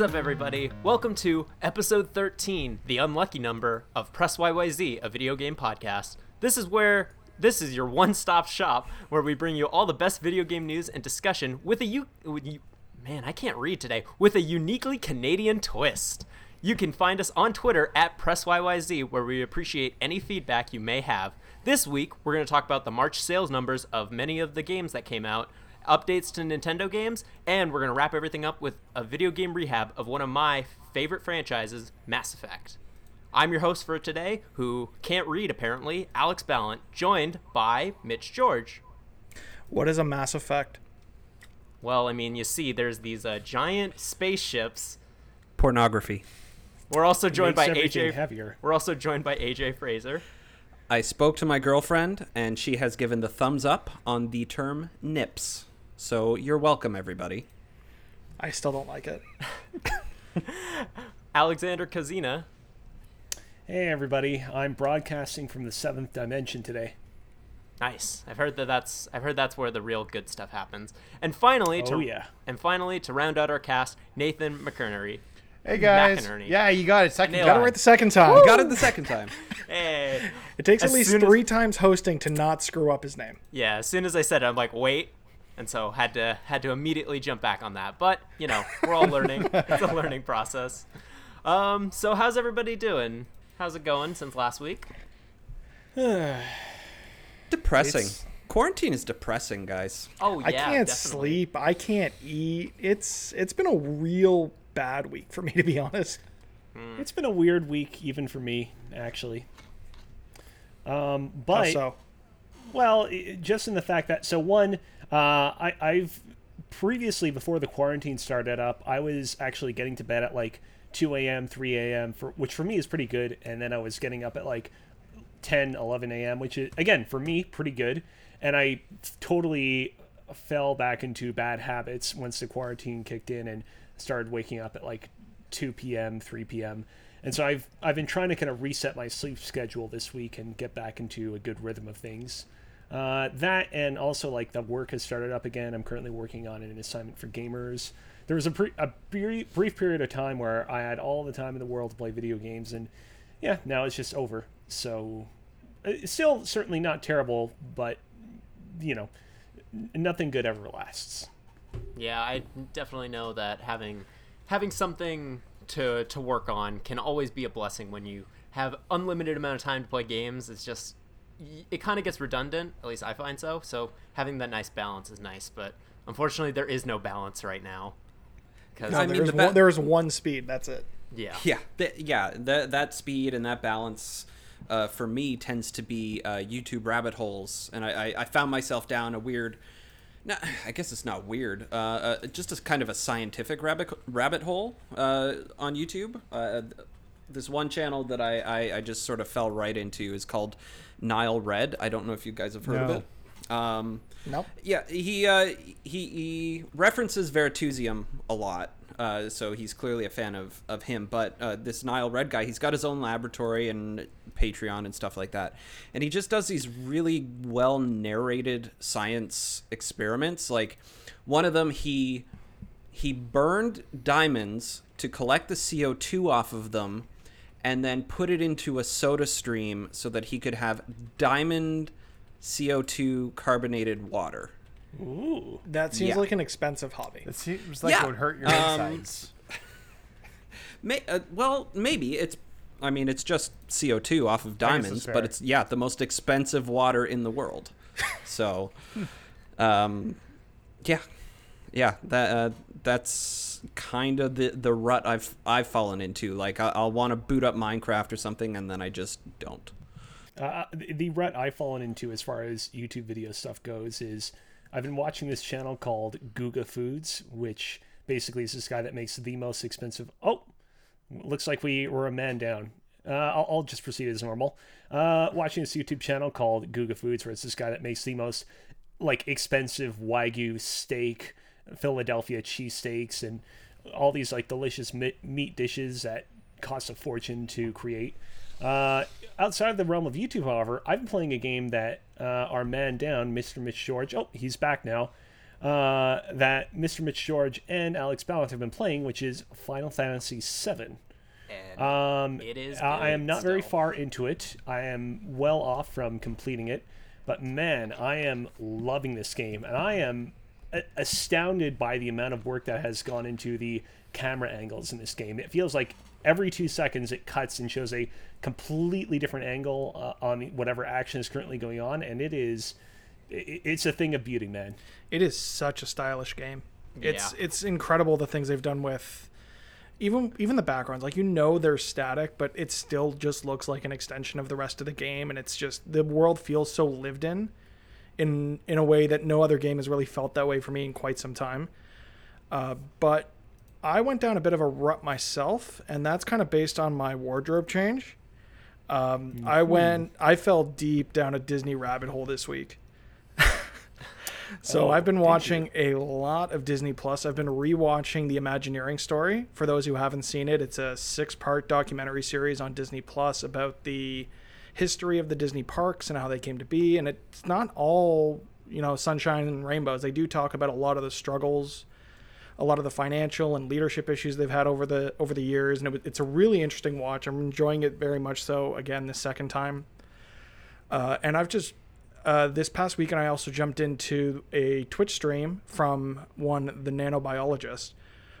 What's up, everybody? Welcome to episode 13, the unlucky number of Press YYZ, a video game podcast. This is where this is your one-stop shop where we bring you all the best video game news and discussion with a you, man, I can't read today, with a uniquely Canadian twist. You can find us on Twitter at PressYYZ, where we appreciate any feedback you may have. This week, we're going to talk about the March sales numbers of many of the games that came out, updates to Nintendo games, and we're going to wrap everything up with a video game rehab of one of my favorite franchises, Mass Effect. I'm your host for today, who can't read apparently, Alex Ballant, joined by Mitch George. What is a Mass Effect? Well, I mean, you see, there's these uh, giant spaceships. Pornography. We're also joined by AJ. heavier. We're also joined by AJ Fraser. I spoke to my girlfriend, and she has given the thumbs up on the term nips. So you're welcome, everybody. I still don't like it. Alexander Kazina. Hey everybody, I'm broadcasting from the seventh dimension today. Nice. I've heard that that's I've heard that's where the real good stuff happens. And finally, oh, to, Oh, yeah. And finally, to round out our cast, Nathan McInerney. Hey guys. McInerney. Yeah, you got it. Second Nailed Got it it. time. right the second time. You got it the second time. Hey. It takes As at least soon as- three times hosting to not screw up his name. Yeah. As soon as I said it, I'm like, wait. And so had to had to immediately jump back on that. But you know, we're all learning. it's a learning process. Um. So how's everybody doing? How's it going since last week? Depressing. It's- Quarantine is depressing, guys. Oh yeah. I can't definitely. sleep. I can't eat. It's it's been a real bad week for me to be honest. It's been a weird week, even for me, actually. Um, How but so well, just in the fact that so one, uh, I, I've previously before the quarantine started up, I was actually getting to bed at like 2 a.m., 3 a.m. for which for me is pretty good, and then I was getting up at like 10, 11 a.m., which is again for me pretty good, and I totally fell back into bad habits once the quarantine kicked in and started waking up at like 2 p.m., 3 p.m. And so I've I've been trying to kind of reset my sleep schedule this week and get back into a good rhythm of things. Uh, that and also like the work has started up again. I'm currently working on an assignment for gamers. There was a, pre- a brief, brief period of time where I had all the time in the world to play video games, and yeah, now it's just over. So uh, it's still certainly not terrible, but you know, nothing good ever lasts. Yeah, I definitely know that having having something to to work on can always be a blessing when you have unlimited amount of time to play games. It's just it kind of gets redundant, at least I find so. So having that nice balance is nice, but unfortunately there is no balance right now. Cuz No, I mean, there's the ba- one, there's one speed. That's it. yeah. Yeah, th- yeah. That that speed and that balance, uh, for me, tends to be uh, YouTube rabbit holes, and I, I, I found myself down a weird. No, I guess it's not weird. Uh, uh, just as kind of a scientific rabbit rabbit hole uh, on YouTube. Uh, this one channel that I, I, I just sort of fell right into is called Nile Red. I don't know if you guys have heard of it. Um, Nope. yeah, he uh, he he references Veritasium a lot, uh, so he's clearly a fan of of him. But uh, this Nile Red guy, he's got his own laboratory and Patreon and stuff like that, and he just does these really well narrated science experiments. Like one of them, he he burned diamonds to collect the CO two off of them, and then put it into a soda stream so that he could have diamond CO2 carbonated water. Ooh, That seems Yeah. like an expensive hobby. It seems like Yeah, it would hurt your um, insides. May, uh, well, maybe it's. I mean, it's just CO2 off of diamonds, but it's yeah the most expensive water in the world. So, um, yeah, yeah that uh, that's kind of the the rut I've I've fallen into. Like I, I'll want to boot up Minecraft or something, and then I just don't. Uh, the the rut I've fallen into as far as YouTube video stuff goes is I've been watching this channel called Guga Foods, which basically is this guy that makes the most expensive. Oh, looks like we were a man down. Uh, I'll, I'll just proceed as normal. Uh, watching this YouTube channel called Guga Foods, where it's this guy that makes the most like expensive wagyu steak, Philadelphia cheesesteaks, and all these like delicious meat dishes that cost a fortune to create. Uh, outside of the realm of YouTube, however, I've been playing a game that uh, our man down, Mr. Mitch George, oh, he's back now, uh, that Mr. Mitch George and Alex Ballant have been playing, which is Final Fantasy VII. Um, It is I am not very far into it. I am well off from completing it, but man, I am loving this game, and I am astounded by the amount of work that has gone into the camera angles in this game. It feels like every two seconds it cuts and shows a completely different angle uh, on whatever action is currently going on, and it is. i- It's a thing of beauty, man. It is such a stylish game. It's Yeah. it's incredible the things they've done with even even the backgrounds. Like you know they're static, but it still just looks like an extension of the rest of the game and it's just the world feels so lived in in in a way that no other game has really felt that way for me in quite some time. Uh, but I went down a bit of a rut myself, and that's kind of based on my wardrobe change. Um, I went, I fell deep down a Disney rabbit hole this week. so Oh, I've been watching a lot of Disney Plus. I've been rewatching the Imagineering story. For those who haven't seen it, it's a six-part documentary series on Disney Plus about the history of the Disney parks and how they came to be. And it's not all you know sunshine and rainbows. They do talk about a lot of the struggles a lot of the financial and leadership issues they've had over the over the years, and it, it's a really interesting watch. I'm enjoying it very much so. Again, the second time, uh, and I've just uh, this past weekend I also jumped into a Twitch stream from one the nanobiologist,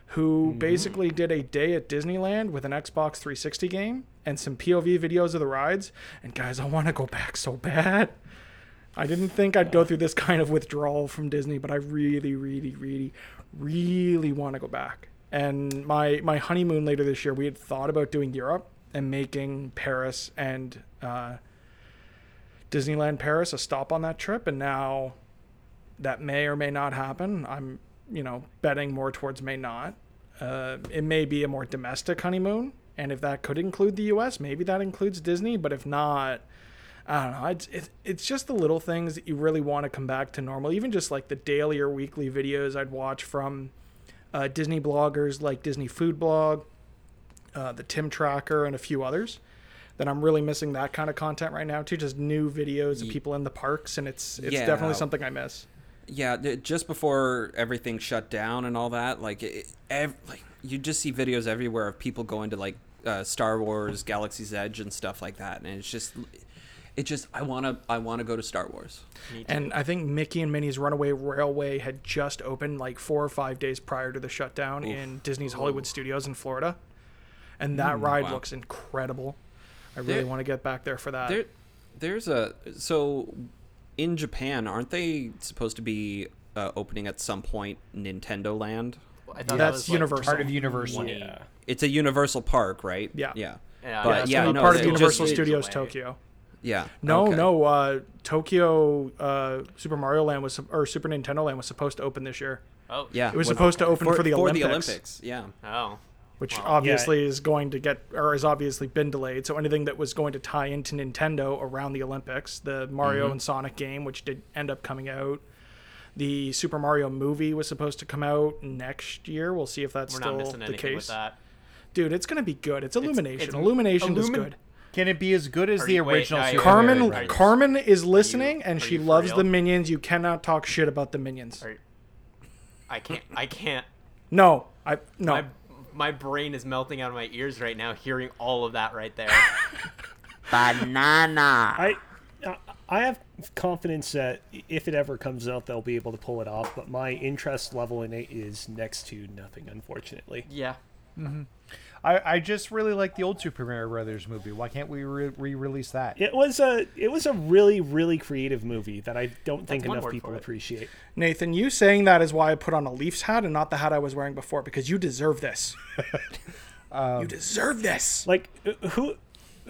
who basically did a day at Disneyland with an Xbox 360 game and some POV videos of the rides. And guys, I want to go back so bad. I didn't think I'd go through this kind of withdrawal from Disney, but I really, really, really, really want to go back. And my my honeymoon later this year, we had thought about doing Europe and making Paris and uh, Disneyland Paris a stop on that trip, and now that may or may not happen. I'm you know betting more towards may not. Uh, it may be a more domestic honeymoon, and if that could include the U.S., maybe that includes Disney. But if not, I don't know. It's it's, it's just the little things that you really want to come back to normal. Even just like the daily or weekly videos I'd watch from uh, Disney bloggers like Disney Food Blog, uh, the Tim Tracker, and a few others. That I'm really missing that kind of content right now too. Just new videos of people in the parks, and it's it's Yeah. definitely something I miss. Yeah, just before everything shut down and all that, like, it, ev- like you just see videos everywhere of people going to like uh, Star Wars, Galaxy's Edge, and stuff like that, and it's just, it just I wanna I wanna go to Star Wars. And I think Mickey and Minnie's Runaway Railway had just opened like four or five days prior to the shutdown in Disney's Hollywood Studios in Florida. And that ride wow. looks incredible. I really want to get back there for that. There, there's a so in Japan, aren't they supposed to be uh, opening at some point Nintendo Land? I thought that That's was, like, Universal. Part of Universal. 20 Yeah. It's a Universal Park, right? Yeah. Yeah. Yeah, But, that's yeah, Gonna no, part of Universal just- Studios. Tokyo. Yeah. No, okay. no. Uh, Tokyo uh, Super Mario Land was or Super Nintendo Land was supposed to open this year, Oh, Yeah. It was When- supposed to open for the for the Olympics. Olympics. Yeah. Oh, which Wow. obviously is going to get or has obviously been delayed. So anything that was going to tie into Nintendo around the Olympics, the Mario Mm-hmm. and Sonic game, which did end up coming out. The Super Mario movie was supposed to come out next year. We'll see if that's we're still not missing the anything with case. That. Dude, it's gonna be good. It's Illumination. it's Illumination is good. Can it be as good as Are the you- wait, original? no, Carmen Mario right. Carmen is listening and she loves real? the minions. You cannot talk shit about the minions. Are- I can't. I can't. No, I no. My my brain is melting out of my ears right now, hearing all of that right there. Banana. I I have confidence that if it ever comes out, they'll be able to pull it off. But my interest level in it is next to nothing, unfortunately. yeah. Mm-hmm. I, I just really like the old Super Mario Brothers movie. Why can't we re- re-release that? It was a it was a really really creative movie that I don't think That's enough people appreciate. Nathan, you saying that is why I put on a Leafs hat and not the hat I was wearing before because you deserve this. Um, you deserve this. Like who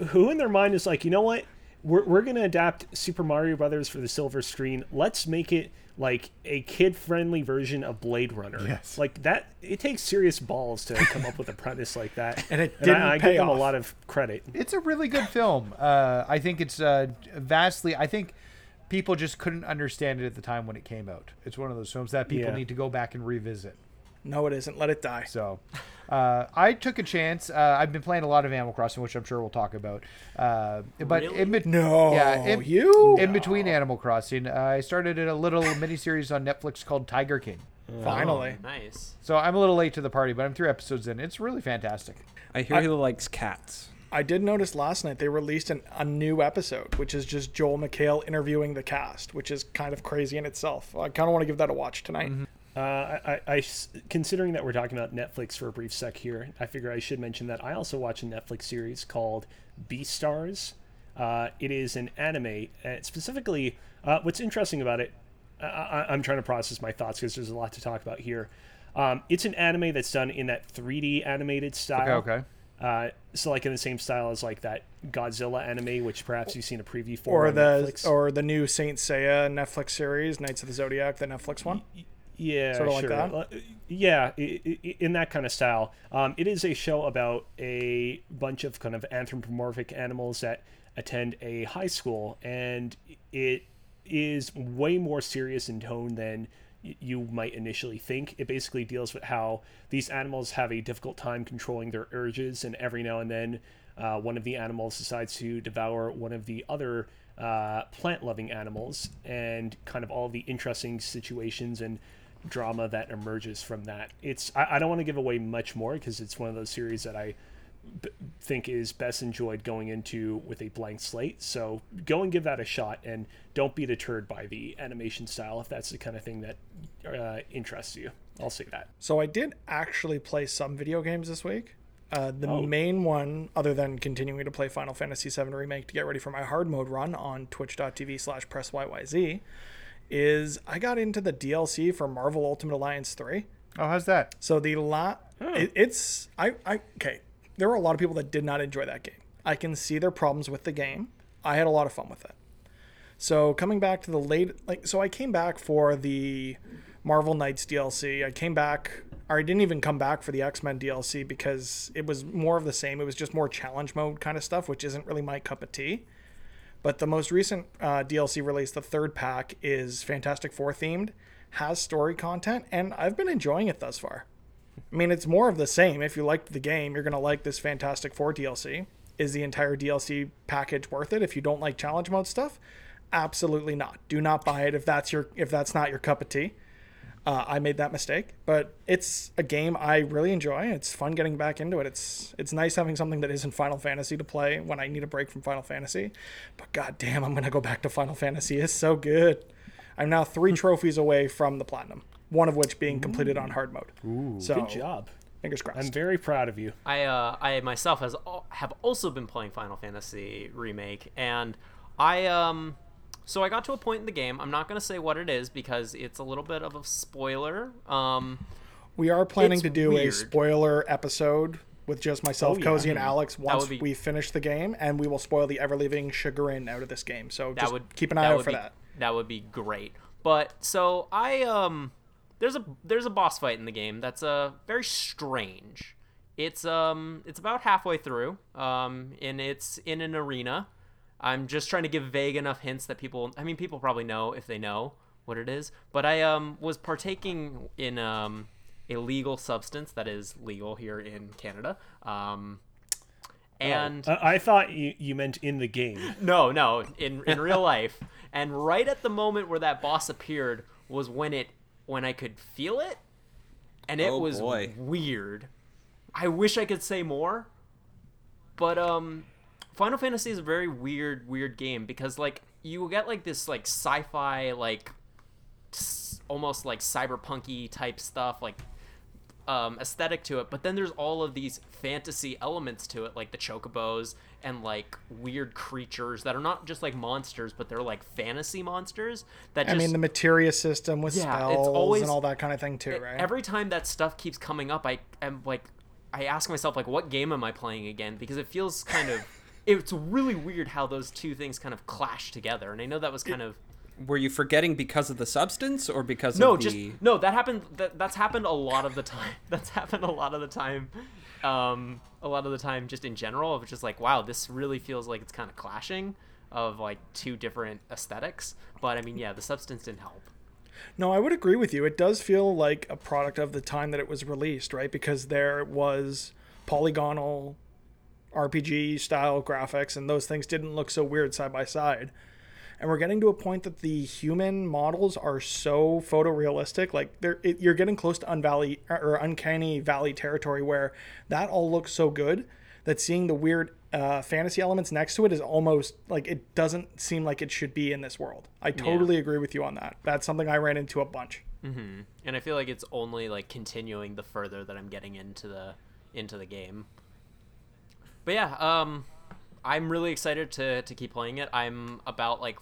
who in their mind is like, you know what? We're we're gonna adapt Super Mario Brothers for the silver screen. Let's make it like a kid friendly version of Blade Runner. Yes. Like that. It takes serious balls to come up with a premise like that. And it I- didn't I, pay give them a lot of credit. It's a really good film. Uh, I think it's uh, vastly. I think people just couldn't understand it at the time when it came out. It's one of those films that people Yeah. need to go back and revisit. No, it isn't. Let it die. So, uh, I took a chance. Uh, I've been playing a lot of Animal Crossing, which I'm sure we'll talk about. Uh, but Really? in bet- No, yeah, in, you? in between Animal Crossing, uh, I started a little mini series on Netflix called Tiger King. Finally. Nice. So I'm a little late to the party, but I'm three episodes in. It's really fantastic. I hear he likes cats. I did notice last night they released an, a new episode, which is just Joel McHale interviewing the cast, which is kind of crazy in itself. I kind of want to give that a watch tonight. Uh, I, I- I s- considering that we're talking about Netflix for a brief sec here, I figure I should mention that I also watch a Netflix series called Beastars. Uh, it is an anime, and specifically, uh, what's interesting about it, I, I, I'm trying to process my thoughts because there's a lot to talk about here. Um, it's an anime that's done in that 3D animated style. Okay, okay. Uh, so like in the same style as like that Godzilla anime, which perhaps you've seen a preview for Or on the Netflix. or the new Saint Seiya Netflix series, Knights of the Zodiac, the Netflix one. Yeah, Sorta like sure. that? Uh, Yeah, in that kind of style. Um, it is a show about a bunch of kind of anthropomorphic animals that attend a high school, and it is way more serious in tone than you might initially think. It basically deals with how these animals have a difficult time controlling their urges, and every now and then, uh, one of the animals decides to devour one of the other uh, plant-loving animals, and kind of all the interesting situations and drama that emerges from that. It's I, I don't want to give away much more because it's one of those series that I b- think is best enjoyed going into with a blank slate. So go and give that a shot, and don't be deterred by the animation style if that's the kind of thing that uh, interests you. I'll say that. So I did actually play some video games this week. Uh, the Oh. main one, other than continuing to play Final Fantasy VII Remake to get ready for my hard mode run on twitch.tv slash pressyyz, is I got into the DLC for Marvel Ultimate Alliance 3. Oh, how's that? So the la it, it's I I okay. There were a lot of people that did not enjoy that game. I can see their problems with the game. I had a lot of fun with it. So coming back to the late like so I came back for the Marvel Knights DLC. I came back or I didn't even come back for the X-Men DLC because it was more of the same. It was just more challenge mode kind of stuff, which isn't really my cup of tea. But the most recent uh, DLC release, the third pack, is Fantastic Four themed, has story content, and I've been enjoying it thus far. I mean, it's more of the same. If you liked the game, you're going to like this Fantastic Four DLC. Is the entire DLC package worth it? If you don't like challenge mode stuff, absolutely not. Do not buy it if that's your if that's not your cup of tea. Uh, I made that mistake, but it's a game I really enjoy. It's fun getting back into it. It's it's nice having something that isn't Final Fantasy to play when I need a break from Final Fantasy. But god damn, I'm gonna go back to Final Fantasy. It's so good. I'm now three trophies away from the platinum, one of which being completed on hard mode. Ooh, so Good job. Fingers crossed. I'm very proud of you. I uh, I myself has have also been playing Final Fantasy remake, and I um, so I got to a point in the game. I'm not gonna say what it is because it's a little bit of a spoiler. Um, we are planning to do a spoiler episode with just myself, Oh, yeah. Cozy, and Alex once be- we finish the game, and we will spoil the ever living chagrin out of this game. So just would keep an eye out for be- that. That would be great. But so I um, there's a there's a boss fight in the game that's uh very strange. It's um it's about halfway through um and it's in an arena. I'm just trying to give vague enough hints that people I mean people probably know if they know what it is. But I um was partaking in um a legal substance that is legal here in Canada. Um and Uh, I thought you, you meant in the game. no, no, in in real life. And right at the moment where that boss appeared was when it when I could feel it, and it Oh, was boy. weird. I wish I could say more, but um, Final Fantasy is a very weird, weird game because like you will get like this like sci-fi like almost like cyberpunky type stuff like um, aesthetic to it, but then there's all of these fantasy elements to it, like the chocobos and like weird creatures that are not just like monsters, but they're like fantasy monsters that I mean, the materia system with Yeah, it's spells always- and all that kind of thing too, right? every time that stuff keeps coming up, I am like, I ask myself like, what game am I playing again? Because it feels kind of, it's really weird how those two things kind of clash together, and I know that was kind of. Were you forgetting because of the substance or because No, of just no. That happened. That, that's happened a lot of the time. That's happened a lot of the time. Um, a lot of the time, just in general, of just like, wow, this really feels like it's kind of clashing of like two different aesthetics. But I mean, yeah, the substance didn't help. No, I would agree with you. It does feel like a product of the time that it was released, right? Because there was polygonal RPG style graphics and those things didn't look so weird side by side. And we're getting to a point that the human models are so photorealistic, like they're it, you're getting close to unvalley or uncanny valley territory where that all looks so good that seeing the weird uh, fantasy elements next to it is almost like it doesn't seem like it should be in this world. I totally agree with you on that. That's something I ran into a bunch. and I feel like it's only like continuing the further that I'm getting into the into the game. But yeah, um, I'm really excited to to keep playing it. I'm about like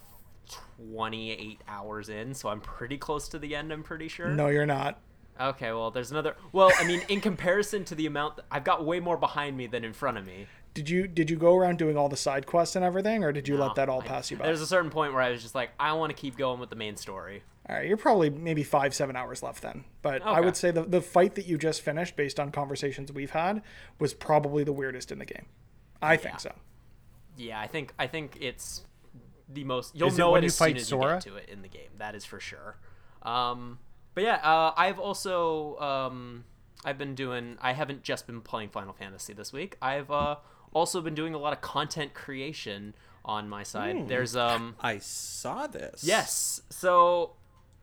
28 hours in, so I'm pretty close to the end. I'm pretty sure. No, you're not. Okay, well, there's another. Well, I mean, in comparison to the amount, I've got way more behind me than in front of me. Did you did you go around doing all the side quests and everything, or did you let that all I- pass you by? There's a certain point where I was just like, I want to keep going with the main story. All right, you're probably maybe five seven hours left then. But I would say the the fight that you just finished, based on conversations we've had, was probably the weirdest in the game. I think Yeah. so. Yeah, I think I think it's the most. You'll Is it know when it you as soon fight as Sora? you get to it in the game. That is for sure. Um, but yeah, uh, I've also um, I've been doing. I haven't just been playing Final Fantasy this week. I've uh, also been doing a lot of content creation on my side. Hmm. There's um I saw this. Yes. So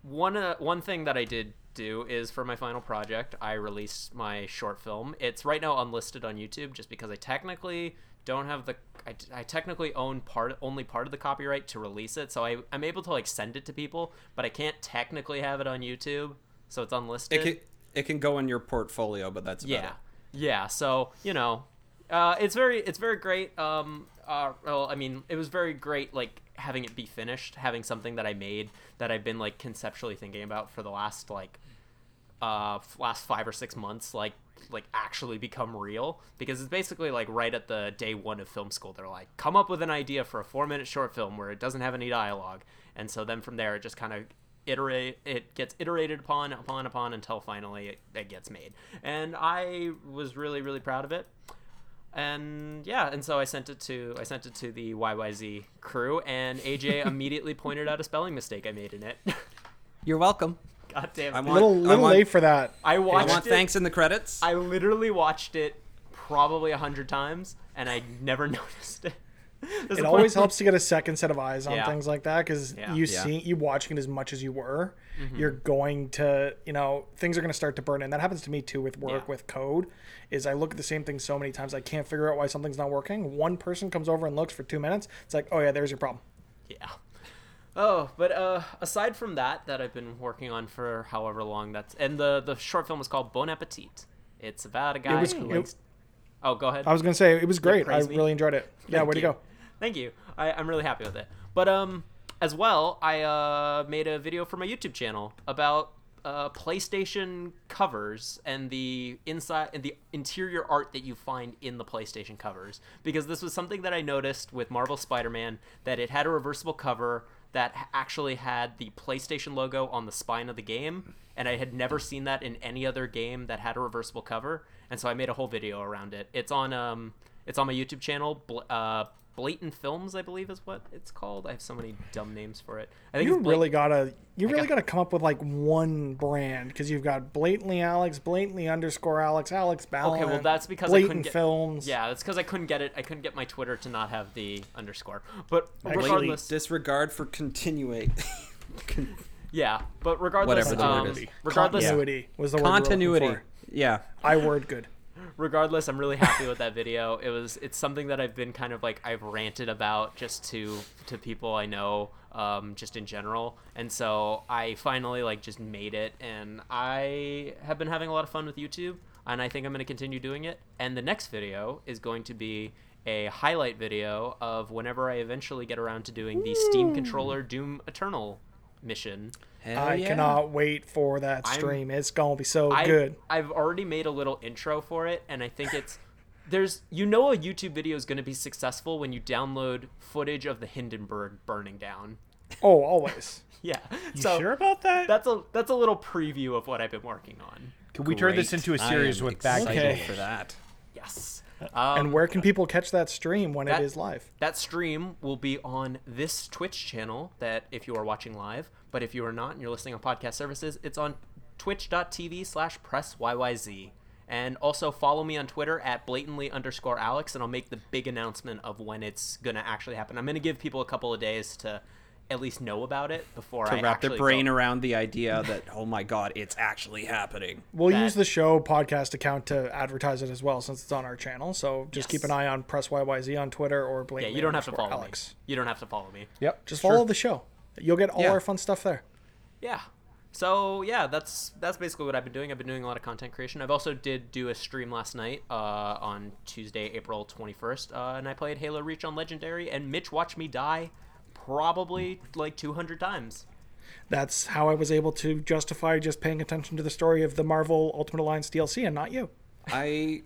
one uh, one thing that I did do is for my final project, I released my short film. It's right now unlisted on YouTube just because I technically don't have the I, I technically own part only part of the copyright to release it. So I I'm able to like send it to people, but I can't technically have it on YouTube. So it's unlisted. It can it can go in your portfolio, but that's about Yeah, it. yeah. So you know, uh, it's very it's very great. Um, uh, well, I mean, it was very great, like having it be finished, having something that I made that I've been like conceptually thinking about for the last like uh last five or six months, like like actually become real. Because it's basically like right at the day one of film school they're like come up with an idea for a four minute short film where it doesn't have any dialogue. And so then from there it just kind of iterate it gets iterated upon upon upon until finally it, it gets made. And i was really really proud of it. And yeah and so i sent it to i sent it to the yyz crew and aj immediately pointed out a spelling mistake i made in it. You're welcome. God damn I it. want- little I little want- late for that. i I want it thanks in the credits. I literally watched it probably a hundred times, and I never noticed it. There's It always helps to get a second set of eyes on Yeah. things like that because Yeah. you Yeah. see you watching it as much as you were, Mm-hmm. you're going to you know things are going to start to burn in. That happens to me too with work Yeah. with code. Is I look at the same thing so many times I can't figure out why something's not working. One person comes over and looks for two minutes. It's like oh yeah, there's your problem. Yeah. Oh, but uh, aside from that, that I've been working on for however long that's, and the the short film is called Bon Appetit. It's about a guy was- who it- likes. Oh, go ahead. I was going to say it was great. I me? really enjoyed it. Yeah, way to you. go. Thank you. I, I'm really happy with it. But um, as well, I uh, made a video for my YouTube channel about uh, PlayStation covers and the inside and the interior art that you find in the PlayStation covers. Because this was something that I noticed with Marvel Spider-Man that it had a reversible cover that actually had the PlayStation logo on the spine of the game, and I had never seen that in any other game that had a reversible cover. And so I made a whole video around it. It's on um, it's on my YouTube channel. Uh, Blatant Films, I believe, is what it's called. I have so many dumb names for it. I think You Blat- really gotta you really got- gotta come up with like one brand because you've got blatantly Alex, blatantly underscore Alex, Alex Ballon. Okay, well that's because I couldn't blatant get films. Yeah, that's because I couldn't get it. I couldn't get my Twitter to not have the underscore. But Actually, regardless, Disregard for continuate. yeah. But regardless, Whatever the um, word is. regardless, continuity was the word we were Continuity. Yeah. I word good. Regardless, I'm really happy with that video. It was it's something that I've been kind of like I've ranted about just to to people I know, um, just in general. And so I finally like just made it, and I have been having a lot of fun with YouTube, and I think I'm going to continue doing it. And the next video is going to be a highlight video of whenever I eventually get around to doing the Steam controller Doom Eternal mission. Hell I yeah. cannot wait for that I'm- stream. it's gonna be so I, good. I've already made a little intro for it, and I think it's there's you know a YouTube video is going to be successful when you download footage of the Hindenburg burning down. Oh, always. Yeah, You so sure about that? that's a that's a little preview of what I've been working on. Can we turn this into a series am with back? excited Okay. for that. Yes. Um, and where can people catch that stream when that- it is live? That stream will be on this Twitch channel that if you are watching live, but if you are not and you're listening on podcast services, it's on twitch.tv slash pressyyz. And also follow me on Twitter at blatantly underscore Alex, and I'll make the big announcement of when it's going to actually happen. I'm going to give people a couple of days to at least know about it before to I wrap their brain go. around the idea that oh my god, it's actually happening. We'll that- use the show podcast account to advertise it as well, since it's on our channel. So just keep an eye on Press YYZ on Twitter or Yeah, you don't have to follow Alex. me. You don't have to follow me. Yep. Just sure. follow the show. You'll get all Yeah. our fun stuff there. yeah so yeah that's that's basically what i've been doing i've been doing a lot of content creation i've also did do a stream last night uh, on tuesday april 21st uh, and i played halo reach on legendary and mitch watched me die probably like 200 times That's how I was able to justify just paying attention to the story of the Marvel Ultimate Alliance DLC and not you. I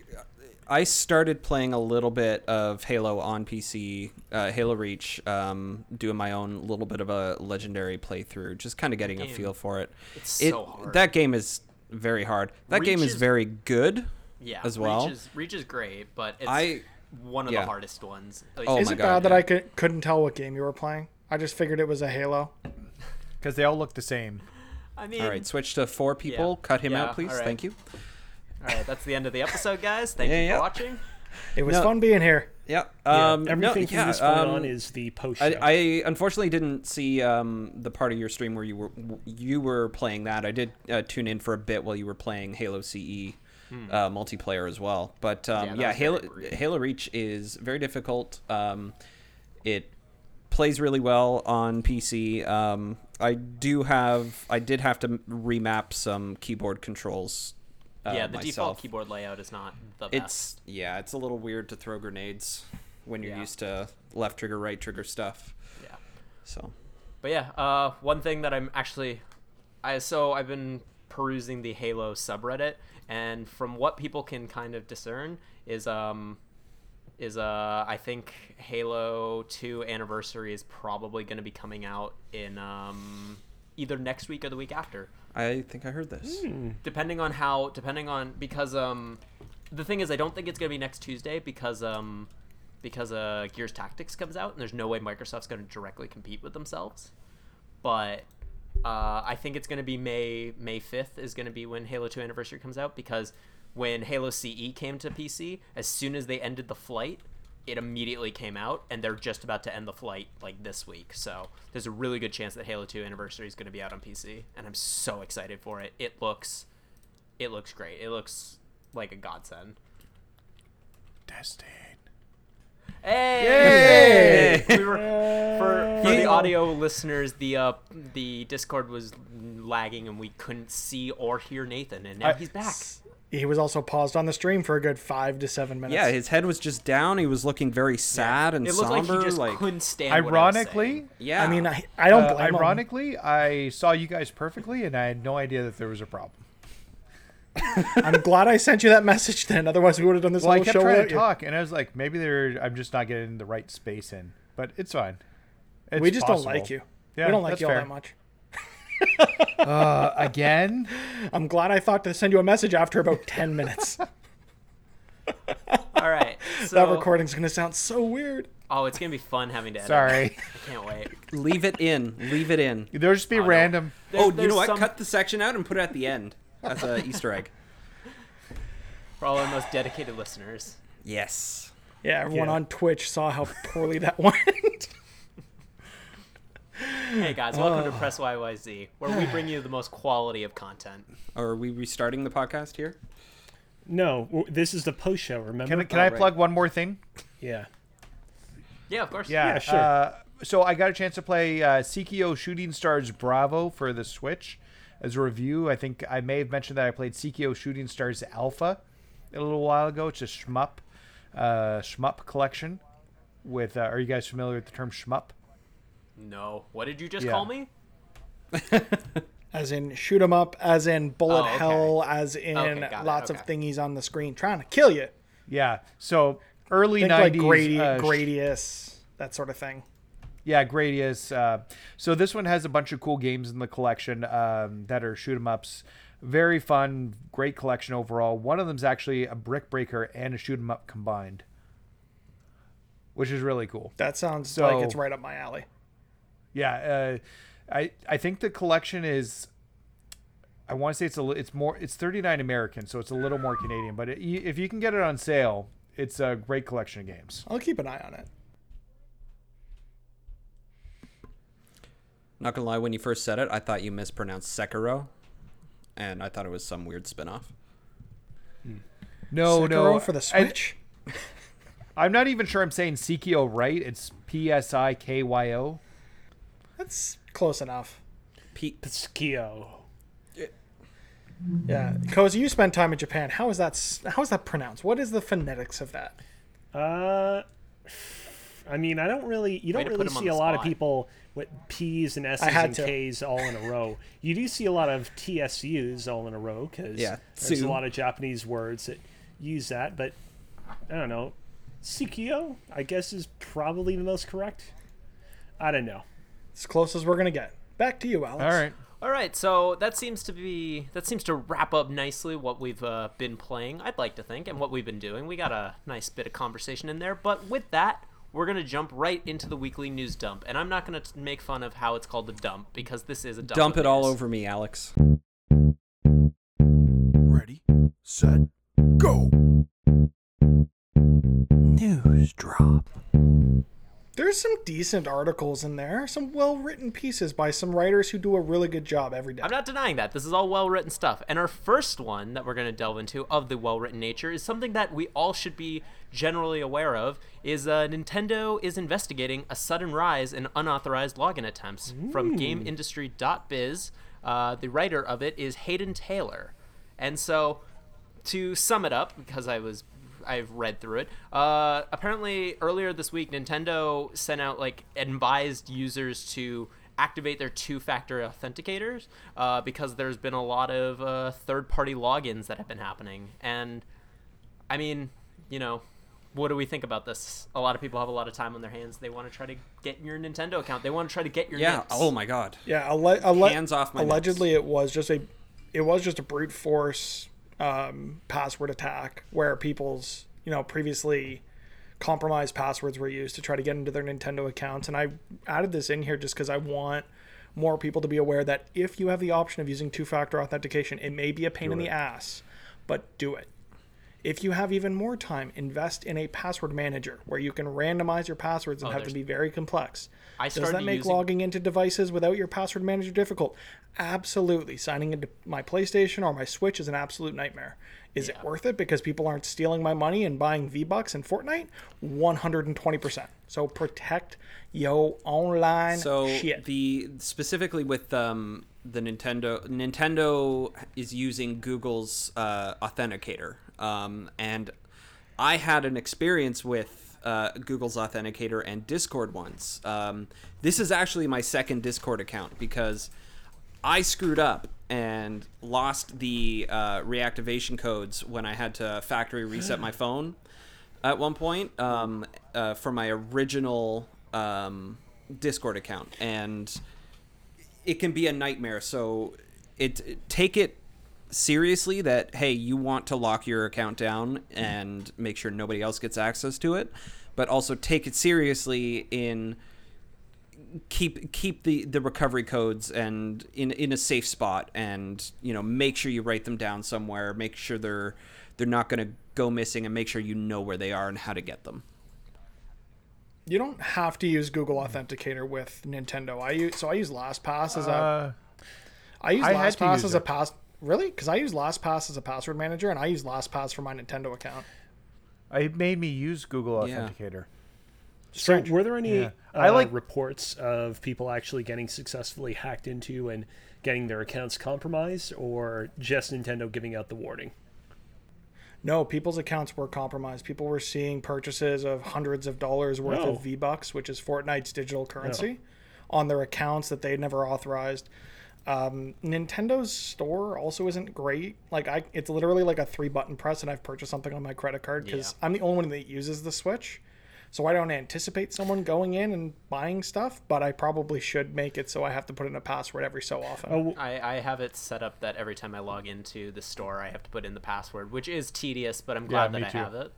I started playing a little bit of Halo on PC, uh, Halo Reach, um, doing my own little bit of a legendary playthrough, just kind of getting a feel for it. it's it so hard. that game is very hard. That game is is- very good. yeah as well. reach is, reach is great but it's I- one of yeah. the hardest ones at least Oh is my it God, bad that. I could, couldn't tell what game you were playing? I just figured it was a Halo. because they all look the same. i mean All right, switch to four people. Yeah. Cut him Yeah, out, please. all right. Thank you. all right that's the end of the episode guys thank Yeah, you yeah. for watching It was No. fun being here. Yeah. Yeah, Um, no, everything from yeah, this point um, on is the post. I. I unfortunately didn't see um, the part of your stream where you were you were playing that. I did uh, tune in for a bit while you were playing Halo CE uh, multiplayer as well. But Yeah, um, that yeah, Halo. Halo Reach is very difficult. Um, it plays really well on PC. Um, I do have I did have to remap some keyboard controls. Uh, yeah the default keyboard layout is not the best It's yeah, it's a little weird to throw grenades when you're Yeah. used to left trigger, right trigger stuff. yeah So But yeah, uh, one thing that I'm actually, I so I've been perusing the Halo subreddit, and from what people can kind of discern is um, is uh, I think Halo Two Anniversary is probably going to be coming out in um, either next week or the week after, I think I heard this. depending on how, depending on because um, the thing is I don't think it's going to be next Tuesday because um, because uh, Gears Tactics comes out and there's no way Microsoft's going to directly compete with themselves. But uh, I think it's going to be May May 5th is going to be when Halo 2 Anniversary comes out because when Halo CE came to PC, as soon as they ended the flight, it immediately came out and they're just about to end the flight like this week. So there's a really good chance that Halo 2 Anniversary is going to be out on PC and I'm so excited for it. It looks it looks great. It looks like a godsend. Destin. Hey! We were, for for the audio listeners, the uh, the Discord was lagging and we couldn't see or hear Nathan, and now I- he's back. He was also paused on the stream for a good five to seven minutes. Yeah, his head was just down. He was looking very sad and It looked like somber. he just like couldn't stand. what I was Ironically, yeah. I mean, I, I don't uh, blame him. ironically, I saw you guys perfectly, and I had no idea that there was a problem. I'm glad I sent you that message then. Otherwise, we would have done this Well, I kept show trying without to you. talk, and I was like, maybe they're. I'm just not getting the right space in, but it's fine. It's we just possible. don't like you. Yeah, we don't like you all fair. that much. Uh, again, I'm glad I thought to send you a message after about 10 minutes. All right, so that recording's going to sound so weird. oh, it's gonna be fun having to. Edit. sorry. I can't wait. leave it in. Leave it in. There'll just be Oh, no. random. There's- oh, you there's know what? some- Cut the section out and put it at the end as a Easter egg. for all our most dedicated listeners. Yes. Yeah, everyone Yeah. on Twitch saw how poorly that went. Hey guys, welcome to Press YYZ, where we bring you the most quality of content. Are we restarting the podcast here? no, this is the post show. Remember? Can, I- can I right. plug one more thing? yeah. Yeah, of course. Yeah, Yeah, sure. Uh, so I got a chance to play uh, Psikyo Shooting Stars Bravo for the Switch as a review. I think I may have mentioned that I played Psikyo Shooting Stars Alpha a little while ago. It's a shmup, uh, shmup collection. With uh, are you guys familiar with the term shmup? No. What did you just Yeah. call me? as in shoot 'em up, as in bullet Oh, okay. hell, as in Okay, lots okay. of thingies on the screen trying to kill you. Yeah. So early Think like. Gradi- uh, Gradius, that sort of thing. Yeah, Gradius. Uh, so this one has a bunch of cool games in the collection um, that are shoot 'em ups. Very fun, great collection overall. One of them's actually a brick breaker and a shoot 'em up combined, which is really cool. That sounds So- like it's right up my alley. Yeah, uh, I I think the collection is. I want to say it's a it's more it's 39 American, so it's a little more Canadian. But it, if you can get it on sale, it's a great collection of games. I'll keep an eye on it. Not gonna lie, when you first said it, I thought you mispronounced Sekiro, and I thought it was some weird spin-off. No, Sekiro no, for the Switch. I'm not even sure I'm saying Sikyo right. It's P S I K Y O. That's close enough. Pete, Skio. Yeah, Cozy, you spent time in Japan. How is that? How is that pronounced? What is the phonetics of that? Uh, I mean, I don't really. You Way don't really see a the lot of people with P's and S's and to. K's all in a row. You do see a lot of TSU's all in a row because Yeah, there's Tsu. a lot of Japanese words that use that. But I don't know. Sikio, I guess, is probably the most correct. I don't know. As close as we're gonna get. Back to you, Alex. All right. All right, so that seems to be that seems to wrap up nicely what we've uh, been playing. I'd like to think, and what we've been doing. We got a nice bit of conversation in there, but with that, we're gonna jump right into the weekly news dump. And I'm not gonna make fun of how it's called a dump because this is a dump. dump of it all over me, Alex. Ready, set, go. News drop. There's some decent articles in there, some well-written pieces by some writers who do a really good job every day. I'm not denying that. This is all well written stuff. And our first one that we're going to delve into of the well written nature is something that we all should be generally aware of is uh, Nintendo is investigating a sudden rise in unauthorized login attempts from GameIndustry.biz. Uh, the writer of it is Haydn Taylor. And so to sum it up, because I was I've read through it. Uh, apparently, earlier this week, Nintendo sent out like advised users to activate their two-factor authenticators uh, because there's been a lot of uh, third-party logins that have been happening. And I mean, you know, what do we think about this? A lot of people have a lot of time on their hands. They want to try to get your Nintendo account. They want to try to get your Yeah. nips. Oh my God. Yeah, alle- alle- Hands off my allegedly it was just a it was just a brute force um, password attack where people's you know previously compromised passwords were used to try to get into their Nintendo accounts. And I added this in here just because I want more people to be aware that if you have the option of using two-factor authentication it may be a pain in the ass but do it if you have even more time, invest in a password manager where you can randomize your passwords and Oh, have them be very complex. I Does that make using- logging into devices without your password manager difficult? Absolutely. Signing into my PlayStation or my Switch is an absolute nightmare. Is it worth it because people aren't stealing my money and buying V Bucks in Fortnite? 120%. So protect yo online So shit. the specifically with um, the Nintendo, Nintendo is using Google's uh, authenticator, um, and I had an experience with uh, Google's authenticator and Discord once. Um, this is actually my second Discord account because I screwed up and lost the uh, reactivation codes when I had to factory reset my phone at one point um, uh, for my original um, Discord account, and it can be a nightmare. So it, it- take it seriously that hey, you want to lock your account down and make sure nobody else gets access to it, but also take it seriously in keep keep the the recovery codes and in in a safe spot and you know make sure you write them down somewhere make sure they're they're not going to go missing and make sure you know where they are and how to get them you don't have to use Google Authenticator with Nintendo. I use so I use LastPass as a Uh, I use I had LastPass use as a pass. Really? Because I use LastPass as a password manager, and I use LastPass for my Nintendo account. it made me use Google Yeah. Authenticator. So, were there any Yeah. uh, I like- reports of people actually getting successfully hacked into and getting their accounts compromised, or just Nintendo giving out the warning? No, people's accounts were compromised. People were seeing purchases of hundreds of dollars worth Oh. of V Bucks, which is Fortnite's digital currency, on their accounts that they'd never authorized. Um, Nintendo's store also isn't great. Like I, it's literally like a three button press, and I've purchased something on my credit card because Yeah. I'm the only one that uses the Switch. So I don't anticipate someone going in and buying stuff, but I probably should make it so I have to put in a password every so often. Oh, I, I have it set up that every time I log into the store, I have to put in the password, which is tedious, but I'm glad me that I too. have it.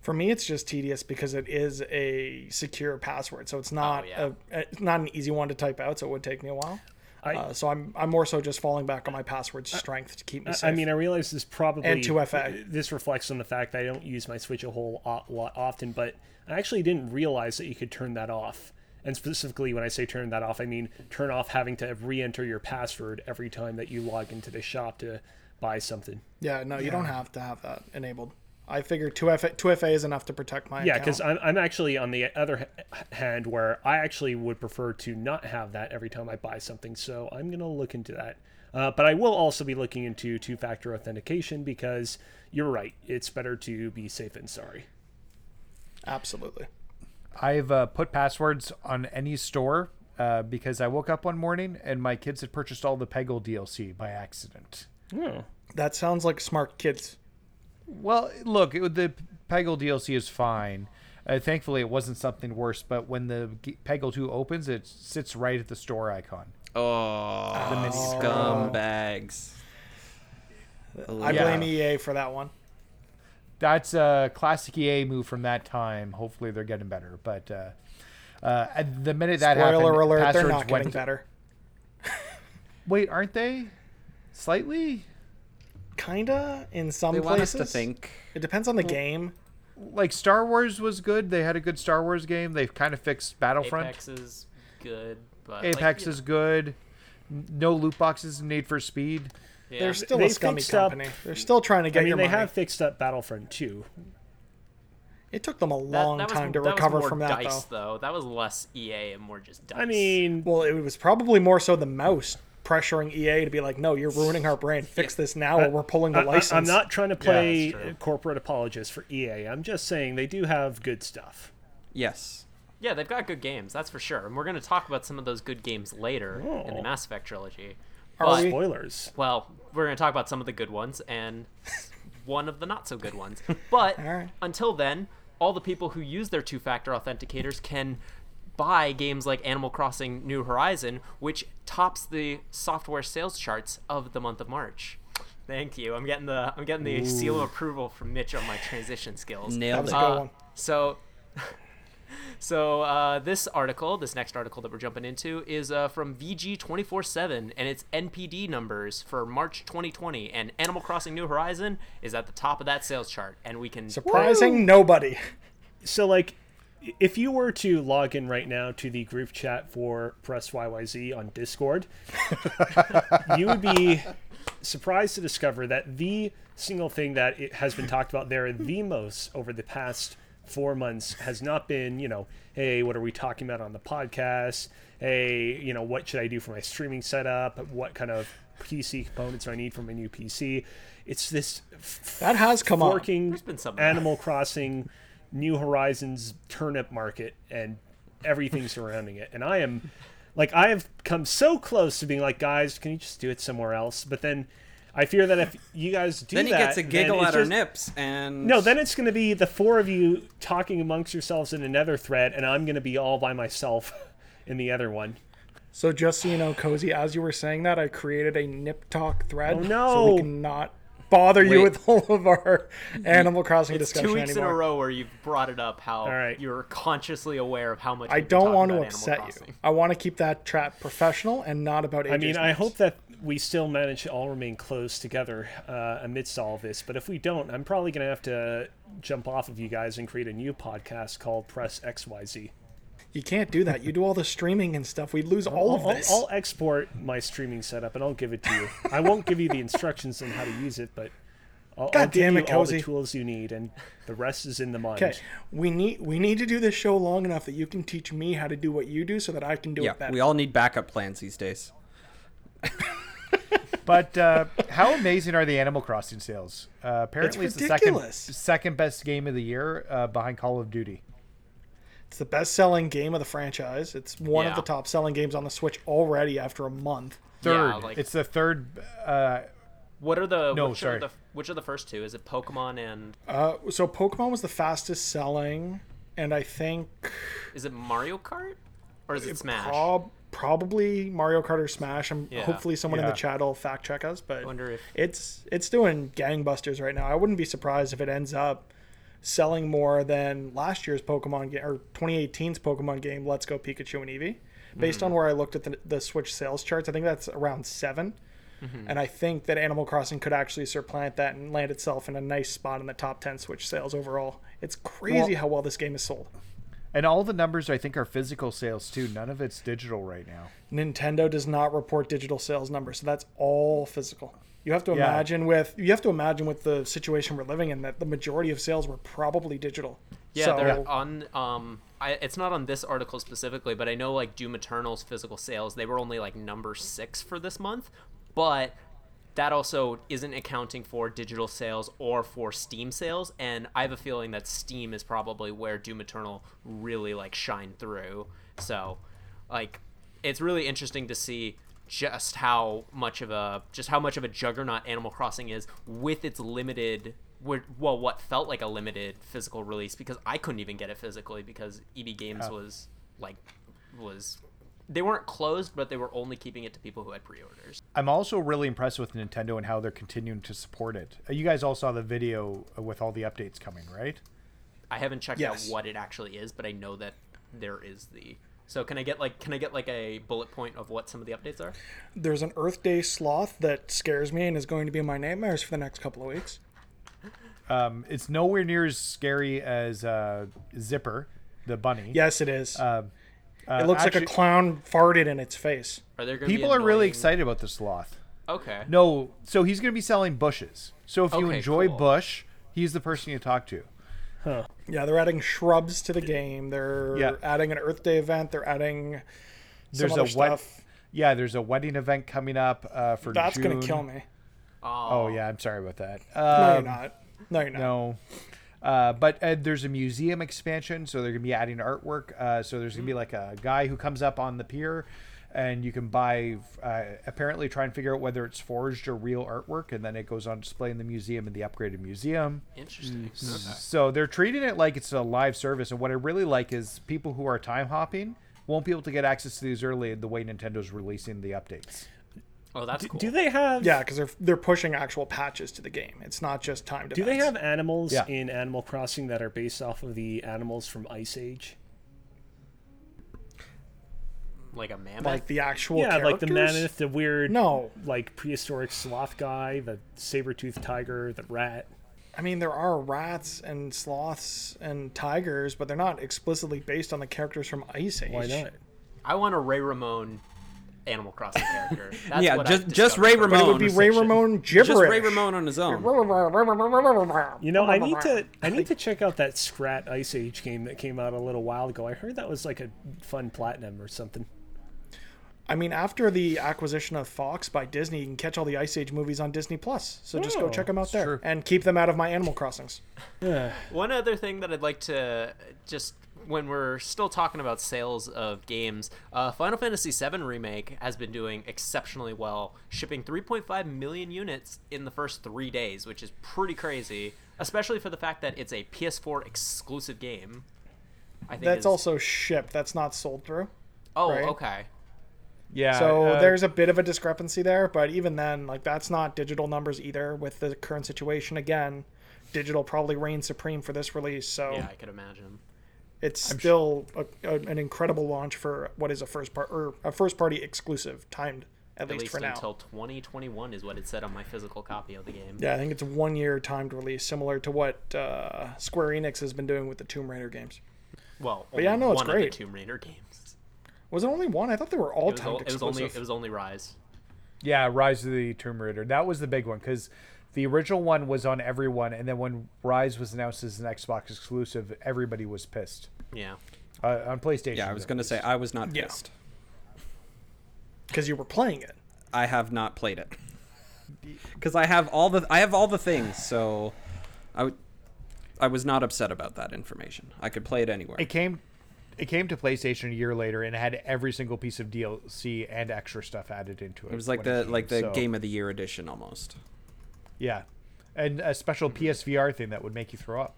For me, it's just tedious because it is a secure password, so it's not yeah. a, it's not an easy one to type out. So it would take me a while. I- uh, so I'm I'm more so just falling back on my password strength to keep me I- safe. I mean, I realize this probably And 2FA. This reflects on the fact that I don't use my Switch a whole lot often, but I actually didn't realize that you could turn that off. And specifically, when I say turn that off, I mean turn off having to re-enter your password every time that you log into the shop to buy something. yeah, no, you don't have to have that enabled. I figured 2FA, 2FA is enough to protect my Yeah, because I'm, I'm actually on the other hand where I actually would prefer to not have that every time I buy something. So I'm going to look into that. Uh, but I will also be looking into two factor authentication because you're right. It's better to be safe than sorry. Absolutely. I've uh, put passwords on any store uh, because I woke up one morning and my kids had purchased all the Peggle DLC by accident. Oh. That sounds like smart kids. Well, look, it, the Peggle DLC is fine. Uh, thankfully, it wasn't something worse. But when the G- Peggle 2 opens, it sits right at the store icon. Oh, the mini scumbags. I Yeah. blame EA for that one. That's a classic EA move from that time. Hopefully, they're getting better. But uh, uh, the minute that Spoiler happened, alert, they're not getting went. better. Wait, aren't they? Slightly. Kinda in some They want us places. to think. It depends on the game. Like Star Wars was good. They had a good Star Wars game. They've kind of fixed Battlefront. Apex is good, but Apex, like, you is good. No loot boxes in Need for Speed. Know, yeah. They're still a They've scummy fixed up- They're still trying to get I mean, your they money. have fixed up Battlefront 2. It took them a long that was- time to that was recover more from that, DICE, though. though. That was less EA and more just DICE. I mean, Well, it was probably more so the mouse pressuring EA to be like, "No, you're ruining our brand. Fix this now, or we're pulling the I, license." I, am not trying to play that's true. corporate apologist for EA. I'm just saying they do have good stuff. Yes. yeah, they've got good games, that's for sure. And we're going to talk about some of those good games later in Oh. the Mass Effect trilogy. Are But- we? Spoilers. Well, we're going to talk about some of the good ones and one of the not so good ones. But All right. until then, all the people who use their two factor authenticators can buy games like Animal Crossing New Horizon, which tops the software sales charts of the month of March. Thank you. I'm getting the I'm getting the seal of approval from Mitch on my transition skills. That Nailed was it. a good Uh, one. So, so uh, this article, this next article that we're jumping into, is uh, from VG twenty four seven, and it's NPD numbers for March 2020, and Animal Crossing New Horizon is at the top of that sales chart, and we can Surprising nobody. So, like, if you were to log in right now to the group chat for Press YYZ on Discord, you would be surprised to discover that the single thing that it has been talked about there the most over the past four months has not been, you know, hey, what are we talking about on the podcast? Hey, you know, what should I do for my streaming setup? What kind of PC components do I need for my new PC? It's this That has come on. forking There's been some. Animal Crossing, New Horizons turnip market, and everything surrounding it. And I am, like, I have come so close to being like, guys, can you just do it somewhere else? But then I fear that if you guys do that, Then he gets a giggle it's at our nips, and No, then it's going to be the four of you talking amongst yourselves in another thread, and I'm going to be all by myself in the other one. So just so you know, Cozy, as you were saying that, I created a Nip Talk thread. Oh, So no. we cannot bother you with all of our Animal Crossing It's discussion two weeks anymore. in a row where you've brought it up how right. you're consciously aware of how much I don't want to upset you. I want to keep that trap professional and not about. I mean, AJ's I hope that we still manage to all remain close together uh, amidst all of this. But if we don't, I'm probably going to have to jump off of you guys and create a new podcast called Press XYZ. you can't do that. You do all the streaming and stuff. We lose all of I'll, this. I'll export my streaming setup and I'll give it to you. I won't give you the instructions on how to use it, but I'll, I'll God give damn you it, all Cozy. the tools you need, and the rest is in the mind. Okay, we need we need to do this show long enough that you can teach me how to do what you do, so that I can do yeah, it better. we all need backup plans these days. But uh, how amazing are the Animal Crossing sales? Uh, apparently, it's, the second second best game of the year uh, behind Call of Duty. It's the best-selling game of the franchise. It's one of the top-selling games on the Switch already after a month. Third, Yeah, like- it's the third. Uh, What are the No, which sorry. Are the, which are the first two? Is it Pokemon and Uh, so Pokemon was the fastest-selling. and I think Is it Mario Kart or is it Smash? prob- probably Mario Kart or Smash. I'm Yeah. hopefully someone in the chat will fact check us, but wonder if- it's it's doing gangbusters right now. I wouldn't be surprised if it ends up selling more than last year's Pokemon game or 2018's Pokemon game, Let's Go Pikachu and Eevee. Based hmm. on where I looked at the, the Switch sales charts, I think that's around 7 mm-hmm. And I think that Animal Crossing could actually supplant that and land itself in a nice spot in the top 10 Switch sales overall. It's crazy Well- how well this game is sold. And all the numbers I think are physical sales too. None of it's digital right now. Nintendo does not report digital sales numbers, so that's all physical. You have to Yeah. imagine with you have to imagine with the situation we're living in that the majority of sales were probably digital. Yeah, so, they're on. Um, I, it's not on this article specifically, but I know like Doom Eternal's physical sales, they were only like number six for this month, but that also isn't accounting for digital sales or for Steam sales, and I have a feeling that Steam is probably where Doom Eternal really like shined through. So, like, it's really interesting to see just how much of a just how much of a juggernaut Animal Crossing is with its limited well what felt like a limited physical release because I couldn't even get it physically because EB Games oh. was like was they weren't closed but they were only keeping it to people who had pre-orders. I'm also really impressed with Nintendo and how they're continuing to support it. Uh, You guys all saw the video with all the updates coming, right? I haven't checked Yes. out what it actually is, but I know that there is the so can I get like can I get like a bullet point of what some of the updates are? there's an Earth Day sloth that scares me and is going to be in my nightmares for the next couple of weeks. Um, it's nowhere near as scary as uh, Zipper, the bunny. Yes, it is. Um, uh, it looks like a clown farted in its face. Are there People are really excited about the sloth. Okay. No, so he's going to be selling bushes. So if you enjoy cool. bush, he's the person you talk to. Yeah, they're adding shrubs to the game. They're Yeah. adding an Earth Day event. They're adding some There's other a wed- stuff. Yeah, there's a wedding event coming up uh, for That's June. gonna kill me. Oh yeah, I'm sorry about that. No, you're Um, not. No, you're not. No. Uh, but uh, there's a museum expansion, so they're gonna be adding artwork. Uh, so there's gonna be like a guy who comes up on the pier, and you can buy. Uh, apparently, try and figure out whether it's forged or real artwork, and then it goes on display in the museum in the upgraded museum. Interesting. Mm. Okay. So they're treating it like it's a live service, and what I really like is people who are time hopping won't be able to get access to these early the way Nintendo's releasing the updates. Oh, that's cool. Do they have? Yeah, because they're they're pushing actual patches to the game. It's not just timed. Do they have animals Yeah. in Animal Crossing that are based off of the animals from Ice Age? like a mammoth? like the actual? yeah, like the characters? mammoth, the weird, No, like prehistoric sloth guy, the saber-toothed tiger, the rat. I mean there are rats and sloths and tigers, but they're not explicitly based on the characters from Ice Age. Why not? I want a Ray Ramon Animal Crossing character. That's yeah, what just I've just discovered. Ray But it would be Ray Ramon gibberish. Just Ray Ramon on his own. You know, I need to I need to check out that Scrat Ice Age game that came out a little while ago. I heard that was like a fun platinum or something. I mean, after the acquisition of Fox by Disney, you can catch all the Ice Age movies on Disney Plus. So just go Oh, check them out there true. and keep them out of my Animal Crossings. One other thing that I'd like to just when we're still talking about sales of games, uh, Final Fantasy VII Remake has been doing exceptionally well, shipping 3.5 million units in the first three days, which is pretty crazy, especially for the fact that it's a PS4 exclusive game. I think That's is- also shipped. That's not sold through. Oh, right. okay. Yeah. So uh, there's a bit of a discrepancy there, but even then, like that's not digital numbers either. With the current situation, again, digital probably reigns supreme for this release. So Yeah, I could imagine. It's still a, a, an incredible launch for what is a first part or a first party exclusive, timed at, At least, least for now. until 2021 is what it said on my physical copy of the game. Yeah, I think it's one year timed release, similar to what uh, Square Enix has been doing with the Tomb Raider games. Well, But yeah, only no, it's great. of the Tomb Raider games. Was it only one? I thought they were all It was, timed o- it was only it was only Rise. Yeah, Rise of the Tomb Raider. That was the big one because the original one was on everyone, and then when Rise was announced as an Xbox exclusive, everybody was pissed. Yeah. Uh, on PlayStation. Yeah, I was gonna say I was not Yeah. pissed. because you were playing it. I have not played it because I have all the I have all the things. So I would I was not upset about that information. I could play it anywhere. It came, it came to PlayStation a year later, and it had every single piece of DLC and extra stuff added into it. It was like when the came, like the so- game of the year edition almost. Yeah, and a special PSVR thing that would make you throw up.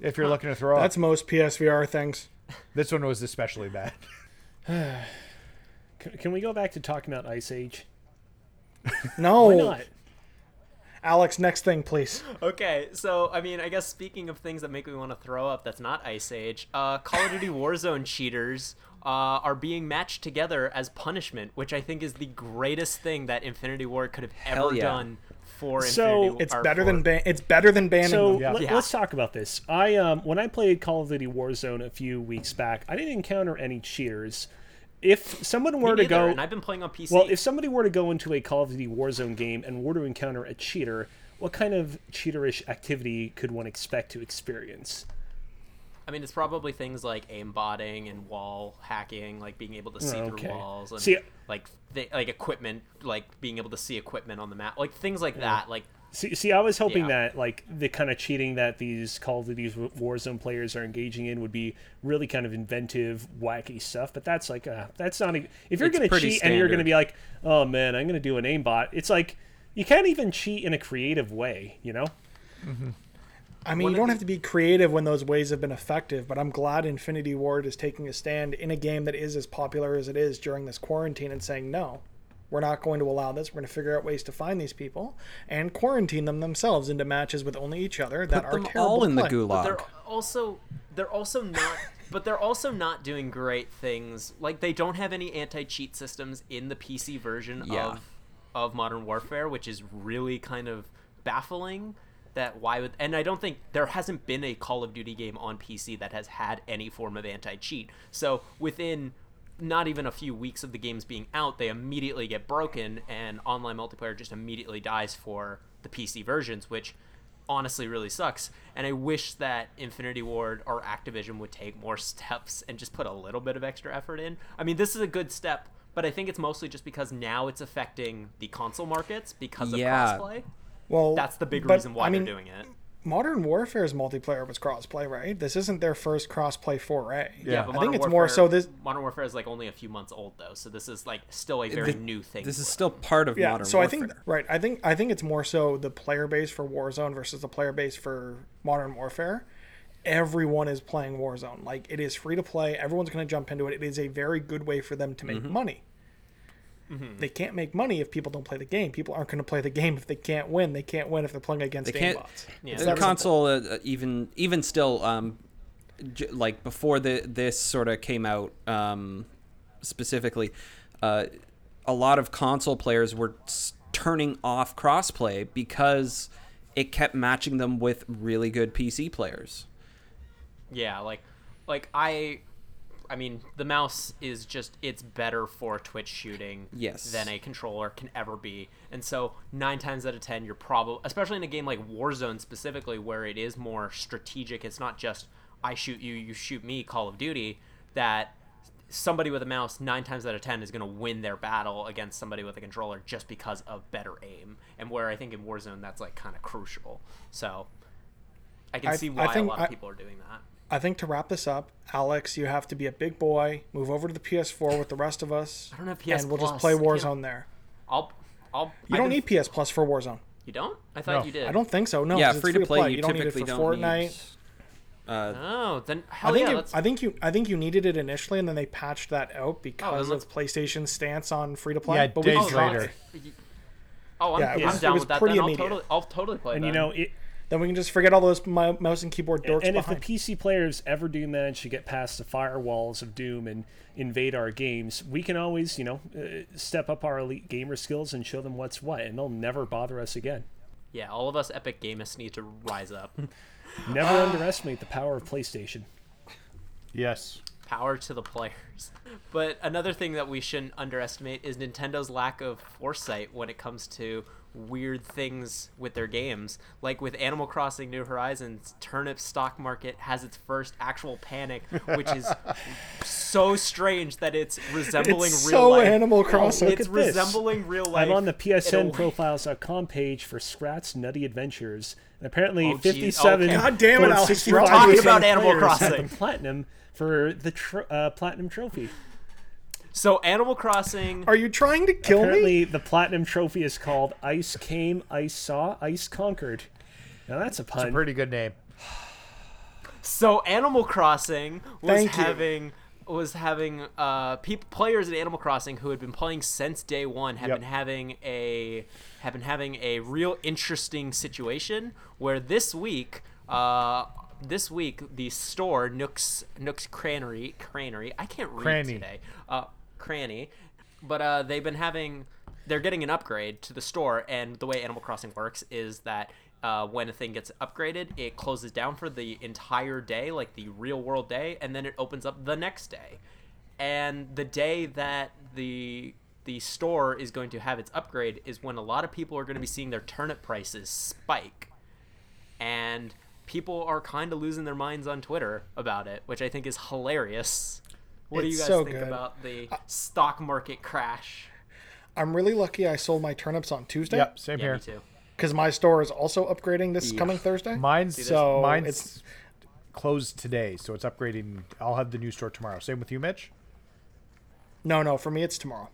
If you're looking to throw up. That's up, most PSVR things. this one was especially bad. Can, can we go back to talking about Ice Age? No, Why not? Alex. Next thing, please. Okay, so I mean, I guess speaking of things that make me want to throw up, that's not Ice Age. Uh, Call of Duty Warzone cheaters uh, are being matched together as punishment, which I think is the greatest thing that Infinity Ward could have Hell ever yeah. done for So, It's or better for- than ban- it's better than banning So them. let, Yeah. us talk about this. I um when I played Call of Duty Warzone a few weeks back, I didn't encounter any cheaters. If someone Me were to neither, go, and I've been playing on PC. well, if somebody were to go into a Call of Duty Warzone game and were to encounter a cheater, what kind of cheaterish activity could one expect to experience? I mean, it's probably things like aimbotting and wall hacking, like being able to see Okay. through walls, and See- like th- like equipment, like being able to see equipment on the map, like things like that. Like See, see, I was hoping Yeah. that like the kind of cheating that these Call of Duty Warzone players are engaging in would be really kind of inventive, wacky stuff. But that's like, uh, that's not. Even, if you're going to pretty cheat and you're going to be like, oh man, I'm going to do an aimbot, it's like you can't even cheat in a creative way, you know? I mean, you don't have to be creative when those ways have been effective, but I'm glad Infinity Ward is taking a stand in a game that is as popular as it is during this quarantine and saying, no, we're not going to allow this. We're going to figure out ways to find these people and quarantine them themselves into matches with only each other that Put are them terrible all to in the play. gulag. they're also they're also not but they're also not doing great things like they don't have any anti-cheat systems in the pc version Yeah. of of modern warfare which is really kind of baffling that why would and i don't think there hasn't been a call of duty game on pc that has had any form of anti-cheat so within not even a few weeks of the games being out they immediately get broken and online multiplayer just immediately dies for the pc versions which honestly really sucks. And I wish that Infinity Ward or Activision would take more steps and just put a little bit of extra effort in. I mean, this is a good step, but I think it's mostly just because now it's affecting the console markets because of Yeah. crossplay. Well, That's the big but, reason why I mean, they're doing it. Modern Warfare's multiplayer was crossplay, right? This isn't their first crossplay foray. Yeah, but I think it's Warfare, more so this. Modern Warfare is like only a few months old though, so this is like still a very Th- new thing. This is it. still part of Yeah, modern so I think right. I think I think it's more so the player base for Warzone versus the player base for Modern Warfare. Everyone is playing Warzone. Like it is free to play. Everyone's going to jump into it. It is a very good way for them to Mm-hmm. make money. They can't make money if people don't play the game. People aren't going to play the game if they can't win. They can't win if they're playing against They can't. aimbots. Yeah. The console, uh, uh, even even still, um, j- like before the this sort of came out, um, specifically, uh, a lot of console players were s- turning off crossplay because it kept matching them with really good PC players. Yeah, like like I I mean, the mouse is just it's better for Twitch shooting Yes. than a controller can ever be. And so 9 times out of 10 you're probably especially in a game like Warzone specifically where it is more strategic. It's not just I shoot you, you shoot me Call of Duty that somebody with a mouse 9 times out of 10 is going to win their battle against somebody with a controller just because of better aim. And where I think in Warzone that's like kind of crucial. So I can I- see I why think a lot of I- people are doing that. I think to wrap this up, Alex, you have to be a big boy, move over to the PS4 with the rest of us, I don't have PS and we'll just play Warzone there. I'll, I'll. You I've don't been- need PS Plus for Warzone. You don't? I thought No. you did. I don't think so. No, yeah, 'cause it's free to play. You, You don't need it for don't Fortnite. need. Uh, Oh, then I hell think yeah. you, I think you I think you needed it initially, and then they patched that out because let's- of PlayStation's stance on free to play. Yeah, but we days can oh, later. Oh, I'm, Yeah, it I'm down with that. Then I'll totally, I'll totally play. And that. you know, it, Then we can just forget all those mouse and keyboard dorks and if the. PC players ever do manage to get past the firewalls of Doom and invade our games, we can always, you know, uh, step up our elite gamer skills and show them what's what, and they'll never bother us again. yeah, all of us epic gamists need to rise up. Never underestimate the power of PlayStation. Yes. Power to the players. But another thing that we shouldn't underestimate is Nintendo's lack of foresight when it comes to weird things with their games. Like with Animal Crossing New Horizons, Turnip stock market has its first actual panic, which is so strange that it's resembling it's real so life. Animal Crossing. it's at this. resembling real life. I'm on the PSN a way. Page for Scrat's Nutty Adventures, and apparently Oh, geez. 57. Okay. God damn it, Alex. We're talking about Animal Crossing. the platinum for the tr- uh, platinum trophy. So Animal Crossing. Are you trying to kill me? Apparently, the platinum trophy is called Ice Came, Ice Saw, Ice Conquered. Now that's a pun. It's a pretty good name. So Animal Crossing was Thank you. having was having uh people players in Animal Crossing who had been playing since day one have Yep. been having a have been having a real interesting situation where this week uh this week the store Nooks Nooks Crannery Crannery I can't read Cranny. today uh Cranny but uh they've been having they're getting an upgrade to the store and the way Animal Crossing works is that uh, when a thing gets upgraded, it closes down for the entire day, like the real world day, and then it opens up the next day. And the day that the the store is going to have its upgrade is when a lot of people are going to be seeing their turnip prices spike. And people are kind of losing their minds on Twitter about it, which I think is hilarious. What do you guys so think good. about the stock market crash? I'm really lucky I sold my turnips on Tuesday Yep, same Yeah, here. too. because my store is also upgrading this coming Thursday. Mine's So mine's it's- closed today, so it's upgrading. I'll have the new store tomorrow. Same with you, Mitch. No, no, for me it's tomorrow.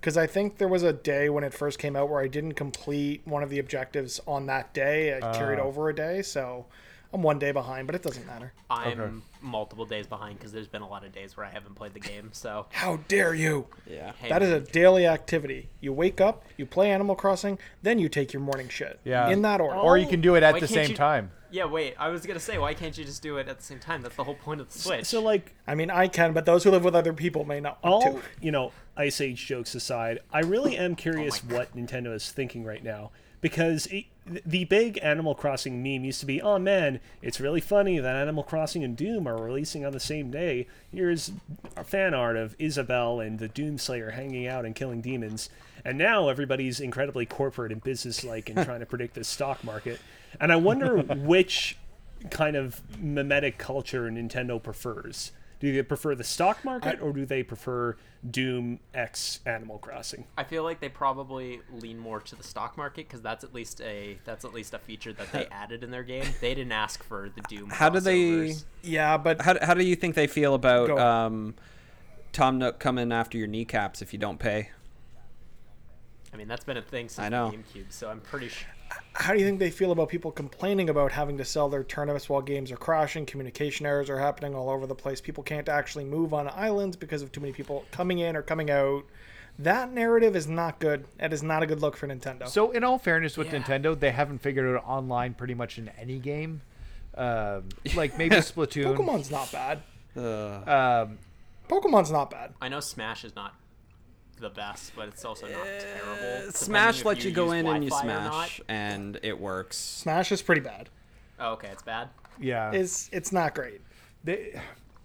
Because I think there was a day when it first came out where I didn't complete one of the objectives on that day. I carried Uh. over a day, so I'm one day behind, but it doesn't matter. I'm Okay. multiple days behind because there's been a lot of days where I haven't played the game. So How dare you! Yeah. hey, That is a daily activity. You wake up, you play Animal Crossing, then you take your morning shit. Yeah. In that order. Or you can do it at the same you- time. Yeah. Wait, I was gonna say, why can't you just do it at the same time? That's the whole point of the Switch. So like I mean, I can, but those who live with other people may not want all to. you know ice age jokes aside i really am curious oh my what nintendo is thinking right now because it, the big animal crossing meme used to be oh man it's really funny that animal crossing and doom are releasing on the same day here's a fan art of Isabelle and the doom slayer hanging out and killing demons and now everybody's incredibly corporate and businesslike and trying to predict the stock market and i wonder which kind of mimetic culture Nintendo prefers. Do they prefer the stock market or do they prefer Doom X Animal Crossing? I feel like they probably lean more to the stock market because that's at least a that's at least a feature that they added in their game. They didn't ask for the Doom. How do they- Yeah, but How, how do you think they feel about um, Tom Nook coming after your kneecaps if you don't pay? I mean, that's been a thing since I know. the GameCube, so I'm pretty sure. How do you think they feel about people complaining about having to sell their tournaments while games are crashing, communication errors are happening all over the place, people can't actually move on islands because of too many people coming in or coming out? That narrative is not good. It is not a good look for Nintendo. So, in all fairness, with Yeah. Nintendo, they haven't figured out online pretty much in any game. Um, like maybe Splatoon. Pokemon's not bad. Uh, Um, Pokemon's not bad. I know Smash is not the best, but it's also not eh, terrible. Smash lets you go in and you Wi-Fi or not. smash, and it works. Smash is pretty bad. Oh, okay, it's bad. yeah. It's it's not great. they,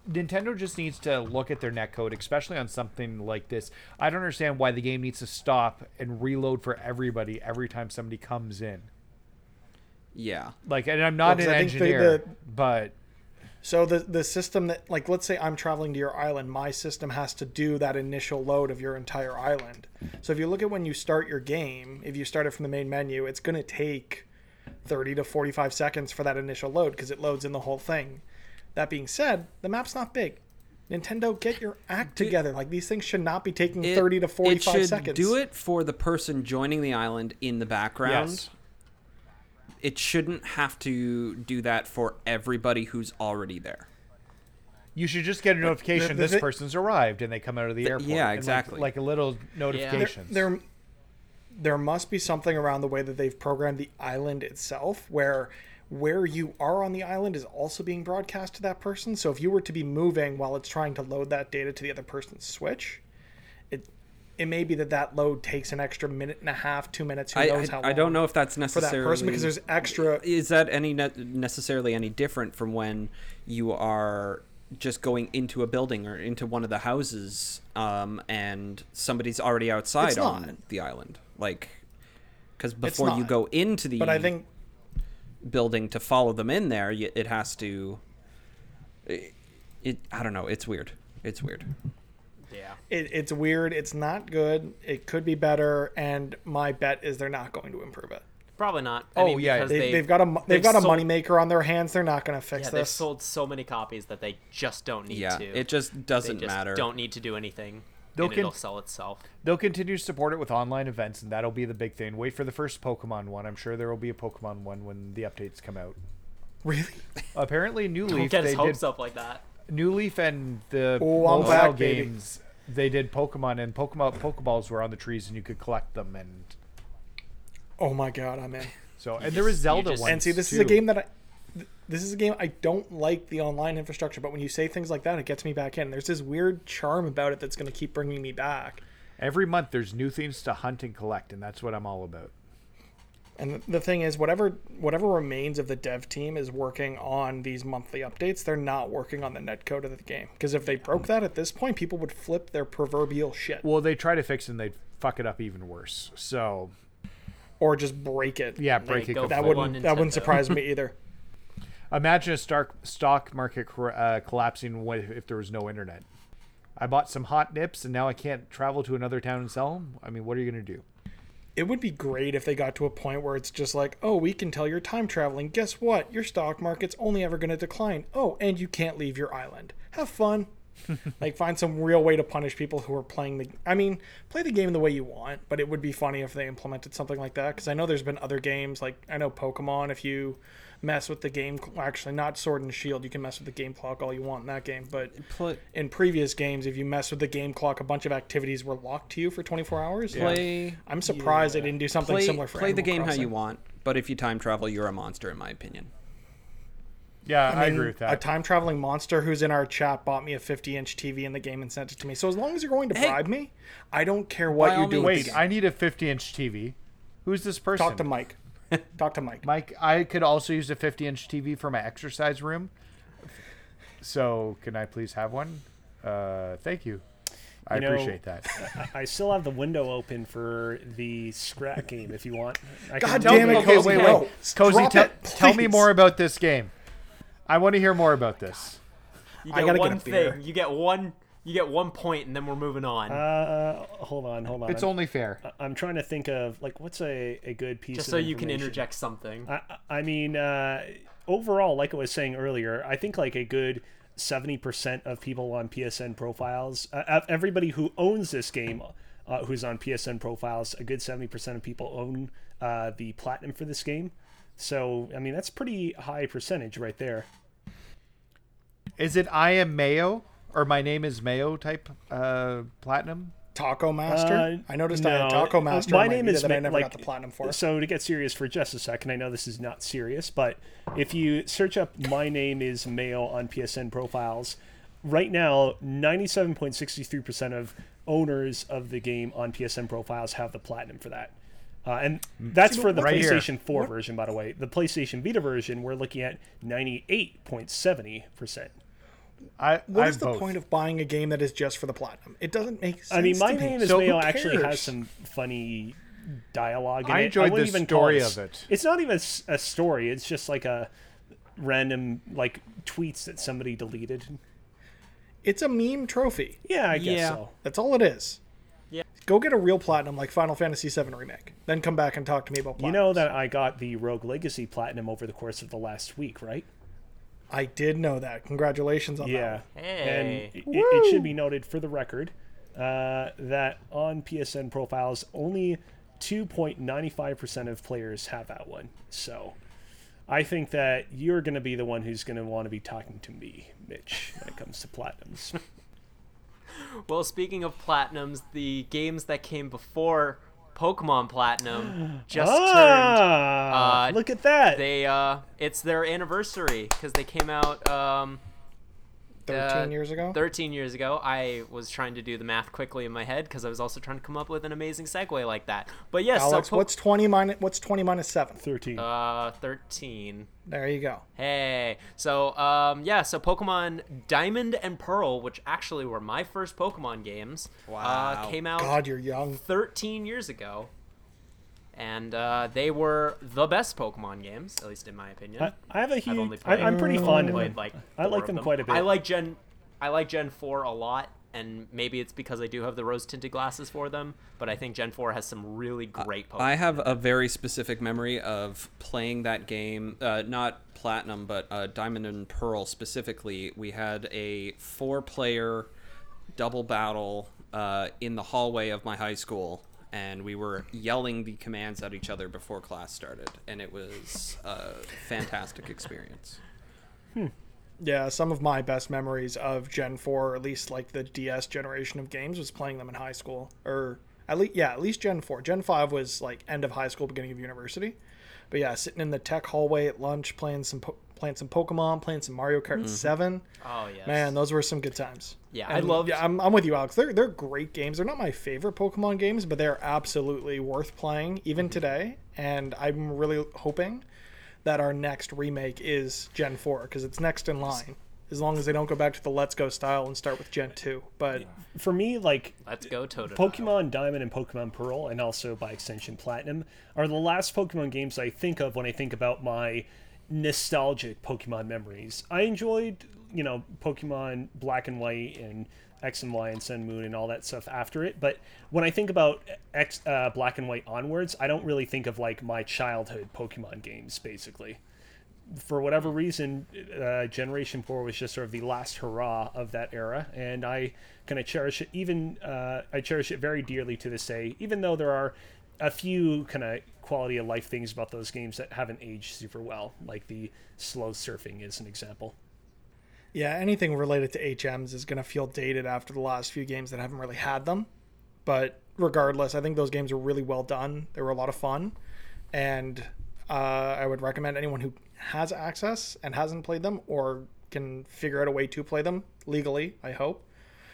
Nintendo just needs to look at their netcode, especially on something like this. I don't understand why the game needs to stop and reload for everybody every time somebody comes in. Yeah. Like, and I'm not Well, 'cause an I the- engineer, the- but So the the system that like let's say I'm traveling to your island, my system has to do that initial load of your entire island. So if you look at when you start your game, if you start it from the main menu, it's going to take 30 to 45 seconds for that initial load because it loads in the whole thing. That being said, the map's not big. Nintendo, get your act together. Like these things should not be taking It- 30 to 45 it should seconds. do it for the person joining the island in the background. Yes. It shouldn't have to do that for everybody who's already there. you should just get a notification the this thi- person's arrived and they come out of the The- airport. yeah, and, like- exactly. Like, a little notification. there there must be something around the way that they've programmed the island itself where where you are on the island is also being broadcast to that person so if you were to be moving while it's trying to load that data to the other person's switch it may be that that load takes an extra minute and a half two minutes who I, knows I, how I don't know if that's for that person because there's extra is that any ne- necessarily any different from when you are just going into a building or into one of the houses um, and somebody's already outside It's on not. the island? Like because before you go into the but i think building to follow them in there it has to it, it i don't know it's weird. It's weird Yeah. it, it's weird it's not good it could be better and my bet is they're not going to improve it Probably not. I Oh, mean, yeah, they, they've, they've got a they've, they've got a sold- moneymaker on their hands they're not going to fix Yeah, they've sold so many copies that they just don't need yeah to. it just doesn't just matter Don't need to do anything. They'll and con- it'll sell itself. They'll continue to support it with online events, and that'll be the big thing. Wait for the first Pokemon one. I'm sure there will be a Pokemon one when the updates come out. Really? Apparently, New Don't Leaf get his they hopes did up like that. New Leaf and the Oh, mobile back, baby. games. They did Pokemon and Pokemon Pokeballs were on the trees and you could collect them and Oh my god, I'm in. so and there was Zelda just- ones. And see, this is a game that I. This is a game I don't like the online infrastructure, but when you say things like that, it gets me back in. There's this weird charm about it that's going to keep bringing me back. Every month there's new things to hunt and collect, and that's what I'm all about. And the- the thing is, whatever whatever remains of the dev team is working on these monthly updates. They're not working on the netcode of the game because if they broke that at this point, people would flip their proverbial shit Well, they try to fix it and they fuck it up even worse. So or just break it. yeah, break it. that wouldn't on that wouldn't surprise me either. Imagine a stock stock market uh, collapsing if there was no internet. I bought some hot nips and now I can't travel to another town and sell them. I mean, what are you gonna do? It would be great if they got to a point where it's just like, oh, we can tell you're time traveling. Guess what? Your stock market's only ever going to decline. Oh, and you can't leave your island. Have fun. like, find some real way to punish people who are playing the. I mean, play the game the way you want, but it would be funny if they implemented something like that. Because I know there's been other games, like, I know Pokemon, if you mess with the game. Actually, not Sword and Shield, you can mess with the game clock all you want in that game. But Play, in previous games, if you mess with the game clock, a bunch of activities were locked to you for 24 hours. play, I'm surprised they didn't do something play, similar for play the Animal game how you want. But if you time travel, you're a monster, in my opinion. Yeah, I, mean, agree with that. A time traveling monster who's in our chat bought me a 50 inch TV in the game and sent it to me. So as long as you're going to Hey. bribe me, I don't care what you all do. with Wait, the game. I need a 50 inch TV. Who's this person? talk to Mike. Talk to Mike. Mike, I could also use a 50 inch TV for my exercise room. So, can I please have one? Uh, thank you. I You know- appreciate that. I, I still have the window open for the Scrat game if you want. I God can- damn it, okay, Cozy, wait, no. wait. Cozy, Drop tell, it, tell me more about this game. I want to hear more about this. You I get gotta get one a beer. thing. You get one. You get one point, and then we're moving on. Uh, hold on, hold on. It's I'm, only fair. I'm trying to think of like what's a, a good piece. just of so you can interject something. I, I mean, uh, overall, like I was saying earlier, I think like a good 70% of people on PSN profiles, uh, uh, everybody who owns this game, uh, who's on PSN profiles, a good 70% of people own uh, the platinum for this game. So, I mean, that's pretty high percentage right there. Is it I am Mayo or my name is Mayo type uh, platinum? Taco Master. Uh, I noticed I had Taco Master. my on name is that I never like, got the platinum for. So to get serious for just a second, I know this is not serious, but if you search up "my name is Mayo" on PSN profiles, right now, ninety-seven point sixty-three percent of owners of the game on PSN profiles have the platinum for that. Uh, and that's for the Right here. PlayStation 4 version, by the way. The PlayStation Vita version, we're looking at 98.70%. I, What I is the both. point of buying a game that is just for the platinum? It doesn't make sense. I mean, my to name is So Mayo actually cares? has some funny dialogue in I it. enjoyed wouldn't the even story it of it. It's not even a story. It's just like a random like tweets that somebody deleted. It's a meme trophy. Yeah, I guess Yeah. so. That's all it is. Yeah. Go get a real platinum like Final Fantasy VII Remake. Then come back and talk to me about You know that I got the Rogue Legacy platinum over the course of the last week, right? I did know that. Congratulations on Yeah. that. Hey. And it, it should be noted for the record uh, that on PSN profiles, only 2.95% of players have that one. So I think that you're going to be the one who's going to want to be talking to me, Mitch, when it comes to platinums. Well, speaking of platinums, the games that came before Pokemon Platinum just turned. ah, uh, look at that. They uh, it's their anniversary because they came out um, 13 uh, years ago? 13 years ago. I was trying to do the math quickly in my head because I was also trying to come up with an amazing segue like that. But yes, Alex, so po- what's 20 minus what's 20 minus 7? 13. uh 13. There you go. Hey, so um, yeah, so Pokemon Diamond and Pearl, which actually were my first Pokemon games, uh, Wow. came out God, you're young. 13 years ago, and uh, they were the best Pokemon games, at least in my opinion. I, I have a I've only huge. played. I, I'm pretty fond of them. like I like of them quite a bit. I like Gen, I like Gen Four a lot, and maybe it's because I do have the rose tinted glasses for them. But I think Gen Four has some really great Pokemon. I have a very specific memory of playing that game, uh, not Platinum, but uh, Diamond and Pearl specifically. We had a four player double battle uh, in the hallway of my high school. And we were yelling the commands at each other before class started, and it was a fantastic experience. Hmm. Yeah, some of my best memories of Gen 4, or at least like the DS generation of games, was playing them in high school. Or at least, yeah, at least Gen 4. Gen 5 was like end of high school, beginning of university. But yeah, sitting in the tech hallway at lunch, playing some po- playing some Pokemon, playing some Mario Kart mm-hmm. 7. Oh yeah, Man, those were some good times. Yeah, I love. loved- Yeah, I'm, I'm with you, Alex. They're they're great games. They're not my favorite Pokemon games, but they're absolutely worth playing even mm-hmm. today. And I'm really hoping that our next remake is Gen 4 because it's next in line. As long as they don't go back to the Let's Go style and start with Gen 2. But For me, like Let's go Totodile. Pokemon Diamond and Pokemon Pearl, and also by extension Platinum, are the last Pokemon games I think of when I think about my nostalgic Pokemon memories. I enjoyed, you know, Pokemon Black and White and X and Y and Sun Moon and all that stuff after it. But when I think about X, uh, Black and White onwards, I don't really think of like my childhood Pokemon games, basically for whatever reason, uh, Generation 4 was just sort of the last hurrah of that era, and I kind of cherish it. Even uh, I cherish it very dearly to this day, even though there are a few kind of quality of life things about those games that haven't aged super well, like the slow surfing is an example. yeah, anything related to HMs is going to feel dated after the last few games that haven't really had them. But regardless, I think those games are really well done. They were a lot of fun. And uh, I would recommend anyone who has access and hasn't played them or can figure out a way to play them legally, I hope,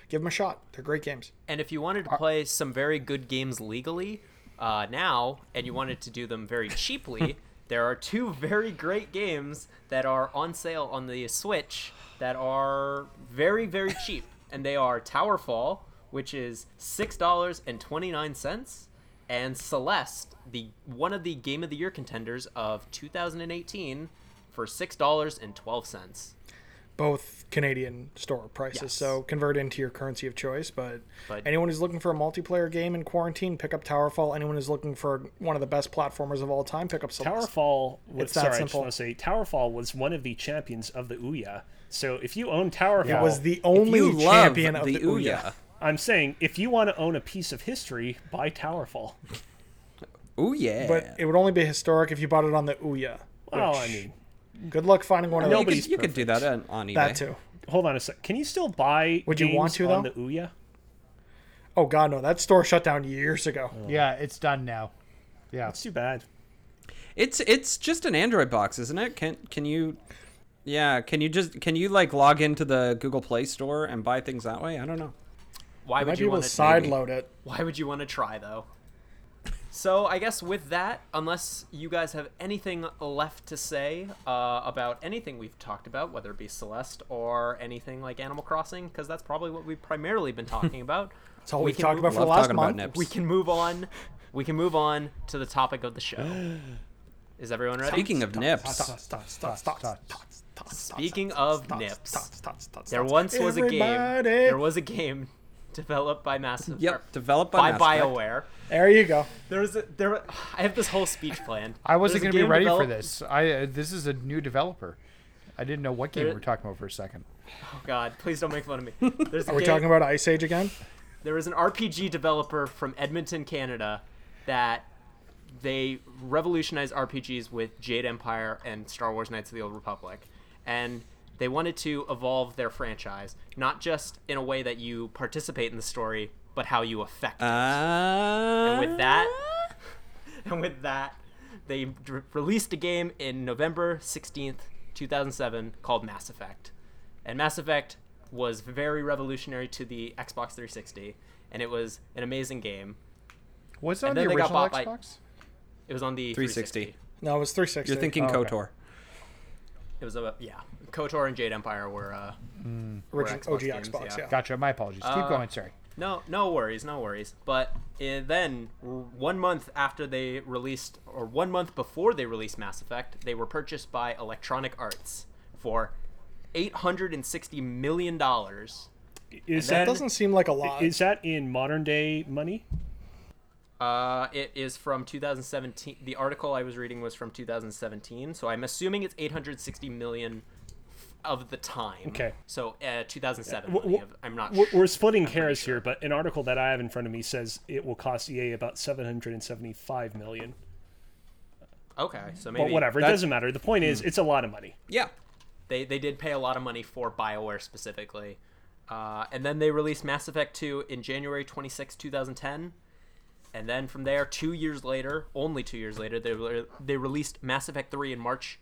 give them a shot. They're great games. And if you wanted to play some very good games legally uh, now, and you wanted to do them very cheaply, there are two very great games that are on sale on the Switch that are very, very cheap. and they are Towerfall, which is $6.29, and Celeste, the one of the Game of the Year contenders of 2018, for $6.12. Both Canadian store prices, Yes. so convert into your currency of choice. But, But- anyone who's looking for a multiplayer game in quarantine, pick up Towerfall. Anyone who's looking for one of the best platformers of all time, pick up Celeste. Towerfall was It's that sorry, I just simple. want to say Towerfall was one of the champions of the Ouya. So if you own Towerfall, It was the only champion of the the Ouya, Ouya. I'm saying if you want to own a piece of history, buy Towerfall. ooh yeah. But it would only be historic if you bought it on the Ouya. Well, which- I mean, good luck finding one of those. nobody's could, you could do that on, on eBay. That too. hold on a sec. Can you still buy? Would you want to, on though? the Ouya? Oh god, no! That store shut down years ago. Oh. Yeah, it's done now. Yeah. it's too bad. It's it's just an Android box, isn't it? Can can you Yeah, can you just can you like log into the Google Play Store and buy things that way? I don't know. Why would you want to to side load it. Why would you want to try though? So I guess with that, unless you guys have anything left to say uh, about anything we've talked about, whether it be Celeste or anything like Animal Crossing, because that's probably what we've primarily been talking about. That's all we we've can talked move- about for the last month. nips. We can move on. We can move on to the topic of the show. Is everyone ready? Speaking of nips, Speaking of nips, there once was a game. There was a game developed by Massive. yep, developed by, By BioWare. There you go. There was a, there. I have this whole speech planned. I wasn't going to be game ready for this. I uh, this is a new developer. I didn't know what game There- we were talking about for a second. Oh God, please don't make fun of me. There's Are we game- talking about Ice Age again? there was an RPG developer from Edmonton, Canada, that they revolutionized RPGs with Jade Empire and Star Wars Knights of the Old Republic, and they wanted to evolve their franchise not just in a way that you participate in the story, but how you affect it. Uh, And with that, and with that, they d- released a game in November 16th, 2007 called Mass Effect. And Mass Effect was very revolutionary to the Xbox 360, and it was an amazing game. Was it on the original bought by- Xbox? It was on the 360. No, it was 360. You're thinking Oh, okay. KOTOR. It was a yeah. KOTOR and Jade Empire were uh, were original Xbox OG games, Xbox. yeah. Yeah. Gotcha. My apologies. Keep Uh, going. Sorry. No, no worries, no worries. But uh, then, r- one month after they released, or one month before they released Mass Effect, they were purchased by Electronic Arts for eight hundred and sixty million dollars. Is That that, doesn't seem like a lot. is that in modern day money? Uh, it is from 2017. The article I was reading was from 2017, so I'm assuming it's 860 million of the time. Okay. So uh, 2007. W- money w- of- I'm not We're, sure. we're splitting hairs here, but an article that I have in front of me says it will cost EA about 775 million. Okay, so maybe But whatever, it doesn't matter. The point is, it's a lot of money. Yeah. they they did pay a lot of money for Bioware specifically, uh, and then they released Mass Effect 2 in January 26, 2010, and then from there, two years later, only two years later, they re- they released Mass Effect 3 in March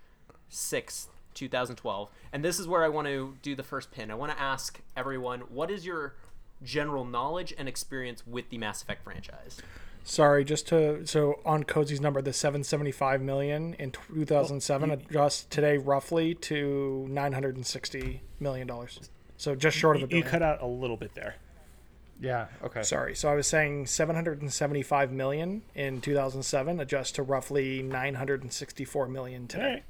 6th, 2012. And this is where I want to do the first pin. I want to ask everyone, what is your general knowledge and experience with the Mass Effect franchise? Sorry, just to so on Cozy's number, the 775 million in 2007 adjusts today roughly to 960 million dollars. So just short of a billion. You cut out a little bit there. Yeah. Okay. Sorry, so I was saying 775 million in 2007 adjusts to roughly 964 million All today.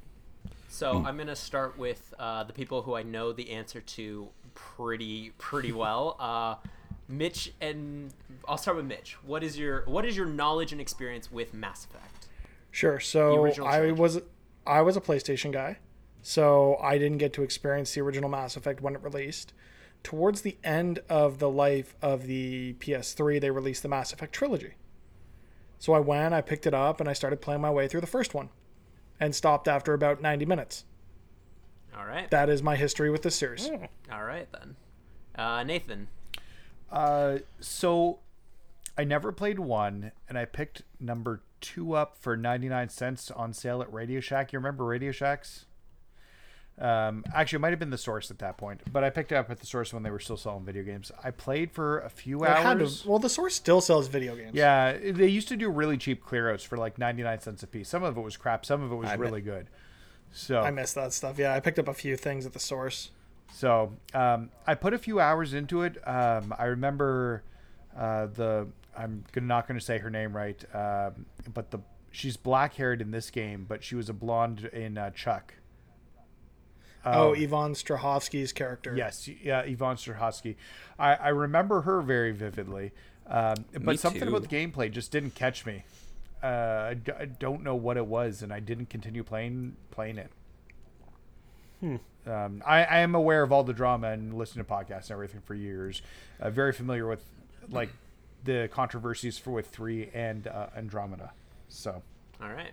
So I'm gonna start with uh, the people who I know the answer to pretty pretty well. Uh, Mitch and I'll start with Mitch. What is your what is your knowledge and experience with Mass Effect? Sure. So I was I was a PlayStation guy, so I didn't get to experience the original Mass Effect when it released. Towards the end of the life of the PS3, they released the Mass Effect trilogy. So I went, I picked it up, and I started playing my way through the first one, and stopped after about 90 minutes. All right, That is my history with this series. all right then. Uh, Nathan, Uh, so I never played one, and I picked number two up for 99 cents on sale at Radio Shack. You remember Radio Shacks? Um, actually, it might have been the source at that point, but I picked it up at the source when they were still selling video games. I played for a few It had to- hours. well, the source still sells video games. Yeah, they used to do really cheap clear outs for like 99 cents a piece. Some of it was crap, some of it was I really good. So I missed that stuff. Yeah, I picked up a few things at the source. So um, I put a few hours into it. Um, I remember uh, the I'm not going to say her name right, um, but the she's black haired in this game, but she was a blonde in uh, Chuck. Oh, Um, Yvonne Strahovski's character. Yes, yeah, Yvonne Strahovski. I, I remember her very vividly, um, but Me something too. about the gameplay just didn't catch me. Uh, I, d- I don't know what it was, and I didn't continue playing playing it. Um, I, I am aware of all the drama and listening to podcasts and everything for years. Uh, very familiar with like the controversies for with three and uh, Andromeda. So all right.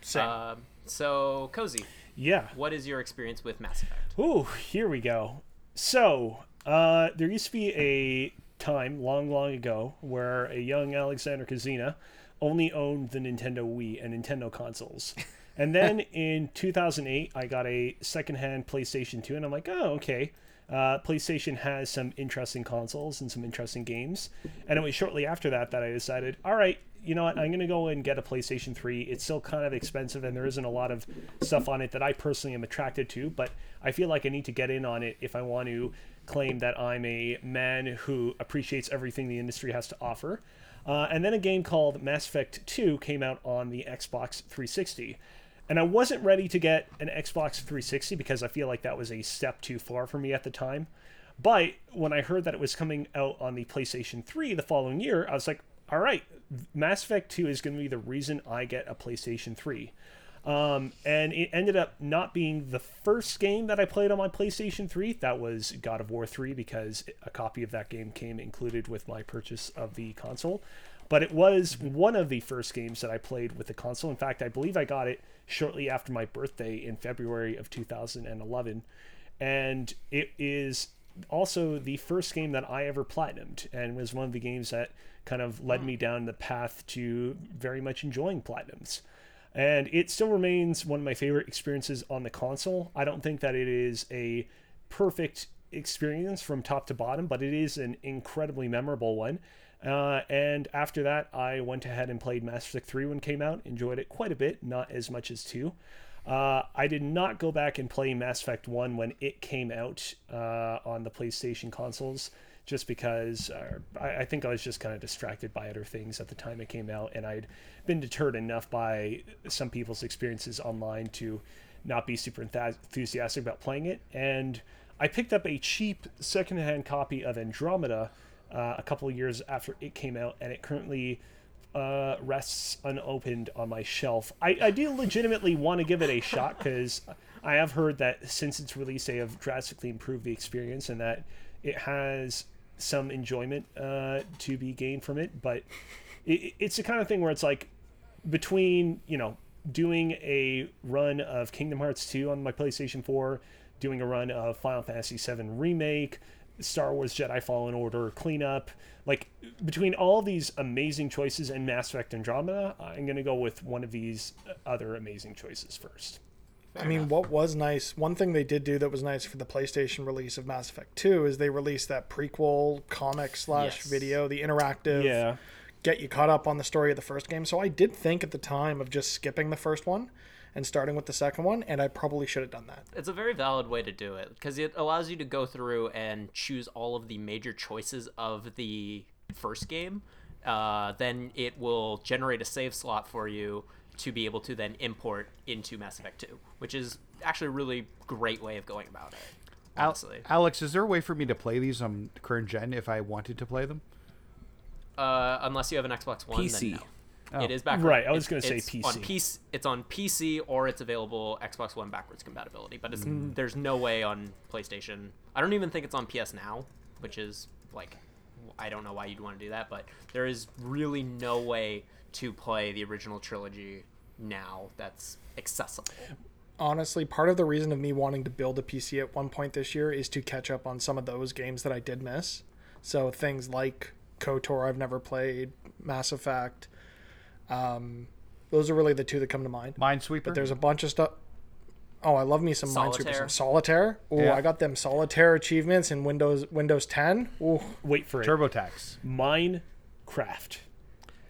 Same. Uh, so Cozy, Yeah. what is your experience with Mass Effect? Ooh, here we go. So, uh, there used to be a time long, long ago where a young Alexander Kazina only owned the Nintendo Wii and Nintendo consoles. And then in 2008, I got a secondhand PlayStation 2, and I'm like, oh, okay. Uh, PlayStation has some interesting consoles and some interesting games. And it was shortly after that that I decided, all right, you know what, I'm going to go and get a PlayStation 3. It's still kind of expensive, and there isn't a lot of stuff on it that I personally am attracted to, but I feel like I need to get in on it if I want to claim that I'm a man who appreciates everything the industry has to offer. Uh, and then a game called Mass Effect 2 came out on the Xbox 360. And I wasn't ready to get an Xbox 360 because I feel like that was a step too far for me at the time. But when I heard that it was coming out on the PlayStation 3 the following year, I was like, all right, Mass Effect 2 is going to be the reason I get a PlayStation 3. Um, and it ended up not being the first game that I played on my PlayStation 3. That was God of War 3 because a copy of that game came included with my purchase of the console. But it was one of the first games that I played with the console. In fact, I believe I got it shortly after my birthday in February of 2011. And it is also the first game that I ever platinumed and was one of the games that kind of led me down the path to very much enjoying platinums. And it still remains one of my favorite experiences on the console. I don't think that it is a perfect experience from top to bottom, but it is an incredibly memorable one. Uh, and after that, I went ahead and played Mass Effect 3 when it came out. Enjoyed it quite a bit, not as much as 2. Uh, I did not go back and play Mass Effect 1 when it came out uh, on the PlayStation consoles, just because uh, I, I think I was just kind of distracted by other things at the time it came out, and I'd been deterred enough by some people's experiences online to not be super enthusiastic about playing it. And I picked up a cheap secondhand copy of Andromeda uh, a couple of years after it came out, and it currently uh, rests unopened on my shelf. I, I do legitimately want to give it a shot because I have heard that since its release, they have drastically improved the experience and that it has some enjoyment uh, to be gained from it. But it, it's the kind of thing where it's like between you know doing a run of Kingdom Hearts 2 on my PlayStation 4, doing a run of Final Fantasy 7 remake, Star Wars Jedi Fallen Order cleanup, like between all these amazing choices and Mass Effect Andromeda, I'm going to go with one of these uh, other amazing choices first. I mean, what was nice, one thing they did do that was nice for the PlayStation release of Mass Effect 2 is they released that prequel comic slash Yes. video, the interactive, Yeah. get you caught up on the story of the first game. So I did think at the time of just skipping the first one and starting with the second one, and I probably should have done that. It's a very valid way to do it because it allows you to go through and choose all of the major choices of the first game. Uh, then it will generate a save slot for you to be able to then import into Mass Effect 2, which is actually a really great way of going about it. Al- Honestly, Alex, is there a way for me to play these on current gen if I wanted to play them? uh, unless you have an Xbox One, PC. Then no. Oh. It is back. Right, I was gonna say it's PC. On PC, it's on PC or it's available Xbox One backwards compatibility, but it's Mm. there's no way on PlayStation. I don't even think it's on PS Now, which is like I don't know why you'd want to do that, but there is really no way to play the original trilogy now that's accessible. Honestly, part of the reason of me wanting to build a PC at one point this year is to catch up on some of those games that I did miss. So things like KOTOR I've never played, Mass Effect. Um, those are really the two that come to mind. Minesweeper. But there's a bunch of stuff. Oh, I love me some Minesweeper. Solitaire. Some Solitaire. Oh, Yeah. I got them Solitaire achievements in Windows Windows 10. Ooh, Wait for it. TurboTax. Minecraft.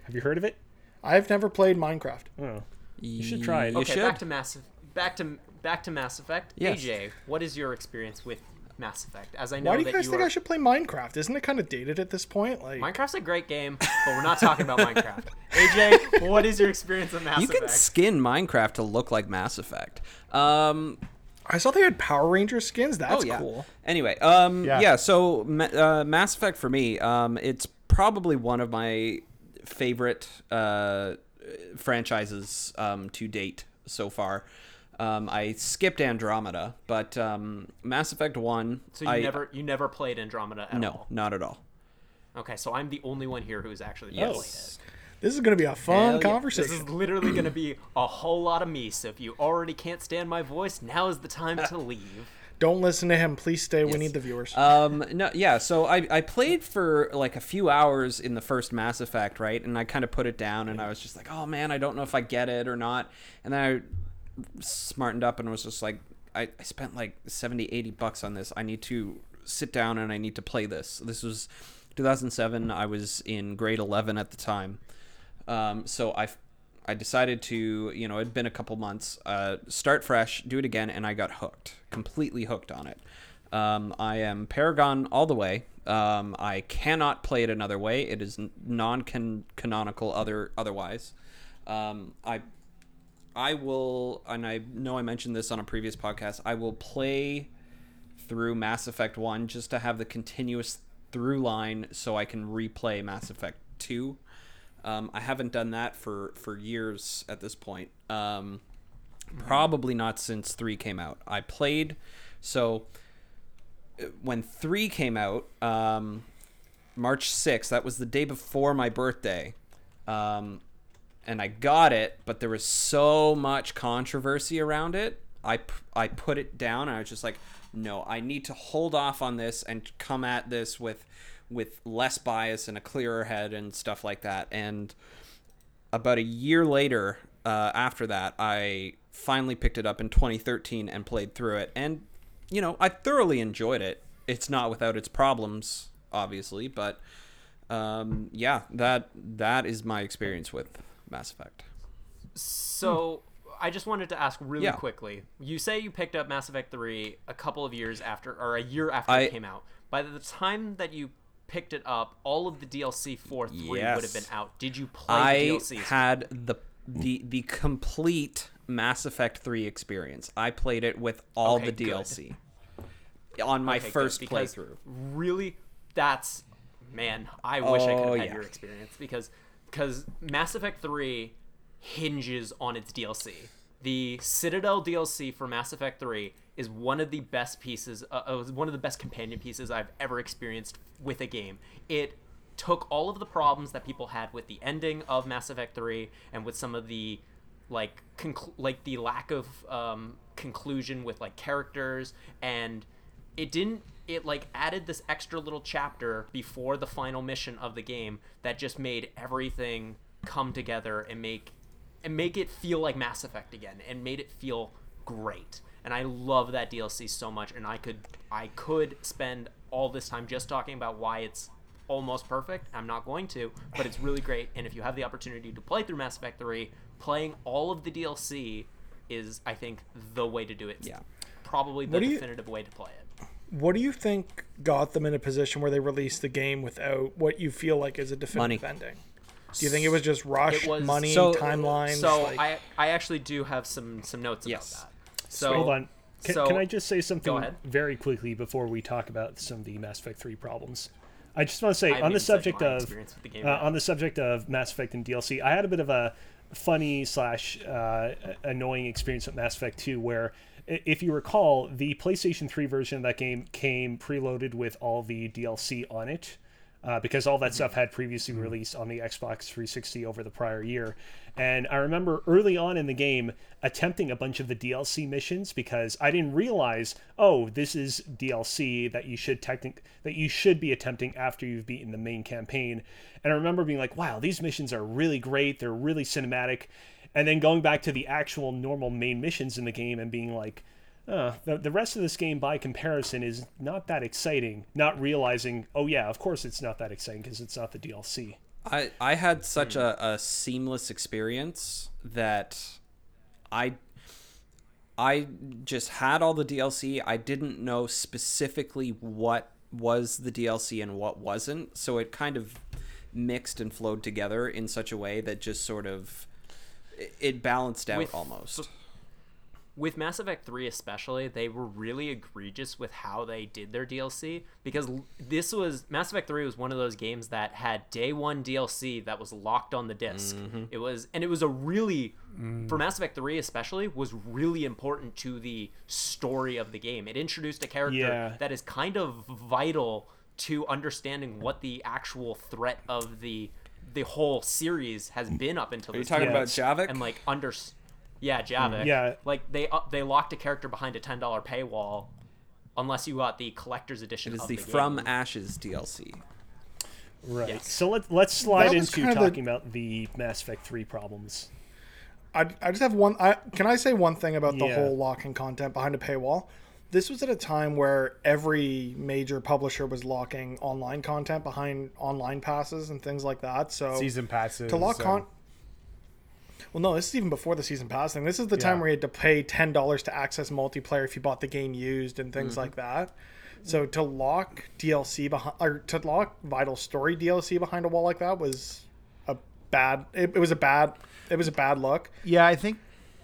Have you heard of it? I've never played Minecraft. Oh. You should try it. You okay, should. back to Mass back to back to Mass Effect. Yes. AJ, what is your experience with Mass Effect? As I know Why do you that guys you think are... I should play Minecraft? Isn't it kind of dated at this point? Like, Minecraft's a great game, but we're not talking about Minecraft. AJ, what is your experience of Mass You Effect? You can skin Minecraft to look like Mass Effect. Um, I saw they had Power Ranger skins. That's oh yeah. cool. Anyway, um, Yeah. yeah. So uh, Mass Effect for me, um, it's probably one of my favorite uh, franchises um, to date so far. Um, I skipped Andromeda, but um, Mass Effect One. so you I, never you never played Andromeda at no, all? not at all. Okay, so I'm the only one here who's actually Yes. played it. This is going to be a fun Hell yeah. This is literally going to be a whole lot of me. So if you already can't stand my voice, now is the time to leave. Don't listen to him. Please stay. We need the viewers. Um, no, yeah. So I, I played for like a few hours in the first Mass Effect, right? And I kind of put it down, and I was just like, oh man, I don't know if I get it or not. And then I smartened up and was just like, I, I spent like 70, 80 bucks on this. I need to sit down and I need to play this. This was 2007. I was in grade 11 at the time. Um, so I, I decided to, you know, it'd been a couple months, uh, start fresh, do it again, and I got hooked, completely hooked on it. Um, I am Paragon all the way. Um, I cannot play it another way. It is non canonical other otherwise. Um, I I will, and I know I mentioned this on a previous podcast. I will play through Mass Effect One just to have the continuous through line, so I can replay Mass Effect Two. Um, I haven't done that for for years at this point. Um, probably not since three came out. I played so uh, when three came out, um, March sixth. That was the day before my birthday. Um, and I got it, but there was so much controversy around it. I, I put it down and I was just like, no, I need to hold off on this and come at this with with less bias and a clearer head and stuff like that. And about a year later, uh, after that, I finally picked it up in 2013 and played through it. And you know, I thoroughly enjoyed it. It's not without its problems, obviously, but um, yeah, that that is my experience with Mass Effect. So I just wanted to ask really Yeah. quickly. You say you picked up Mass Effect 3 a couple of years after, or a year after I- it came out. By the time that you picked it up, all of the DLC for 3 would have been out. Did you play I the DLCs? had the the the complete Mass Effect 3 experience. I played it with all Okay, the good. DLC on my Okay, first playthrough. Really, that's man. I wish I could Oh, have had yeah. your experience because because Mass Effect 3 hinges on its DLC. The Citadel DLC for Mass Effect 3 is one of the best pieces, uh, uh, one of the best companion pieces I've ever experienced with a game. It took all of the problems that people had with the ending of Mass Effect 3 and with some of the like conclu- like the lack of um, conclusion with like characters and it didn't it like added this extra little chapter before the final mission of the game that just made everything come together and make and make it feel like Mass Effect again and made it feel great. And I love that DLC so much and I could I could spend all this time just talking about why it's almost perfect. I'm not going to, but it's really great and if you have the opportunity to play through Mass Effect 3, playing all of the DLC is I think the way to do it. It's Yeah. Probably the you- definitive way to play it. What do you think got them in a position where they released the game without what you feel like is a definitive Money. ending? Do you think it was just rush, was- money, So- timelines? So like- I I actually do have some some notes Yes. about that. So Hold on. Can, so- can I just say something ahead. very quickly before we talk about some of the Mass Effect 3 problems? I just want to say I on the subject of the game uh, yet. on the subject of Mass Effect and DLC, I had a bit of a funny slash uh, annoying experience with Mass Effect 2 where i- if you recall, the PlayStation 3 version of that game came preloaded with all the DLC on it. Uh, because all that stuff had previously released on the Xbox 360 over the prior year. And I remember early on in the game attempting a bunch of the DLC missions because I didn't realize, oh, this is DLC that you should technic- that you should be attempting after you've beaten the main campaign. And I remember being like, wow, these missions are really great. They're really cinematic. And then going back to the actual normal main missions in the game and being like, uh, the, the rest of this game by comparison is not that exciting not realizing oh yeah of course it's not that exciting because it's not the dlc I I had such a, a seamless experience that I I just had all the DLC. I didn't know specifically what was the DLC and what wasn't, so it kind of mixed and flowed together in such a way that just sort of it- it balanced out With- almost. with Mass Effect 3 especially, they were really egregious with how they did their DLC because this was Mass Effect 3 was one of those games that had day 1 DLC that was locked on the disk. Mm-hmm. It was and it was a really mm. for Mass Effect 3 especially was really important to the story of the game. It introduced a character Yeah. that is kind of vital to understanding what the actual threat of the the whole series has been up until Are you this talking point. about Javik? and like under yeah javik Yeah. like they uh, they locked a character behind a $10 paywall unless you got the collector's edition it is of the, the, From game. Ashes DLC. right Yes. so let's let's slide into kind of the- talking about the mass effect 3 problems I, I just have one. I, can I say one thing about the Yeah. whole locking content behind a paywall? This was at a time where every major publisher was locking online content behind online passes and things like that. So Season passes. to lock and- con. Well, no, this is even before the season pass thing. This is the time where you had to pay ten dollars to access multiplayer if you bought the game used and things mm-hmm. like that. So to lock DLC behind or to lock Vital Story DLC behind a wall like that was a bad. It, it was a bad. It was a bad look. Yeah, I think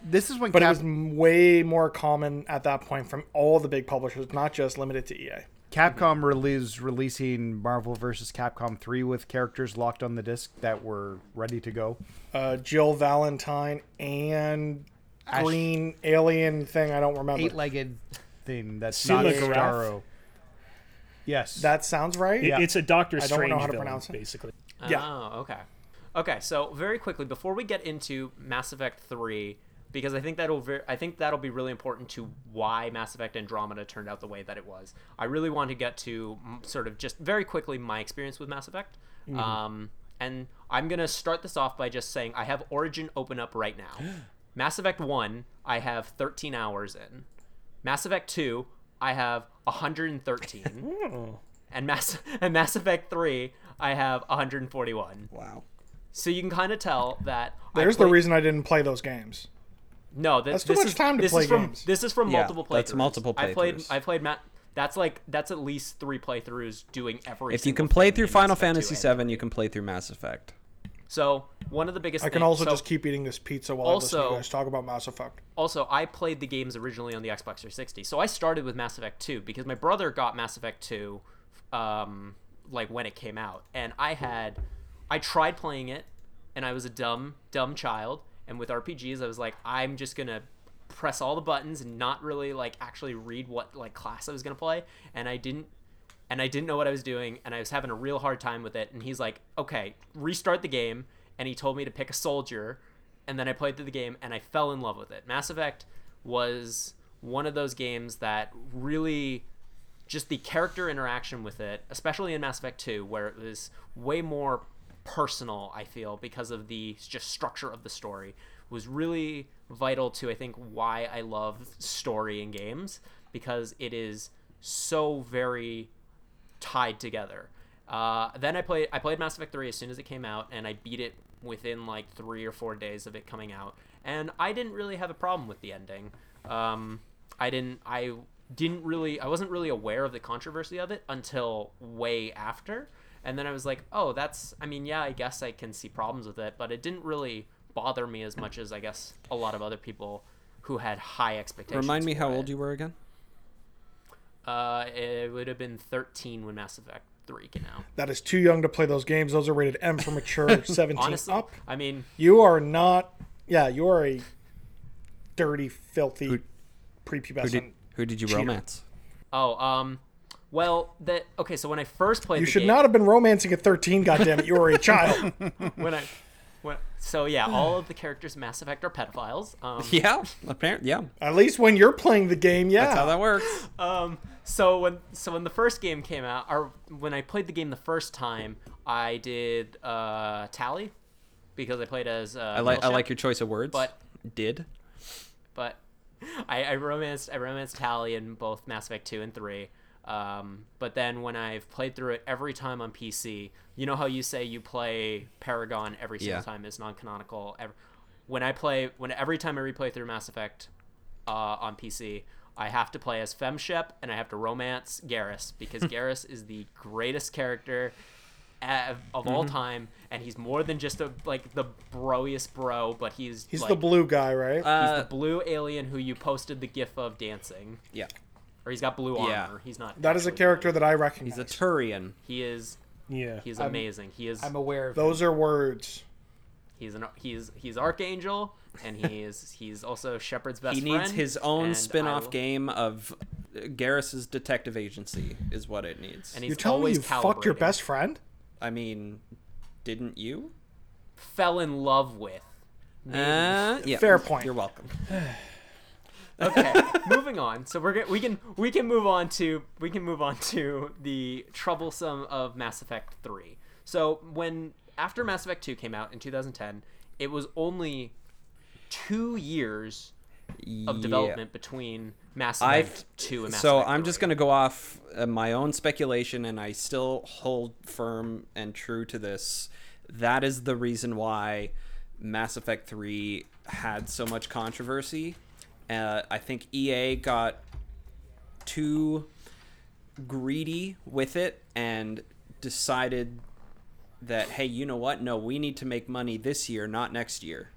this is when But Cap- it was way more common at that point from all the big publishers, not just limited to EA. Capcom release releasing Marvel vs. Capcom 3 with characters locked on the disc that were ready to go. Uh, Jill Valentine and Ash- green alien thing I don't remember. Eight-legged thing that's Sula not Garath? Starro. Yes. That sounds right. It- Yeah. it's a doctor Strange. I don't know how to villain, pronounce it. basically Yeah. Oh, okay. Okay, so very quickly before we get into Mass Effect 3 because I think that'll ver- I think that'll be really important to why Mass Effect Andromeda turned out the way that it was. I really want to get to sort of just very quickly my experience with Mass Effect. Um, and I'm going to start this off by just saying I have Origin open up right now. Mass Effect 1, I have 13 hours in. Mass Effect 2, I have 113. and Mass and Mass Effect 3, I have 141. Wow. So you can kind of tell that I There's the reason I didn't play those games. No, th- That's too this much is, time to this play is from games. this is from Yeah, multiple playthroughs. that's multiple playthroughs. I played. I played Matt. That's like that's at least three playthroughs doing every. If you can play through Final Mass Effect 2 Fantasy VII, you can play through Mass Effect. So one of the biggest. I can things- also so- just keep eating this pizza while I listen to Also- you guys talk about Mass Effect. Also, I played the games originally on the Xbox 360, so I started with Mass Effect 2 because my brother got Mass Effect 2, um, like when it came out, and I had, I tried playing it, and I was a dumb dumb child. And with RPGs, I was like, I'm just gonna press all the buttons and not really like actually read what like class I was gonna play. And I didn't and I didn't know what I was doing, and I was having a real hard time with it. And he's like, "Okay, restart the game," and he told me to pick a soldier, and then I played through the game, and I fell in love with it. Mass Effect was one of those games that really just the character interaction with it, especially in Mass Effect 2, where it was way more personal, I feel, because of the just structure of the story, was really vital to, I think, why I love story in games, because it is so very tied together. Uh, then I played I played Mass Effect 3 as soon as it came out, and I beat it within like three or four days of it coming out. And I didn't really have a problem with the ending. Um, I didn't I didn't really I wasn't really aware of the controversy of it until way after. And then I was like, oh, that's I mean, yeah, I guess I can see problems with it, but it didn't really bother me as much as I guess a lot of other people who had high expectations. Remind me how it. old you were again? Uh, it would have been 13 when Mass Effect 3 came out. That is too young to play those games. Those are rated M for mature, 17 Honestly, up. I mean, You are not. Yeah, you are a dirty, filthy, prepubescent. Who did you Cheater. romance? oh, um, well, that okay. So when I first played, You the should game, not have been romancing at 13. Goddamn it, you were a child. when I, when, so yeah, all of the characters in Mass Effect are pedophiles. Um, Yeah, apparently, yeah. At least when you're playing the game, yeah. That's how that works. um, so when so when the first game came out, or when I played the game the first time, I did uh, Tali because I played as uh, I like I like your choice of words. but did but I, I romanced I romanced Tali in both Mass Effect two and three. Um, but then when I've played through it every time on PC, you know how you say you play Paragon every single Yeah. time is non-canonical. Ev- When I play, when every time I replay through Mass Effect uh, on PC, I have to play as Femshep and I have to romance Garrus because Garrus is the greatest character of, of all time, and he's more than just a like the broiest bro, but he's He's like, the blue guy, right? He's uh, the blue alien who you posted the gif of dancing, yeah. Or he's got blue armor. Yeah. He's not. that is a character blue. that I recognize. He's a Turian. He is. Yeah. He's amazing. He is. I'm aware of Those are words. He's an. He's he's Archangel, and he is. He's also Shepard's best He friend. needs his own and spin-off I- game of uh, Garrus's detective agency is what it needs. And he's You're telling me always you fucked your best friend? I mean, didn't you? Fell in love with. Uh, yeah. Fair point. You're welcome. okay moving on so we're gonna we can we can move on to we can move on to the troublesome of mass effect 3 so when after mass effect 2 came out in 2010 it was only two years of Yeah. development between mass I've effect 2 and mass so effect So I'm just gonna go off uh, my own speculation, and I still hold firm and true to this. That is the reason why Mass Effect Three had so much controversy. Uh, I think EA got too greedy with it and decided that hey, you know what? No, we need to make money this year, not next year,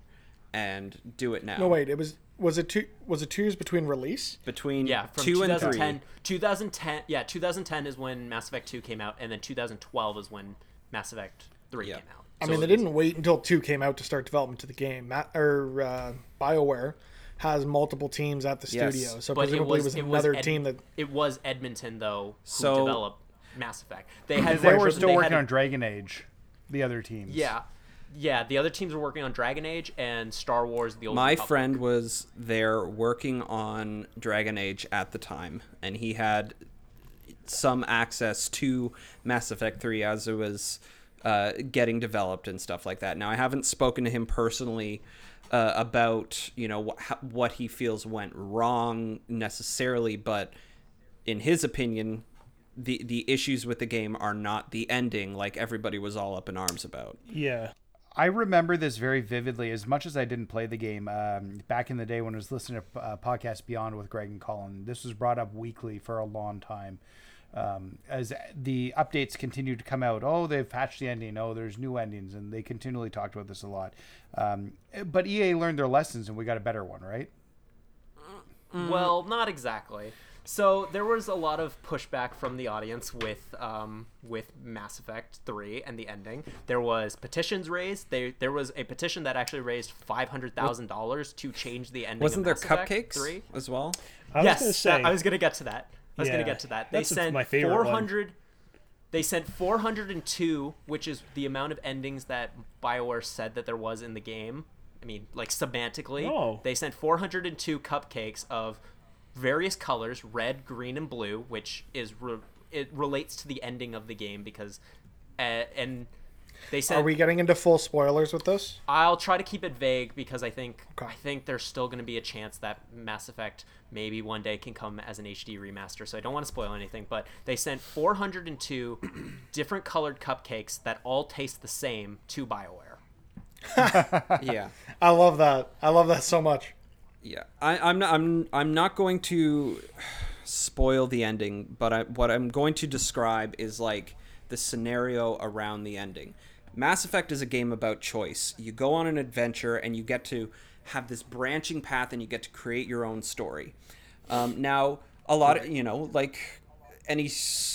and do it now. No, wait. It was was it two was it two years between release? Between yeah from two and 2010 three. 2010 yeah 2010 is when mass effect 2 came out and then 2012 is when mass effect 3 Yeah. came out I mean, they didn't wait until two came out to start development to the game. Matt or uh, Bioware has multiple teams at the Yes. studio, so but it presumably was, it was it was another Ed- team that it was Edmonton though who So- developed Mass Effect. They had They were still had working a- on Dragon Age, the other teams. Yeah, yeah. The other teams were working on Dragon Age and Star Wars: The Old My Republic. friend was there working on Dragon Age at the time, and he had some access to Mass Effect 3 as it was uh, getting developed and stuff like that. Now, I haven't spoken to him personally uh, about you know wh- what he feels went wrong necessarily, but in his opinion, the the issues with the game are not the ending like everybody was all up in arms about. Yeah. I remember this very vividly. As much as I didn't play the game um, back in the day when I was listening to uh, podcast Beyond with Greg and Colin, this was brought up weekly for a long time. Um, as the updates continue to come out, oh, they've patched the ending. Oh, there's new endings, and they continually talked about this a lot. Um, but EA learned their lessons, and we got a better one, right? Well, not exactly. So there was a lot of pushback from the audience with um, with Mass Effect 3 and the ending. There was petitions raised. There there was a petition that actually raised five hundred thousand dollars to change the ending. Wasn't there of Mass Effect cupcakes 3. as well? I was yes, gonna that- I was gonna get to that. I was gonna get to that. They sent my favorite one. four hundred. They sent 402, which is the amount of endings that BioWare said that there was in the game. I mean, like semantically, Oh. they sent 402 cupcakes of various colors, red, green, and blue, which is re- it relates to the ending of the game because, uh, and they said, Are we getting into full spoilers with this? I'll try to keep it vague because I think Okay. I think there's still going to be a chance that Mass Effect maybe one day can come as an HD remaster. So I don't want to spoil anything, but they sent 402 different colored cupcakes that all taste the same to BioWare. yeah. I love that. I love that so much. Yeah, I, I'm not. I'm. I'm not going to spoil the ending, but I, what I'm going to describe is like the scenario around the ending. Mass Effect is a game about choice. You go on an adventure and you get to have this branching path, and you get to create your own story. Um, now, a lot of you know, like any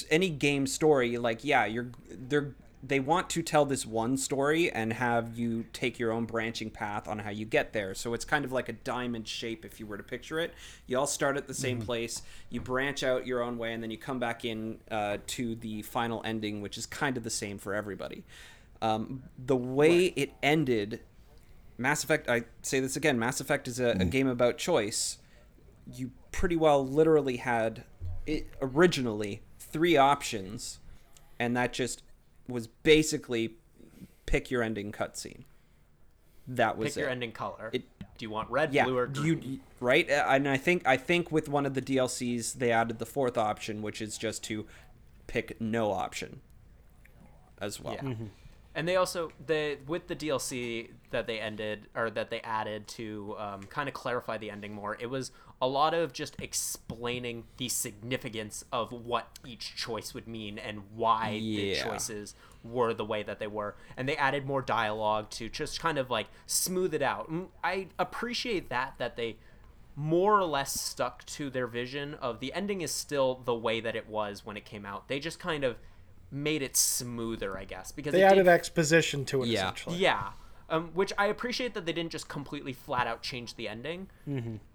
any game story, like yeah, you're they're they want to tell this one story and have you take your own branching path on how you get there. So it's kind of like a diamond shape if you were to picture it. You all start at the same place, you branch out your own way, and then you come back in uh, to the final ending, which is kind of the same for everybody. Um, the way it ended, Mass Effect. I say this again. Mass Effect is a, a game about choice. You pretty well literally had it originally three options, and that just was basically pick your ending cutscene. That was Pick your ending color. It- Do you want red, Yeah, blue, or you green? right? Uh, And I think I think with one of the DLCs they added the fourth option, which is just to pick no option as well. Yeah. And they also they with the DLC that they ended or that they added to um, kind of clarify the ending more. It was a lot of just explaining the significance of what each choice would mean and why the choices were the way that they were. And they added more dialogue to just kind of like smooth it out. Mm, I appreciate that that they more or less stuck to their vision of the ending is still the way that it was when it came out. They just kind of made it smoother, I guess, because They added did, exposition to it Yeah. essentially. yeah. Um, which I appreciate that they didn't just completely flat out change the ending.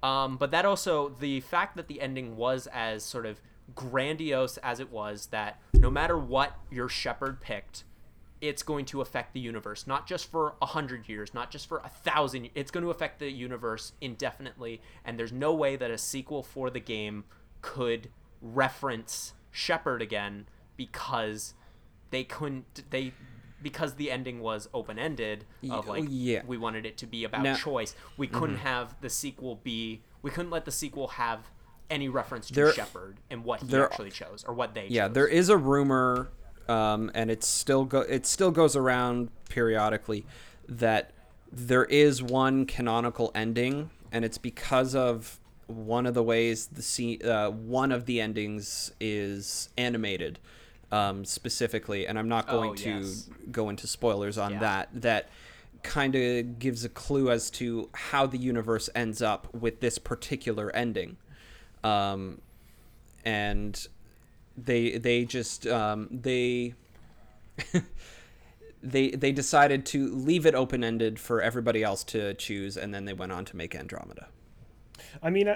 Um, but that also the fact that the ending was as sort of grandiose as it was that no matter what your Shepard picked, it's going to affect the universe not just for a hundred years, not just for a thousand. It's going to affect the universe indefinitely, and there's no way that a sequel for the game could reference Shepard again because they couldn't they because the ending was open ended of like yeah. we wanted it to be about Now- choice. We couldn't have the sequel be we couldn't let the sequel have any reference to There- Shepard and what he there- actually chose or what they Yeah, chose. there is a rumor, um, and it still go it still goes around periodically that there is one canonical ending, and it's because of one of the ways the scene, uh, one of the endings is animated, um, specifically, and I'm not going Oh, to yes. go into spoilers on Yeah. that. That kind of gives a clue as to how the universe ends up with this particular ending. Um, and they they just um, they they they decided to leave it open ended for everybody else to choose, and then they went on to make Andromeda. I mean,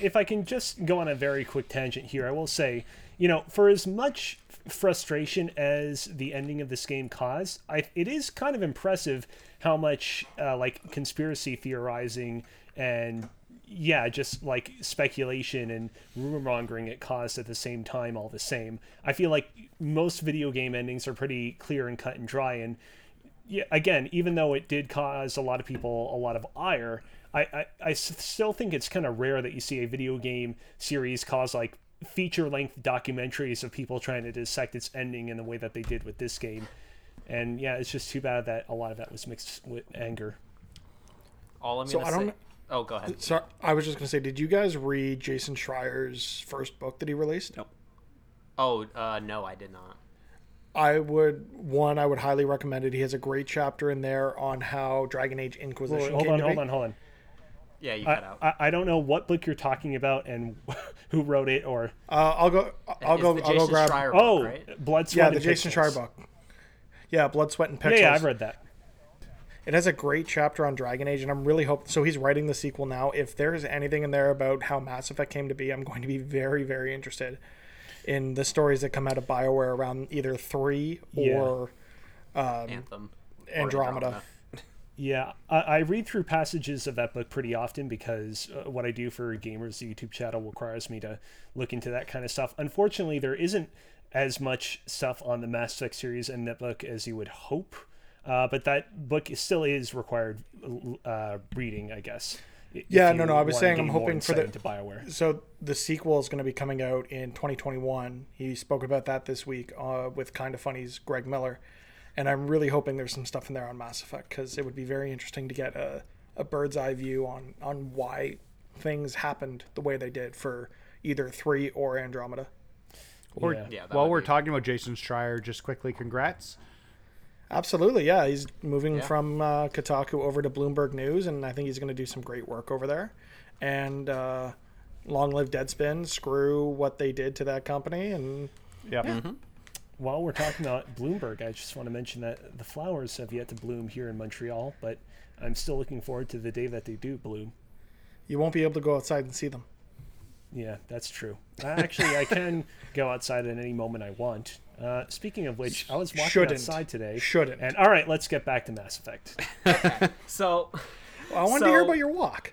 if I can just go on a very quick tangent here, I will say, you know, for as much frustration as the ending of this game caused, I, it is kind of impressive how much uh, like conspiracy theorizing and yeah, just like speculation and rumor mongering it caused at the same time. All the same, I feel like most video game endings are pretty clear and cut and dry, and yeah, again, even though it did cause a lot of people a lot of ire, I I still think it's kind of rare that you see a video game series cause like feature length documentaries of people trying to dissect its ending in the way that they did with this game. And yeah, it's just too bad that a lot of that was mixed with anger. All I'm So gonna I don't- say. Oh, go ahead. Sorry, I was just gonna say, did you guys read Jason Schreier's first book that he released? No. Oh, uh, no, I did not. I would one. I would highly recommend it. He has a great chapter in there on how Dragon Age Inquisition Hold came on, to hold be. on, hold on. Yeah, you I, out. I, I don't know what book you're talking about and who wrote it or Uh, I'll go. I'll It's go. the I'll go grab. Schreier book, oh right? blood sweat Yeah, and the Jason Pixels. Schreier book. Yeah, Blood, Sweat, and yeah Pixels. yeah i've read that It has a great chapter on Dragon Age, and I'm really hoping. So he's writing the sequel now. If there's anything in there about how Mass Effect came to be, I'm going to be very, very interested in the stories that come out of Bioware around either three or Anthem. or Andromeda. Yeah, I, I read through passages of that book pretty often because uh, what I do for gamers, the YouTube channel requires me to look into that kind of stuff. Unfortunately, there isn't as much stuff on the Mass Effect series in that book as you would hope, uh, but that book still is required uh, reading, I guess. Yeah, no, no, I was saying I'm hoping for the- Bioware. So the sequel is going to be coming out in 2021. He spoke about that this week uh, with Kind of Funny's Greg Miller, and I'm really hoping there's some stuff in there on Mass Effect because it would be very interesting to get a, a bird's eye view on on why things happened the way they did for either three or Andromeda. Or, Yeah. Yeah, while we're be- talking about Jason Schreier, just quickly, congrats. Absolutely, yeah. He's moving Yeah. from uh, Kotaku over to Bloomberg News, and I think he's going to do some great work over there. And uh, long live Deadspin. Screw what they did to that company, and Yep. While we're talking about Bloomberg, I just want to mention that the flowers have yet to bloom here in Montreal, but I'm still looking forward to the day that they do bloom. you won't be able to go outside and see them. Yeah, that's true. Uh, Actually, I can go outside at any moment I want. Uh, speaking of which, I was walking Shouldn't. outside today. Shouldn't. And all right, let's get back to Mass Effect. So, Well, I wanted to hear about your walk.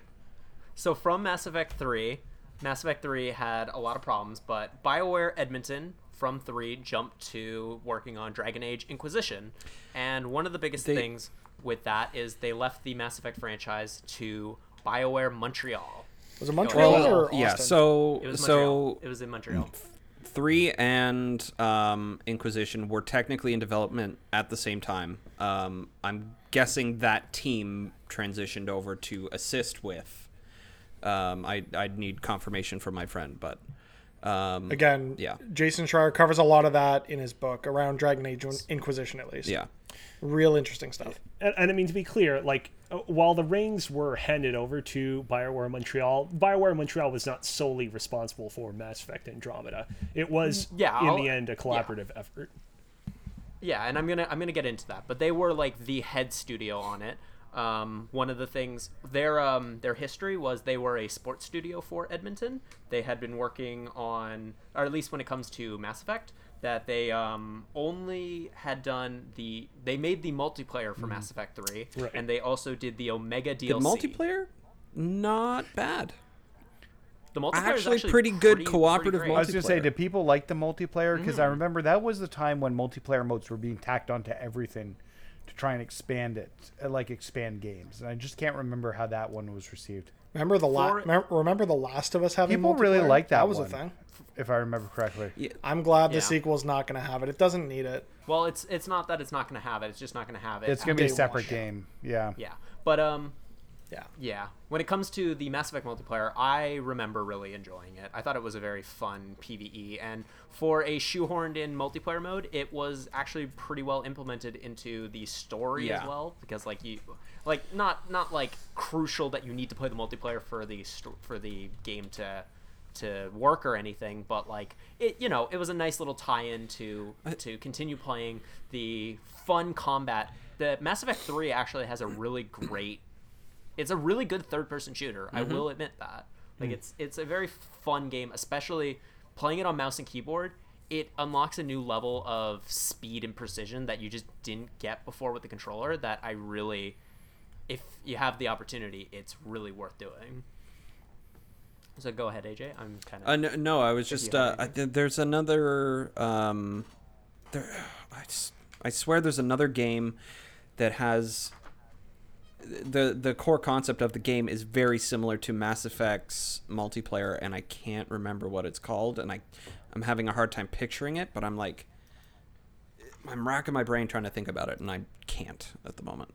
so from Mass Effect 3, Mass Effect 3 had a lot of problems, but BioWare Edmonton from 3 jumped to working on Dragon Age Inquisition. And one of the biggest They- things with that is they left the Mass Effect franchise to BioWare Montreal. Was it Montreal Well, or Austin? yeah. So It was so it was in Montreal. three and um, Inquisition were technically in development at the same time. Um, I'm guessing that team transitioned over to assist with. Um, I I'd need confirmation from my friend, but um, Again, Yeah. Jason Schreier covers a lot of that in his book around Dragon Age Inquisition, at least. yeah, real interesting stuff. and, and I mean, to be clear, like, uh, while the rings were handed over to BioWare Montreal, BioWare Montreal was not solely responsible for Mass Effect Andromeda. It was, Yeah, in I'll- the end, a yeah. collaborative effort. Yeah, and I'm gonna I'm gonna get into that, but they were like the head studio on it. Um, one of the things their um, their history was they were a sports studio for Edmonton. They had been working on, or at least when it comes to Mass Effect, that they um, only had done the they made the multiplayer for Mass Effect Three, Right. and they also did the Omega DLC. the multiplayer, not bad. the multiplayer is actually pretty good cooperative great. I was gonna say, multiplayer. do people like the multiplayer? Because I remember that was the time when multiplayer modes were being tacked onto everything to try and expand it, uh, like expand games. And I just can't remember how that one was received, Remember the la- For- remember, remember the Last of Us having People really multiplayer? like that That was one. a thing. if I remember correctly. I'm glad the Yeah. sequel's not going to have it. It doesn't need it. Well, it's it's not that it's not gonna have it; it's just not gonna have it. It's gonna be a separate one. game. Yeah. yeah, but um, Yeah. Yeah. When it comes to the Mass Effect multiplayer, I remember really enjoying it. I thought it was a very fun PvE, and for a shoehorned in multiplayer mode, it was actually pretty well implemented into the story as well. Because like you, like not not like crucial that you need to play the multiplayer for the sto- for the game to to work or anything, but like it, you know, it was a nice little tie-in to uh, to continue playing the fun combat. The Mass Effect Three actually has a really great it's a really good third person shooter. I will admit that. Like it's it's a very fun game, especially playing it on mouse and keyboard. It unlocks a new level of speed and precision that you just didn't get before with the controller. That I really, if you have the opportunity, it's really worth doing. So go ahead, AJ. I'm kind of Uh, no, no, I was just uh, I, th- there's another um, there I, s- I swear there's another game that has the the core concept of the game is very similar to Mass Effect's multiplayer and I can't remember what it's called and I I'm having a hard time picturing it but I'm like I'm racking my brain trying to think about it and I can't at the moment.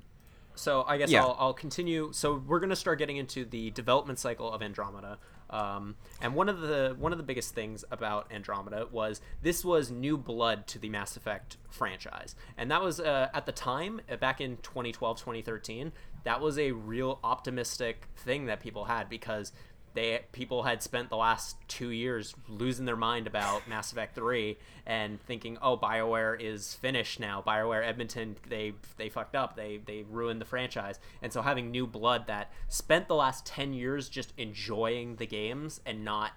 So I guess Yeah. I'll, I'll continue. So we're gonna start getting into the development cycle of Andromeda. Um, and one of the one of the biggest things about Andromeda was this was new blood to the Mass Effect franchise, and that was uh, at the time uh, back in 2012 2013 that was a real optimistic thing that people had because they people had spent the last two years losing their mind about Mass Effect 3 and thinking, oh, Bioware is finished now. Bioware Edmonton, they they fucked up. They they ruined the franchise. And so having new blood that spent the last 10 years just enjoying the games and not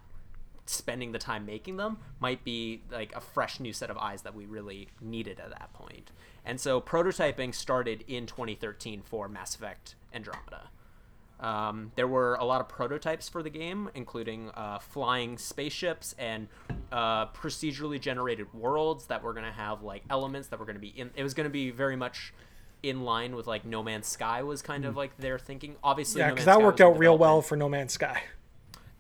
spending the time making them might be like a fresh new set of eyes that we really needed at that point. And so prototyping started in 2013 for Mass Effect Andromeda. Um, there were a lot of prototypes for the game, including uh, flying spaceships and uh, procedurally generated worlds that were going to have like elements that were going to be in. It was going to be very much in line with like No Man's Sky was kind of like their thinking. Obviously, Yeah, because Man's that worked out real well for No Man's Sky.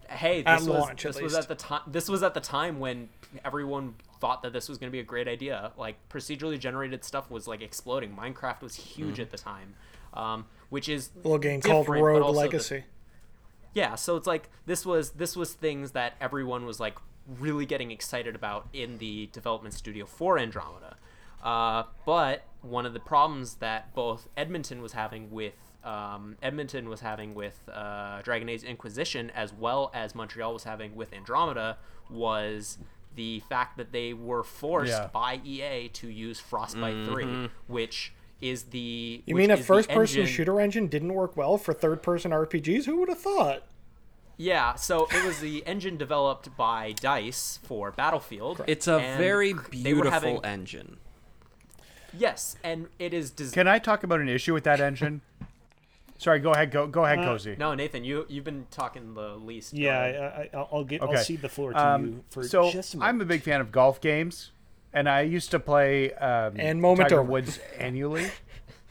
Hey, At this was launch, at this was at the time. This was at the time when everyone thought that this was going to be a great idea. Like procedurally generated stuff was like exploding. Minecraft was huge Mm-hmm. at the time, um, which is A little game called different, but Rogue also the- Legacy. yeah so it's like this was this was things that everyone was like really getting excited about in the development studio for andromeda uh, but one of the problems that both edmonton was having with um, edmonton was having with uh, dragon age inquisition as well as montreal was having with andromeda was the fact that they were forced Yeah. by ea to use frostbite 3 which is the You mean a first-person engine- shooter engine didn't work well for third-person RPGs? Who would have thought? Yeah, so it was the engine developed by Dice for Battlefield. It's a very beautiful having- engine. Yes, and it is. Des- Can I talk about an issue with that engine? Sorry, go ahead. Go go ahead, Cozy. no, Nathan, you you've been talking the least. Yeah. I, I, I'll get. Okay. I'll cede the floor to Um, you for so just a I'm a big fan of golf games, and I used to play um, And moment Tiger over. Woods annually.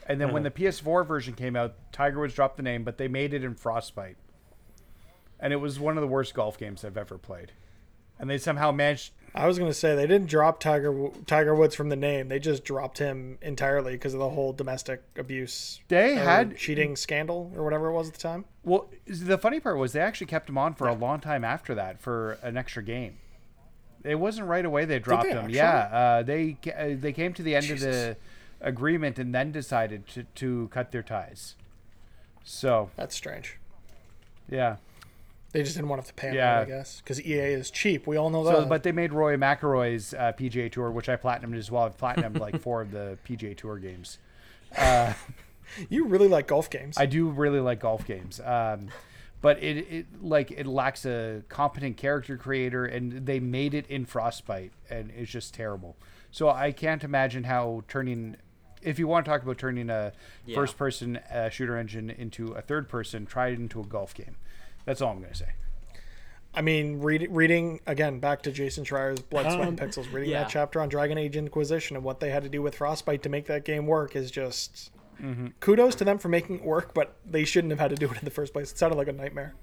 And then when the PS4 version came out, Tiger Woods dropped the name, but they made it in Frostbite, and it was one of the worst golf games I've ever played. And they somehow managed. I was gonna say they didn't drop Tiger Tiger Woods from the name. They just dropped him entirely because of the whole domestic abuse, They had cheating scandal or whatever it was at the time. well. The funny part was they actually kept him on for a long time after that for an extra game. It wasn't right away they dropped they him. actually? Yeah, uh, they uh, they came to the end of the agreement and then decided to, to cut their ties. So That's strange. yeah. They just didn't want to have to pay him, Yeah. I guess, because EA is cheap. We all know that. So, but they made Rory McIlroy's uh, PGA Tour, which I platinumed as well. I've platinumed like four of the PGA Tour games. you really like golf games. I do really like golf games, um, but it, it like it lacks a competent character creator, and they made it in Frostbite, and it's just terrible. So I can't imagine how turning. If you want to talk about turning a Yeah. first-person uh, shooter engine into a third-person, try it into a golf game. That's all I'm going to say. I mean, read, reading again back to Jason Schreier's Blood, Sweat, and Um, Pixels. Reading yeah. that chapter on Dragon Age Inquisition and what they had to do with Frostbite to make that game work is just kudos to them for making it work. But they shouldn't have had to do it in the first place. It sounded like a nightmare.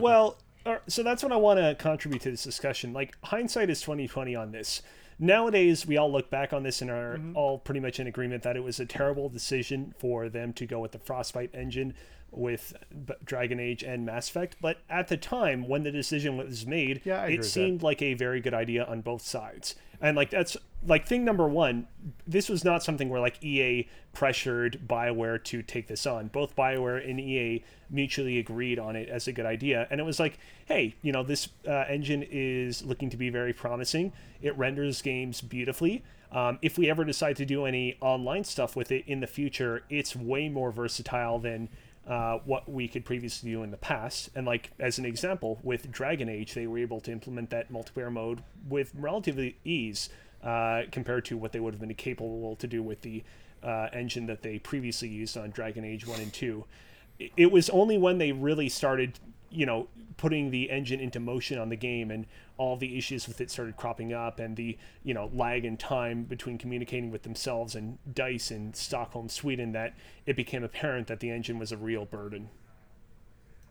Well, uh, so that's what I want to contribute to this discussion. Like hindsight is twenty twenty on this. Nowadays, we all look back on this and are all pretty much in agreement that it was a terrible decision for them to go with the Frostbite engine with Dragon Age and Mass Effect. But at the time, when the decision was made, Yeah, it seemed like a very good idea on both sides. And like that's like thing number one. This was not something where like EA pressured Bioware to take this on. Both Bioware and EA mutually agreed on it as a good idea, and it was like, hey, you know, this uh, engine is looking to be very promising. It renders games beautifully. Um, if we ever decide to do any online stuff with it in the future, it's way more versatile than uh, what we could previously do in the past. And like as an example, with Dragon Age, they were able to implement that multiplayer mode with relatively ease uh, compared to what they would have been capable to do with the uh, engine that they previously used on Dragon Age One and Two. It- It was only when they really started, you know, putting the engine into motion on the game and all the issues with it started cropping up and the you know lag in time between communicating with themselves and dice in stockholm sweden that it became apparent that the engine was a real burden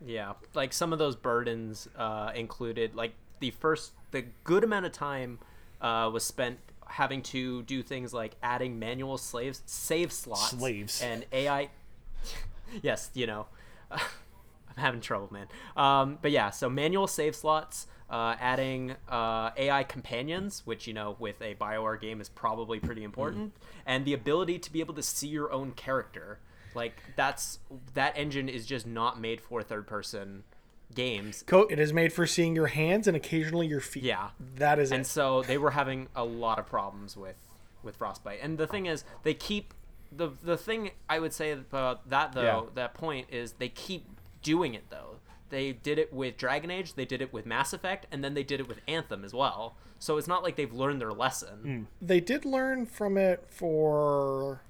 Yeah, like some of those burdens uh, included like the first the good amount of time uh, was spent having to do things like adding manual slaves save slots Slaves. and AI. yes, you know. I'm having trouble, man. Um, but yeah, so manual save slots, uh, adding uh, AI companions, which you know with a Bioware game is probably pretty important, and the ability to be able to see your own character. Like that's that engine is just not made for third person games. It is made for seeing your hands and occasionally your feet. Yeah. That is and it. so they were having a lot of problems with with frostbite and the thing is they keep the the thing i would say about that though Yeah. that point is they keep doing it though. They did it with dragon age they did it with mass effect and then they did it with anthem as well. So it's not like they've learned their lesson. Hmm. They did learn from it for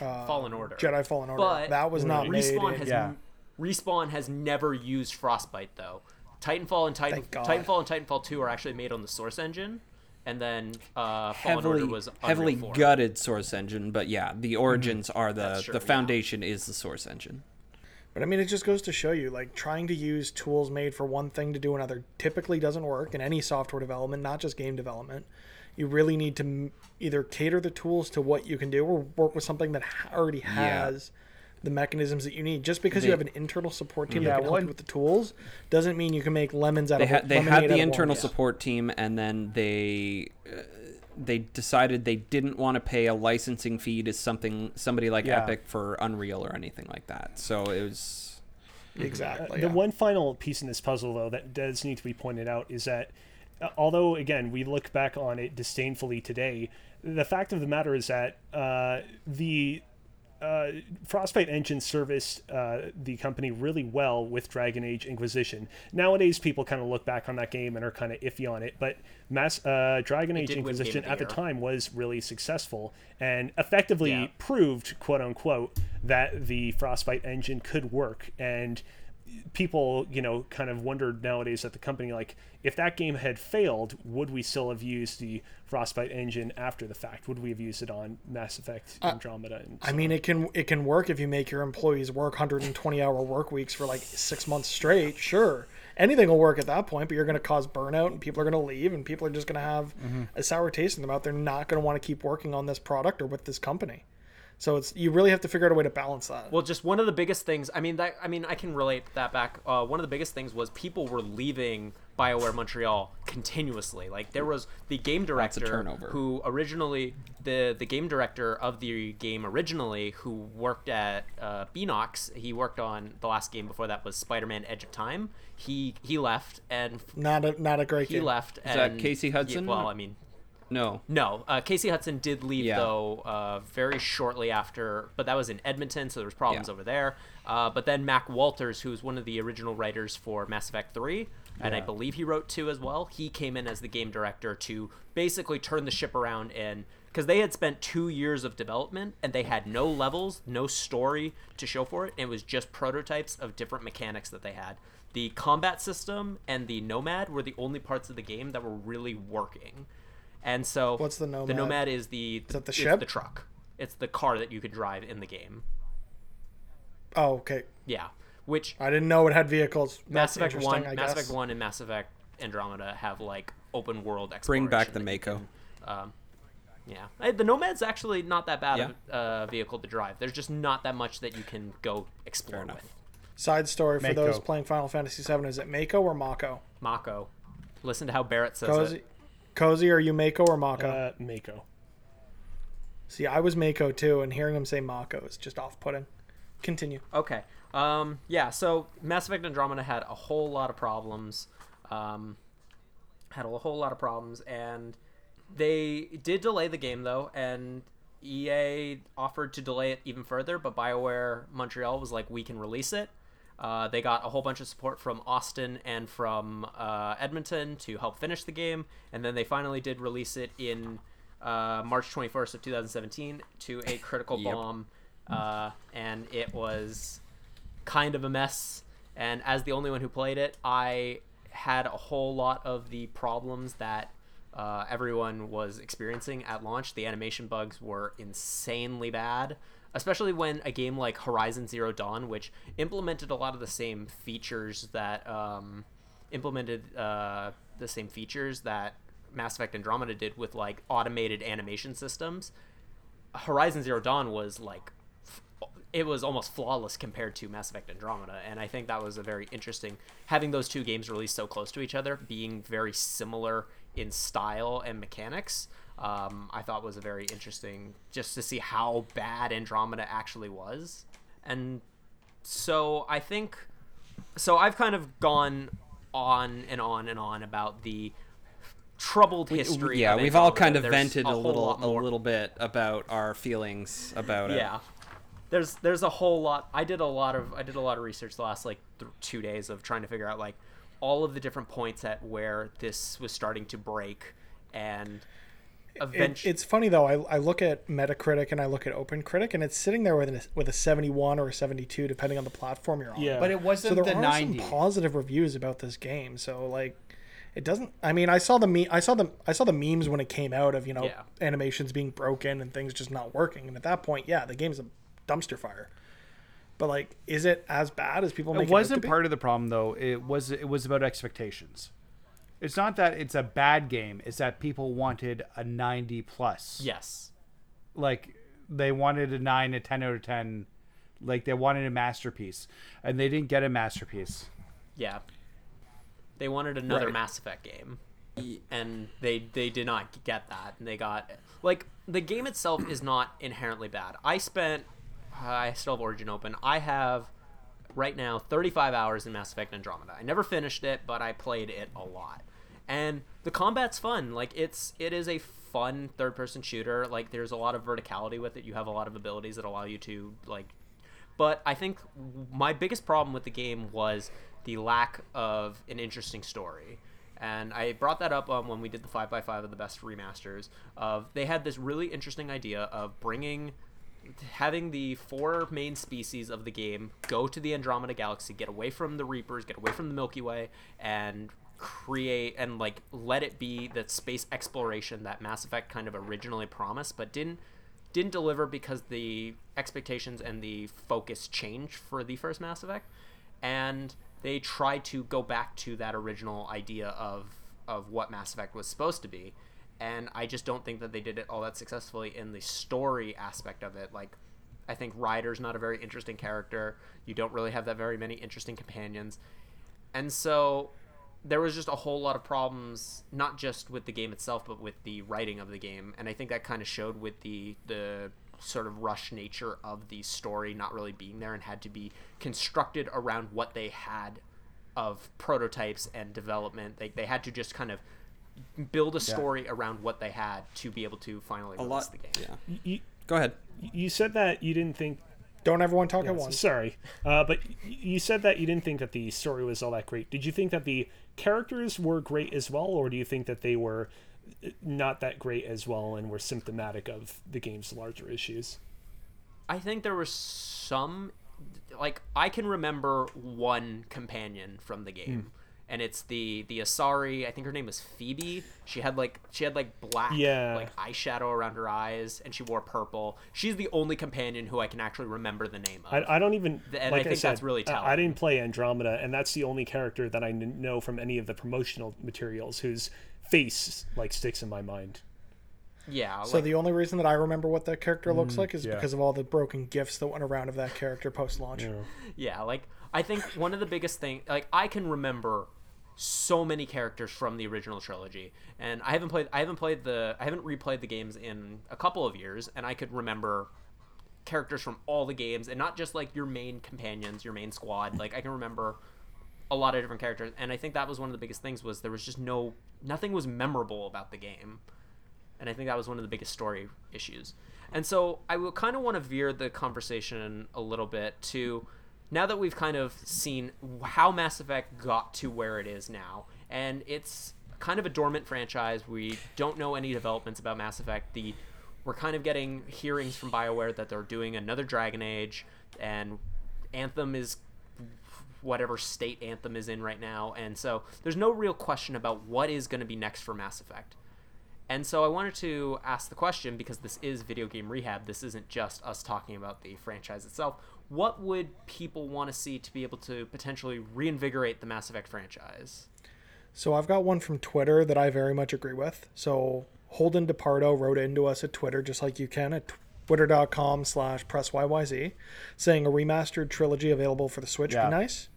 uh, fallen order. Jedi Fallen Order. but that was not respawn in- has Yeah. respawn has never used frostbite though. Titanfall and titan titanfall and titanfall 2 are actually made on the source engine and then uh, Fallen heavily Order was heavily gutted source engine, but yeah, the origins hmm. are the true, the yeah. foundation is the source engine. But I mean, it just goes to show you, like, trying to use tools made for one thing to do another typically doesn't work in any software development, not just game development. You really need to m- either cater the tools to what you can do or work with something that already has the mechanisms that you need. Just because you have an internal support team Yeah, that can help one- you with the tools doesn't mean you can make lemons out They of had they had the internal support team, and then they uh, they decided they didn't want to pay a licensing fee to something somebody like Yeah. Epic for Unreal or anything like that. So it was Exactly. the yeah. one final piece in this puzzle, though, that does need to be pointed out is that uh, although, again, we look back on it disdainfully today, the fact of the matter is that uh, the uh, Frostbite engine serviced uh, the company really well with Dragon Age Inquisition. Nowadays, people kind of look back on that game and are kind of iffy on it, but Mass uh, Dragon Age did win Game Inquisition the at the Year. time was really successful and effectively Yeah. proved, quote unquote, that the Frostbite engine could work. And people, you know, kind of wondered nowadays at the company, like, if that game had failed, would we still have used the Frostbite engine after the fact? Would we have used it on Mass Effect uh, Andromeda? And I so mean, it can it can work if you make your employees work 120 hour work weeks for like six months straight. Sure, anything will work at that point, but you're going to cause burnout, and people are going to leave, and people are just going to have mm-hmm. a sour taste in their mouth. They're not going to want to keep working on this product or with this company. So it's you really have to figure out a way to balance that. Well, just one of the biggest things. I mean, that I mean, I can relate that back. Uh, one of the biggest things was people were leaving Bioware Montreal continuously. Like there was the game director who originally the the game director of the game originally who worked at uh, Beenox. He worked on the last game before that was Spider-Man: Edge of Time. He he left and not a not a great he game. left. Is that and- Casey yeah, Hudson? well, I mean, no. no, uh, Casey Hudson did leave Yeah. though uh, very shortly after, but that was in Edmonton, so there was problems Yeah. over there. Uh, but then Mac Walters, who's one of the original writers for Mass Effect Three, and I believe he wrote two as well. He came in as the game director to basically turn the ship around and because they had spent two years of development and they had no levels, no story to show for it. And it was just prototypes of different mechanics that they had. The combat system and the Nomad were the only parts of the game that were really working. And so What's the nomad? The Nomad? Nomad is the Is that the ship? the truck. It's the car that you can drive in the game. Oh, okay. Yeah, which I didn't know it had vehicles. Mass That's Effect One, I Mass. Effect One, and Mass Effect Andromeda have like open world exploration. Bring back the Mako. can, Um, yeah, the Nomad's actually not that bad Yeah. of a uh, vehicle to drive. There's just not that much that you can go explore with. Side story for Mako. those playing Final Fantasy VII: Is it Mako or Mako? Mako, listen to how Barret says Cozy, it. Cozy, are you Mako or Mako? uh, Mako. See, I was Mako too, and hearing him say Mako is just off-putting. Continue. Okay. Um, yeah, so Mass Effect Andromeda had a whole lot of problems. Um, had a whole lot of problems, and they did delay the game though, and EA offered to delay it even further, but BioWare Montreal was like, "We can release it." Uh, they got a whole bunch of support from Austin and from uh, Edmonton to help finish the game, and then they finally did release it in uh, March 21st of 2017 to a critical Yep. bomb, uh, and it was kind of a mess. And as the only one who played it, I had a whole lot of the problems that uh, everyone was experiencing at launch. The animation bugs were insanely bad, especially when a game like Horizon Zero Dawn, which implemented a lot of the same features that um, implemented uh, the same features that Mass Effect Andromeda did with like automated animation systems. Horizon Zero Dawn was like it was almost flawless compared to Mass Effect Andromeda, and I think that was a very interesting having those two games released so close to each other, being very similar in style and mechanics. Um, I thought was a very interesting just to see how bad Andromeda actually was, and so I think so I've kind of gone on and on and on about the troubled history. yeah, of we've all kind of There's vented a, whole little a little bit about our feelings about it. Yeah. There's there's a whole lot. I did a lot of I did a lot of research the last like th- two days of trying to figure out like all of the different points at where this was starting to break, and It, it's funny though. I, I look at Metacritic and I look at OpenCritic, and it's sitting there with a, with a 71 or a 72, depending on the platform you're on. Yeah. But it wasn't so there the are 90. some positive reviews about this game. So like, it doesn't. I mean, I saw the me. I saw the I saw the memes when it came out of you know Yeah. animations being broken and things just not working. And at that point, yeah, the game's a dumpster fire. But like, is it as bad as people make it it out wasn't to be? part of the problem though. It was it was about expectations. It's not that it's a bad game. It's that people wanted a 90 plus. yes, Like they wanted a 9, a 10 out of 10. Like they wanted a masterpiece and they didn't get a masterpiece. yeah. They wanted another Right. Mass Effect game, and they they did not get that. And they got like the game itself is not inherently bad. I spent I still have Origin open. I have right now 35 hours in Mass Effect Andromeda. I never finished it, but I played it a lot. And the combat's fun. Like it's it is a fun third-person shooter. Like there's a lot of verticality with it. You have a lot of abilities that allow you to like but I think my biggest problem with the game was the lack of an interesting story. And I brought that up um, when we did the 5x5 of the best remasters. Of they had this really interesting idea of bringing having the four main species of the game go to the Andromeda galaxy, get away from the Reapers, get away from the Milky Way, and create and like let it be that space exploration that Mass Effect kind of originally promised, but didn't didn't deliver because the expectations and the focus changed for the first Mass Effect, and they tried to go back to that original idea of of what Mass Effect was supposed to be, and I just don't think that they did it all that successfully in the story aspect of it. Like, I think Ryder's not a very interesting character. You don't really have that very many interesting companions, and so there was just a whole lot of problems not just with the game itself but with the writing of the game and i think that kind of showed with the the sort of rush nature of the story not really being there and had to be constructed around what they had of prototypes and development they, they had to just kind of build a story around what they had to be able to finally A release lot. the game Yeah. You, Go ahead. you said that you didn't think Don't everyone talk at Yes, once. Sorry, uh, but you said that you didn't think that the story was all that great. Did you think that the characters were great as well, or do you think that they were uh, not that great as well and were symptomatic of the game's larger issues? I think there were some like I can remember one companion from the game. And it's the the Asari. I think her name was Phoebe. She had like she had like black Yeah. like eyeshadow around her eyes, and she wore purple. She's the only companion who I can actually remember the name of. I, I don't even. And like I think said, that's really I- I didn't play Andromeda, and that's the only character that I know from any of the promotional materials whose face like sticks in my mind. yeah, So like, the only reason that I remember what that character looks mm, like is yeah. because of all the broken gifts that went around of that character post launch. yeah, like I think one of the biggest thing, like I can remember so many characters from the original trilogy, and I haven't played, I haven't played the, I haven't replayed the games in a couple of years, and I could remember characters from all the games, and not just like your main companions, your main squad. Like I can remember a lot of different characters, and I think that was one of the biggest things was there was just no, nothing was memorable about the game and I think that was one of the biggest story issues. And so I will kind of want to veer the conversation a little bit to now that we've kind of seen how Mass Effect got to where it is now, and it's kind of a dormant franchise. We don't know any developments about Mass Effect. The we're kind of getting hearings from BioWare that they're doing another Dragon Age, and Anthem is whatever state Anthem is in right now, and so there's no real question about what is going to be next for Mass Effect. And so I wanted to ask the question because this is video game rehab. This isn't just us talking about the franchise itself. What would people want to see to be able to potentially reinvigorate the Mass Effect franchise? So I've got one from Twitter that I very much agree with. So Holden DePardo wrote into us at Twitter, just like you can at twitter.com slash pressyyz, saying a remastered trilogy available for the Switch Yeah. would be nice.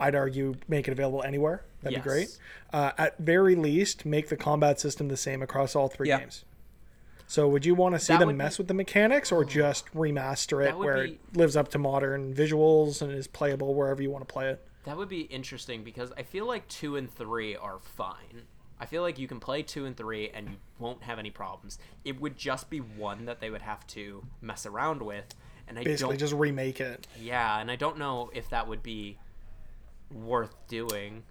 I'd argue make it available anywhere. That'd Yes. be great. Uh, at very least, make the combat system the same across all three Yeah. games. So would you want to see That them mess be- with the mechanics or just remaster it where be- it lives up to modern visuals and is playable wherever you want to play it? That would be interesting because I feel like two and three are fine. I feel like you can play two and three and you won't have any problems. It would just be one that they would have to mess around with, and I Basically, just remake it. Yeah, and I don't know if that would be worth doing.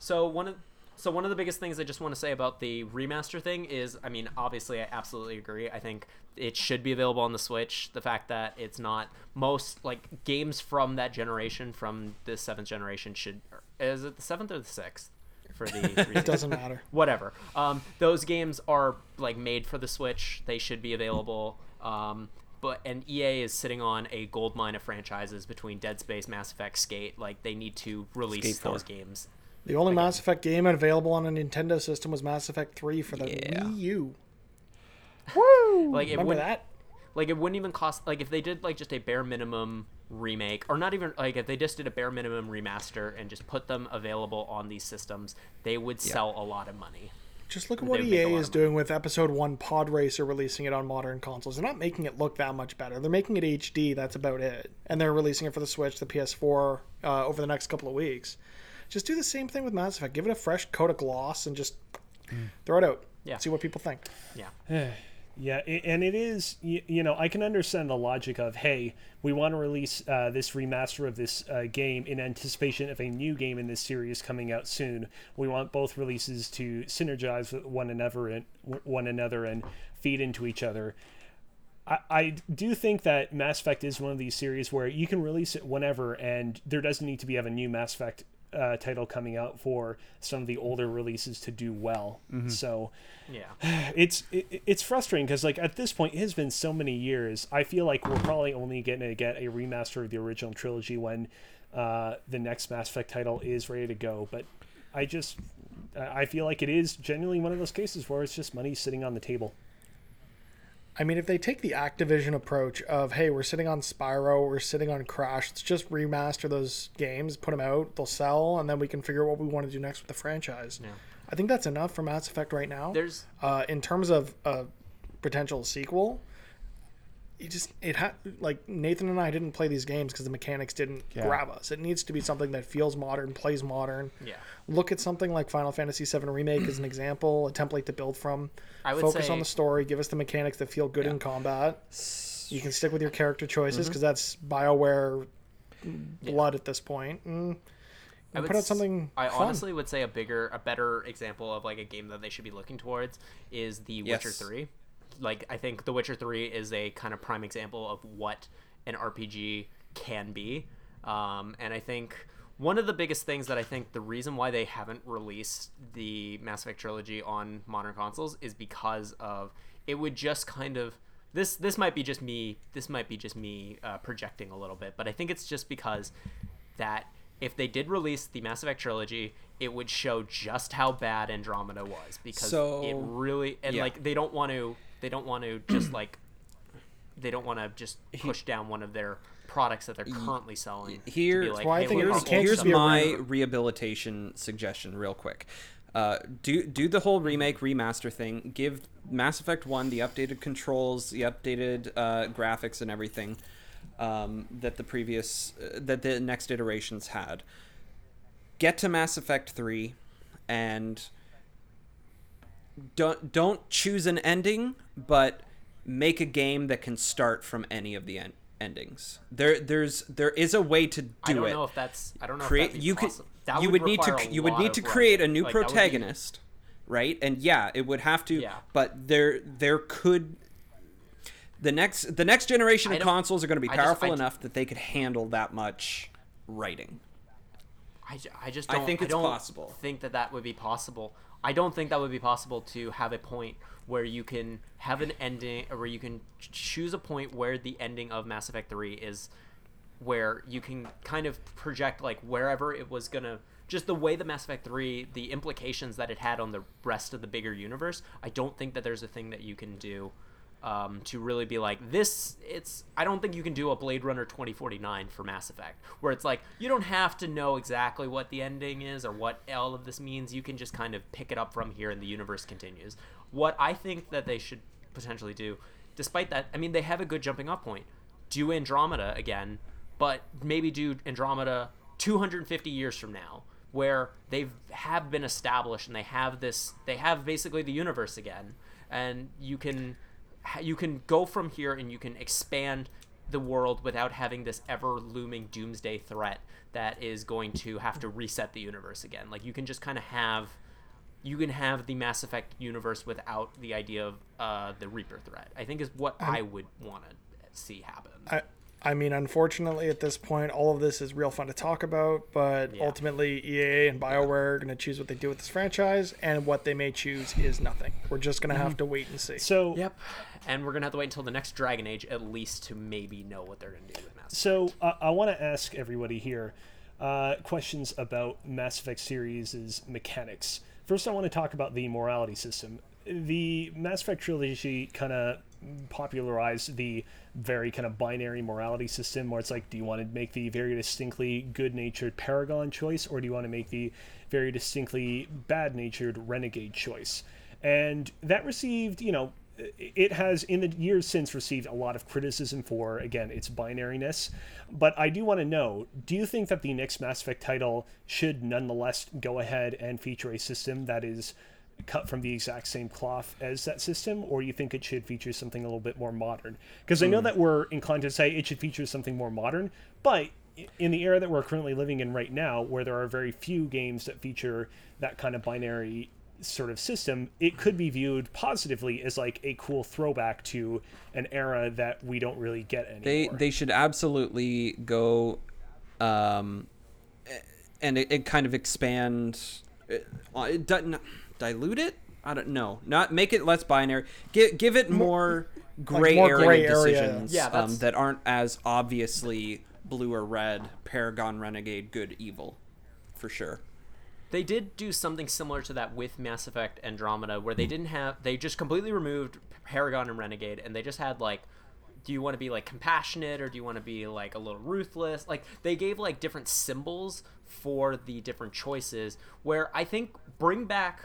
So one of so one of the biggest things I just want to say about the remaster thing is, I mean, obviously I absolutely agree. I think it should be available on the Switch. The fact that it's not most like games from that generation, from the seventh generation, should is it the seventh or the sixth for the 360? Doesn't matter. whatever. Um, those games are like made for the Switch. They should be available. Um, but and EA is sitting on a gold mine of franchises between Dead Space, Mass Effect, Skate. Like they need to release Skate four. those games. The only Mass Effect game available on a Nintendo system was Mass Effect 3 for the Yeah. Wii U. Like it Remember wouldn't that? like it wouldn't even cost like if they did like just a bare minimum remake or not even like if they just did a bare minimum remaster and just put them available on these systems, they would sell a lot of money. Just look at what would make a EA is doing with Episode 1 Pod Racer releasing it on modern consoles. They're not making it look that much better. They're making it HD, that's about it. And they're releasing it for the Switch, the PS4 uh, over the next couple of weeks. Just do the same thing with Mass Effect. Give it a fresh coat of gloss and just throw it out. Yeah. See what people think. Yeah. Yeah, i- and it is, you, you know, I can understand the logic of, hey, we want to release uh, this remaster of this uh, game in anticipation of a new game in this series coming out soon. We want both releases to synergize with one another and one another and feed into each other. I, I do think that Mass Effect is one of these series where you can release it whenever, and there doesn't need to be have a new Mass Effect uh, title coming out for some of the older releases to do well. So Yeah. it's it, it's frustrating because like at this point it has been so many years i feel like we're probably only going to get a remaster of the original trilogy when uh, the next mass effect title is ready to go but i just i feel like it is genuinely one of those cases where it's just money sitting on the table I mean, if they take the Activision approach of, hey, we're sitting on Spyro, we're sitting on Crash, let's just remaster those games, put them out, they'll sell, and then we can figure out what we want to do next with the franchise. Yeah. I think that's enough for Mass Effect right now. There's uh, in terms of a potential sequel, you just it had like Nathan and I didn't play these games because the mechanics didn't Yeah. grab us. It needs to be something that feels modern, plays modern. yeah. Look at something like Final Fantasy VII Remake as an example, a template to build from. I would Focus say- on the story, give us the mechanics that feel good in combat. You can stick with your character choices Mm-hmm. because that's Bioware blood at this point. Mm, I would put out something I fun. honestly would say a bigger, a better example of like a game that they should be looking towards is The Witcher Three. Like I think The Witcher Three is a kind of prime example of what an RPG can be, um, and I think one of the biggest things that I think the reason why they haven't released the Mass Effect trilogy on modern consoles is because of it would just kind of this this might be just me this might be just me uh, projecting a little bit but i think it's just because that if they did release the mass effect trilogy it would show just how bad andromeda was because So- it really and yeah. like they don't want to they don't want to just like they don't want to just push down one of their products that they're currently selling Here- like, why I hey, think look it how was- cool can't here's just be a my rehabilitation suggestion real quick. Uh, do do the whole remake remaster thing give mass effect 1 the updated controls the updated uh, graphics and everything um, that the previous uh, that the next iterations had. Get to mass effect 3 and don't don't choose an ending but make a game that can start from any of the en- endings there there's there is a way to do it. I don't it know if that's I don't know create if that'd be you could you would would need to you would need to create a new Like, would be- protagonist right and yeah it would have to Yeah. but there there could the next the next generation of consoles are going to be I just- powerful I enough that they could handle that much writing I, I just I don't, think it's don't possible. think that that would be possible. I don't think that would be possible to have a point where you can have an ending, or where you can choose a point where the ending of Mass Effect 3 is where you can kind of project like wherever it was gonna just the way the Mass Effect 3 the implications that it had on the rest of the bigger universe I don't think that there's a thing that you can do um, to really be like this it's i don't think you can do a blade runner 2049 for mass effect where it's like you don't have to know exactly what the ending is or what all of this means. You can just kind of pick it up from here and the universe continues. What i think that they should potentially do despite that i mean they have a good jumping off point. Do andromeda again but maybe do andromeda 250 years from now where they've have been established and they have this they have basically the universe again and you can you can go from here and you can expand the world without having this ever looming doomsday threat that is going to have to reset the universe again. Like you can just kind of have you can have the mass effect universe without the idea of uh, the reaper threat i think is what i would want to see happen. I, I mean, unfortunately, at this point, all of this is real fun to talk about, but Yeah. ultimately, EA and BioWare are going to choose what they do with this franchise, and what they may choose is nothing. We're just going to have to wait and see. So Yep. And we're gonna have to wait until the next Dragon Age at least to maybe know what they're gonna do with Mass. So uh, I want to ask everybody here uh, questions about Mass Effect series' mechanics. First, I want to talk about the morality system. The Mass Effect trilogy kind of popularized the very kind of binary morality system where it's like, do you want to make the very distinctly good natured Paragon choice, or do you want to make the very distinctly bad natured Renegade choice? And that received, you know, it has in the years since received a lot of criticism for again its binariness but i do want to know do you think that the next mass effect title should nonetheless go ahead and feature a system that is cut from the exact same cloth as that system or you think it should feature something a little bit more modern because i know that we're inclined to say it should feature something more modern but in the era that we're currently living in right now where there are very few games that feature that kind of binary sort of system, it could be viewed positively as like a cool throwback to an era that we don't really get They anymore. they should absolutely go, um, and it, it kind of expand, it, it doesn't dilute it. I don't know. Not make it less binary. Give give it more gray more area gray area. decisions Yeah, um, that aren't as obviously blue or red. Paragon, renegade, good, evil, for sure. They did do something similar to that with Mass Effect Andromeda, where they didn't have they just completely removed Paragon and Renegade, and they just had like, do you want to be like compassionate or do you want to be like a little ruthless? Like they gave like different symbols for the different choices. Where I think bring back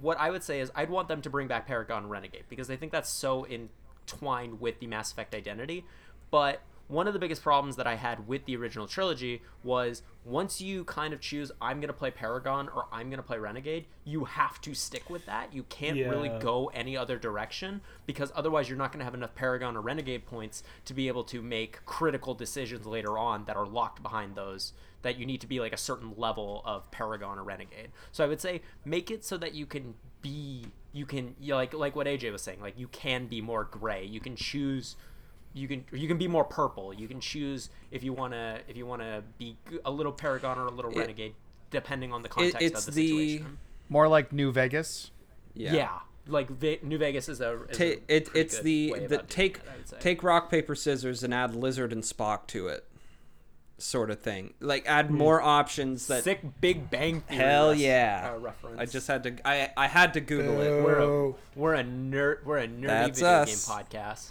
what I would say is I'd want them to bring back Paragon Renegade because I think that's so entwined with the Mass Effect identity. But one of the biggest problems that I had with the original trilogy was once you kind of choose I'm going to play Paragon or I'm going to play Renegade, you have to stick with that. You can't really go any other direction because otherwise you're not going to have enough Paragon or Renegade points to be able to make critical decisions later on that are locked behind those that you need to be like a certain level of Paragon or Renegade. So I would say make it so that you can be you can you know, like like what AJ was saying, like you can be more gray. You can choose you can you can be more purple. You can choose if you want to if you want to be a little Paragon or a little Renegade depending on the context it's of the the- situation. More like New Vegas. Yeah. Like Ve- New Vegas is a, is a Ta- it, pretty it's good the, way the take it, I would say. take rock paper scissors and add lizard and spock to it sort of thing like add more options that sick Big Bang Theory hell res- yeah uh, reference. i just had to i i had to google it we're a we're a nerd we're a nerdy That's video us. game podcast.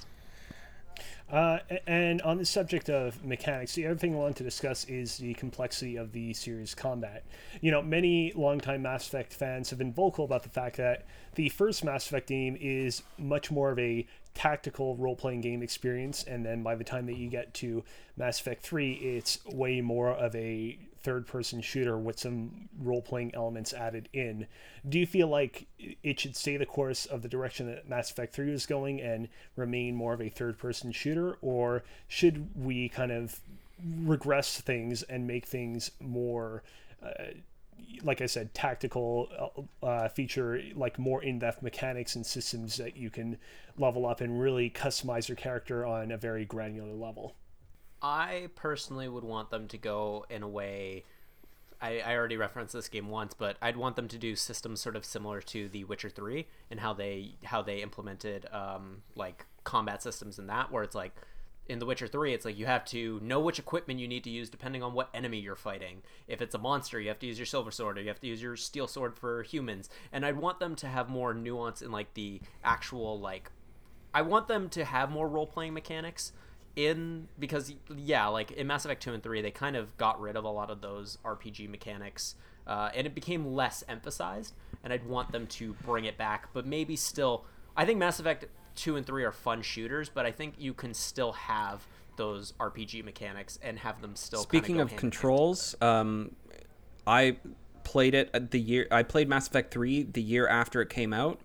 Uh, and on the subject of mechanics, the other thing I want to discuss is the complexity of the series combat. You know, many longtime Mass Effect fans have been vocal about the fact that the first Mass Effect game is much more of a tactical role playing game experience, and then by the time that you get to Mass Effect 3, it's way more of a third person shooter with some role playing elements added in. Do you feel like it should stay the course of the direction that Mass Effect 3 is going and remain more of a third person shooter, or should we kind of regress things and make things more? Uh, like I said, tactical uh, uh, feature like more in-depth mechanics and systems that you can level up and really customize your character on a very granular level. I personally would want them to go in a way. I, I already referenced this game once, but I'd want them to do systems sort of similar to The Witcher Three and how they how they implemented um, like combat systems in that, where it's like in The Witcher Three, it's like you have to know which equipment you need to use depending on what enemy you're fighting. If it's a monster, you have to use your silver sword, or you have to use your steel sword for humans. And I'd want them to have more nuance in like the actual like I want them to have more role playing mechanics in because yeah, like in Mass Effect 2 and 3 they kind of got rid of a lot of those RPG mechanics uh, and it became less emphasized and I'd want them to bring it back but maybe still I think Mass Effect 2 and 3 are fun shooters but I think you can still have those RPG mechanics and have them still Speaking of controls, um, I played it the year. I played Mass Effect Three the year after it came out,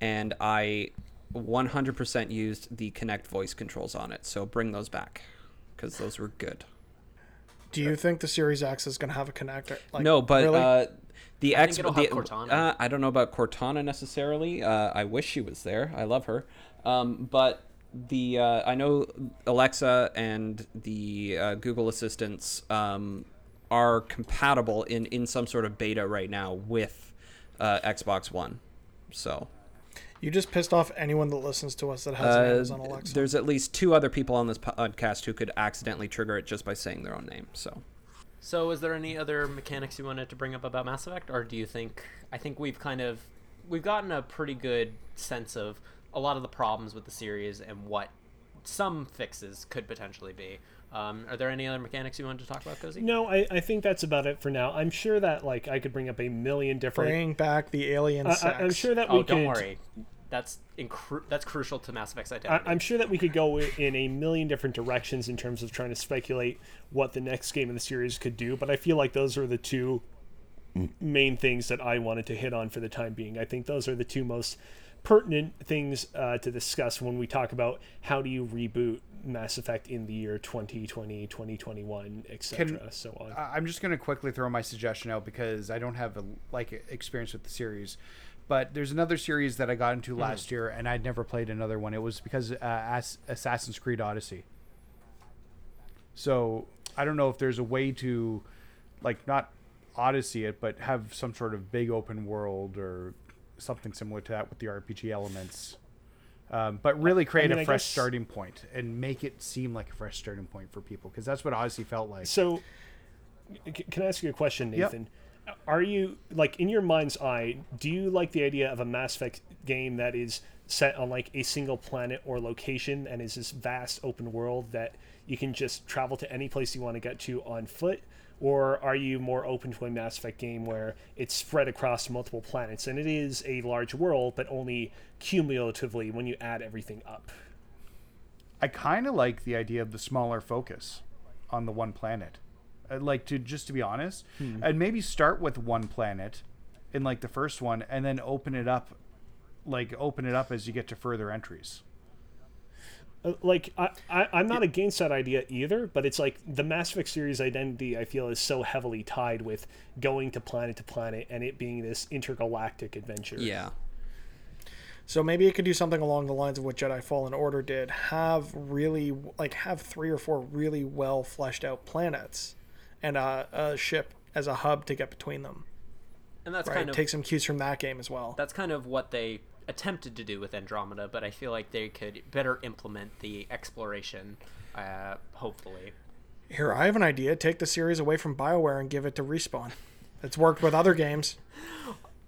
and I 100% used the Kinect voice controls on it. So bring those back because those were good. Do you think the Series X is going to have a connector? Like, no, but really? uh, the I X. think the, Cortana. Uh, I don't know about Cortana necessarily. Uh, I wish she was there. I love her. Um, but the uh, I know Alexa and the uh, Google Assistants um, are compatible in in some sort of beta right now with uh, Xbox One. So you just pissed off anyone that listens to us that has an uh, Amazon Alexa. there's at least two other people on this podcast who could accidentally trigger it just by saying their own name. So. So, is there any other mechanics you wanted to bring up about Mass Effect, or do you think? I think we've kind of we've gotten a pretty good sense of a lot of the problems with the series and what some fixes could potentially be. Um, are there any other mechanics you wanted to talk about, Cozy? No, I, I think that's about it for now. I'm sure that like I could bring up a million different. Bring back the alien I, sex. I, am sure that we Oh, could. don't worry. That's incru- that's crucial to Mass Effect's I, identity. I'm sure that we could go in a million different directions in terms of trying to speculate what the next game in the series could do, but I feel like those are the two main things that I wanted to hit on for the time being. I think those are the two most pertinent things uh, to discuss when we talk about how do you reboot Mass Effect in the year 2020, 2021, etc. So on. I'm just going to quickly throw my suggestion out because I don't have a, like experience with the series. But there's another series that I got into last year, and I'd never played another one. It was because uh, As- Assassin's Creed Odyssey. So I don't know if there's a way to, like, not Odyssey it, but have some sort of big open world or something similar to that with the RPG elements. Um, but really create mean, a I fresh guess- starting point and make it seem like a fresh starting point for people because that's what Odyssey felt like. So, c- can I ask you a question, Yep. Nathan? Are you like in your mind's eye? Do you like the idea of a Mass Effect game that is set on like a single planet or location and is this vast open world that you can just travel to any place you want to get to on foot? Or are you more open to a Mass Effect game where it's spread across multiple planets and it is a large world, but only cumulatively when you add everything up? I kind of like the idea of the smaller focus on the one planet. I'd like to just to be honest, hmm. and maybe start with one planet in like the first one, and then open it up, like open it up as you get to further entries. Uh, like I, I i'm not against that idea either but it's like the mass effect series identity i feel is so heavily tied with going to planet to planet and it being this intergalactic adventure Yeah. So maybe it could do something along the lines of what Jedi Fallen Order did. Have really like have three or four really well fleshed out planets, and a, a ship as a hub to get between them. and that's Right. kind of Take some cues from that game as well. that's kind of what they attempted to do with Andromeda, but I feel like they could better implement the exploration. Uh, hopefully, Here, I have an idea. Take the series away from BioWare and give it to Respawn. It's worked with other games.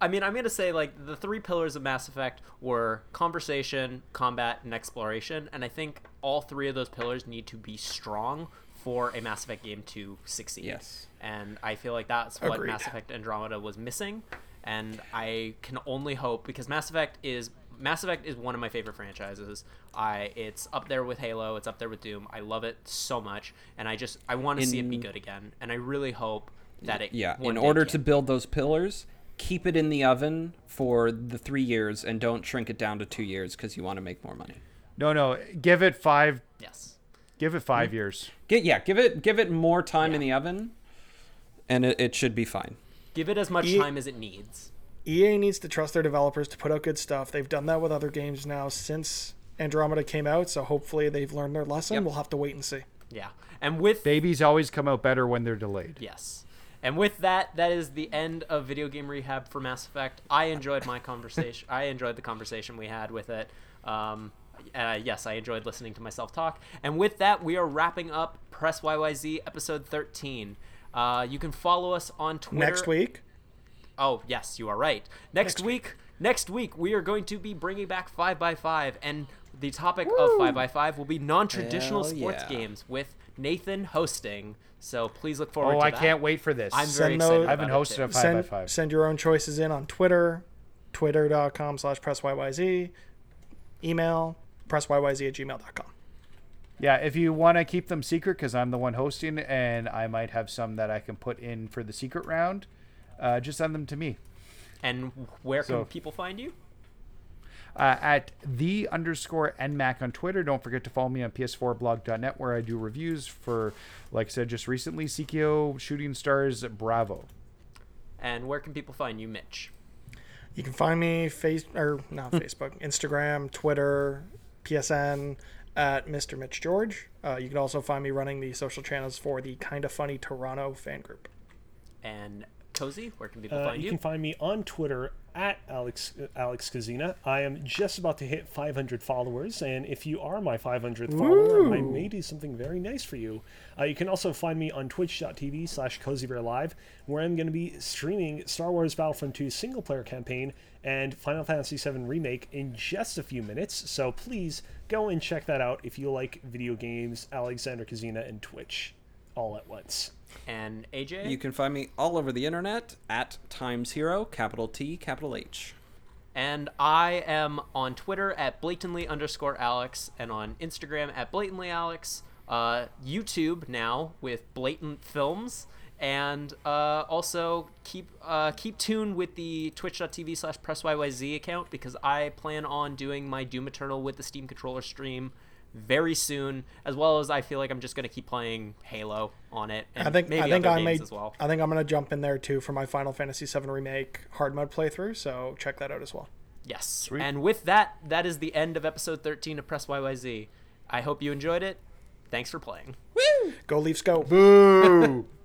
I mean, I'm gonna say like the three pillars of Mass Effect were conversation, combat, and exploration, and I think all three of those pillars need to be strong for a Mass Effect game to succeed. Yes. and I feel like that's what Agreed. Mass Effect Andromeda was missing, and I can only hope because Mass Effect is Mass Effect is one of my favorite franchises. I it's up there with Halo, it's up there with Doom. I love it so much, and I just I want to see it be good again, and I really hope that it Yeah. In order can. to build those pillars, keep it in the oven for the three years and don't shrink it down to two years because you want to make more money. No, no, give it five. yes. Give it 5 mm-hmm. years. Get yeah, give it give it more time in the oven, and it, it should be fine. Give it as much E- time as it needs. EA needs to trust their developers to put out good stuff. They've done that with other games now since Andromeda came out, so hopefully they've learned their lesson. Yep. We'll have to wait and see. Yeah. And with Babies always come out better when they're delayed. yes. And with that, that is the end of video game rehab for Mass Effect. I enjoyed my conversation. I enjoyed the conversation we had with it. Um, uh, yes, I enjoyed listening to myself talk. And with that, we are wrapping up Press YYZ episode 13. Uh, you can follow us on Twitter. Next week, Oh, yes, you are right. Next, week, next week we are going to be bringing back 5 by 5 and the topic of 5x5 will be non-traditional Hell sports yeah. games with Nathan hosting. So please look forward to Oh, to I that. can't wait for this. I'm very Send excited. those- I haven't about it, hosted a five send, by five. send your own choices in on Twitter, twitter.com slash pressyyz, email pressyz at gmail.com. Yeah, if you want to keep them secret, because I'm the one hosting, and I might have some that I can put in for the secret round, uh, just send them to me And where can people find you? uh, at the underscore nmac on Twitter. Don't forget to follow me on ps4blog.net, where I do reviews for, like I said just recently, Psikyo Shooting Stars Bravo. And where can people find you, Mitch? You can find me face or not Facebook, Instagram, Twitter, PSN at Mr. Mitch George. Uh, you can also find me running the social channels for the Kinda Funny Toronto fan group. And Cozy, where can people Uh, find you you? can find me on Twitter at Alex uh, Alex Kazina. I am just about to hit 500 followers, and if you are my 500th follower, I may do something very nice for you. Uh, you can also find me on twitch.tv slash cozybearlive, where I'm going to be streaming Star Wars Battlefront 2 single player campaign and Final Fantasy VII Remake in just a few minutes. So please go and check that out if you like video games, Alexander Kazina, and Twitch all at once. And AJ? You can find me all over the internet at Times Hero, capital T, capital H. And I am on Twitter at blatantly underscore Alex and on Instagram at blatantly Alex. Uh, YouTube now with blatant films. And uh, also keep uh, keep tuned with the twitch.tv slash pressyyz account because I plan on doing my Doom Eternal with the Steam controller stream very soon, as well as I feel like I'm just gonna keep playing Halo on it. And I think maybe I think other I games may as well. I think I'm gonna jump in there too for my Final Fantasy VII remake hard mode playthrough. So check that out as well. Yes. And with that, that is the end of episode 13 of Press YYZ. I hope you enjoyed it. Thanks for playing. Go Leafs, go! Boo!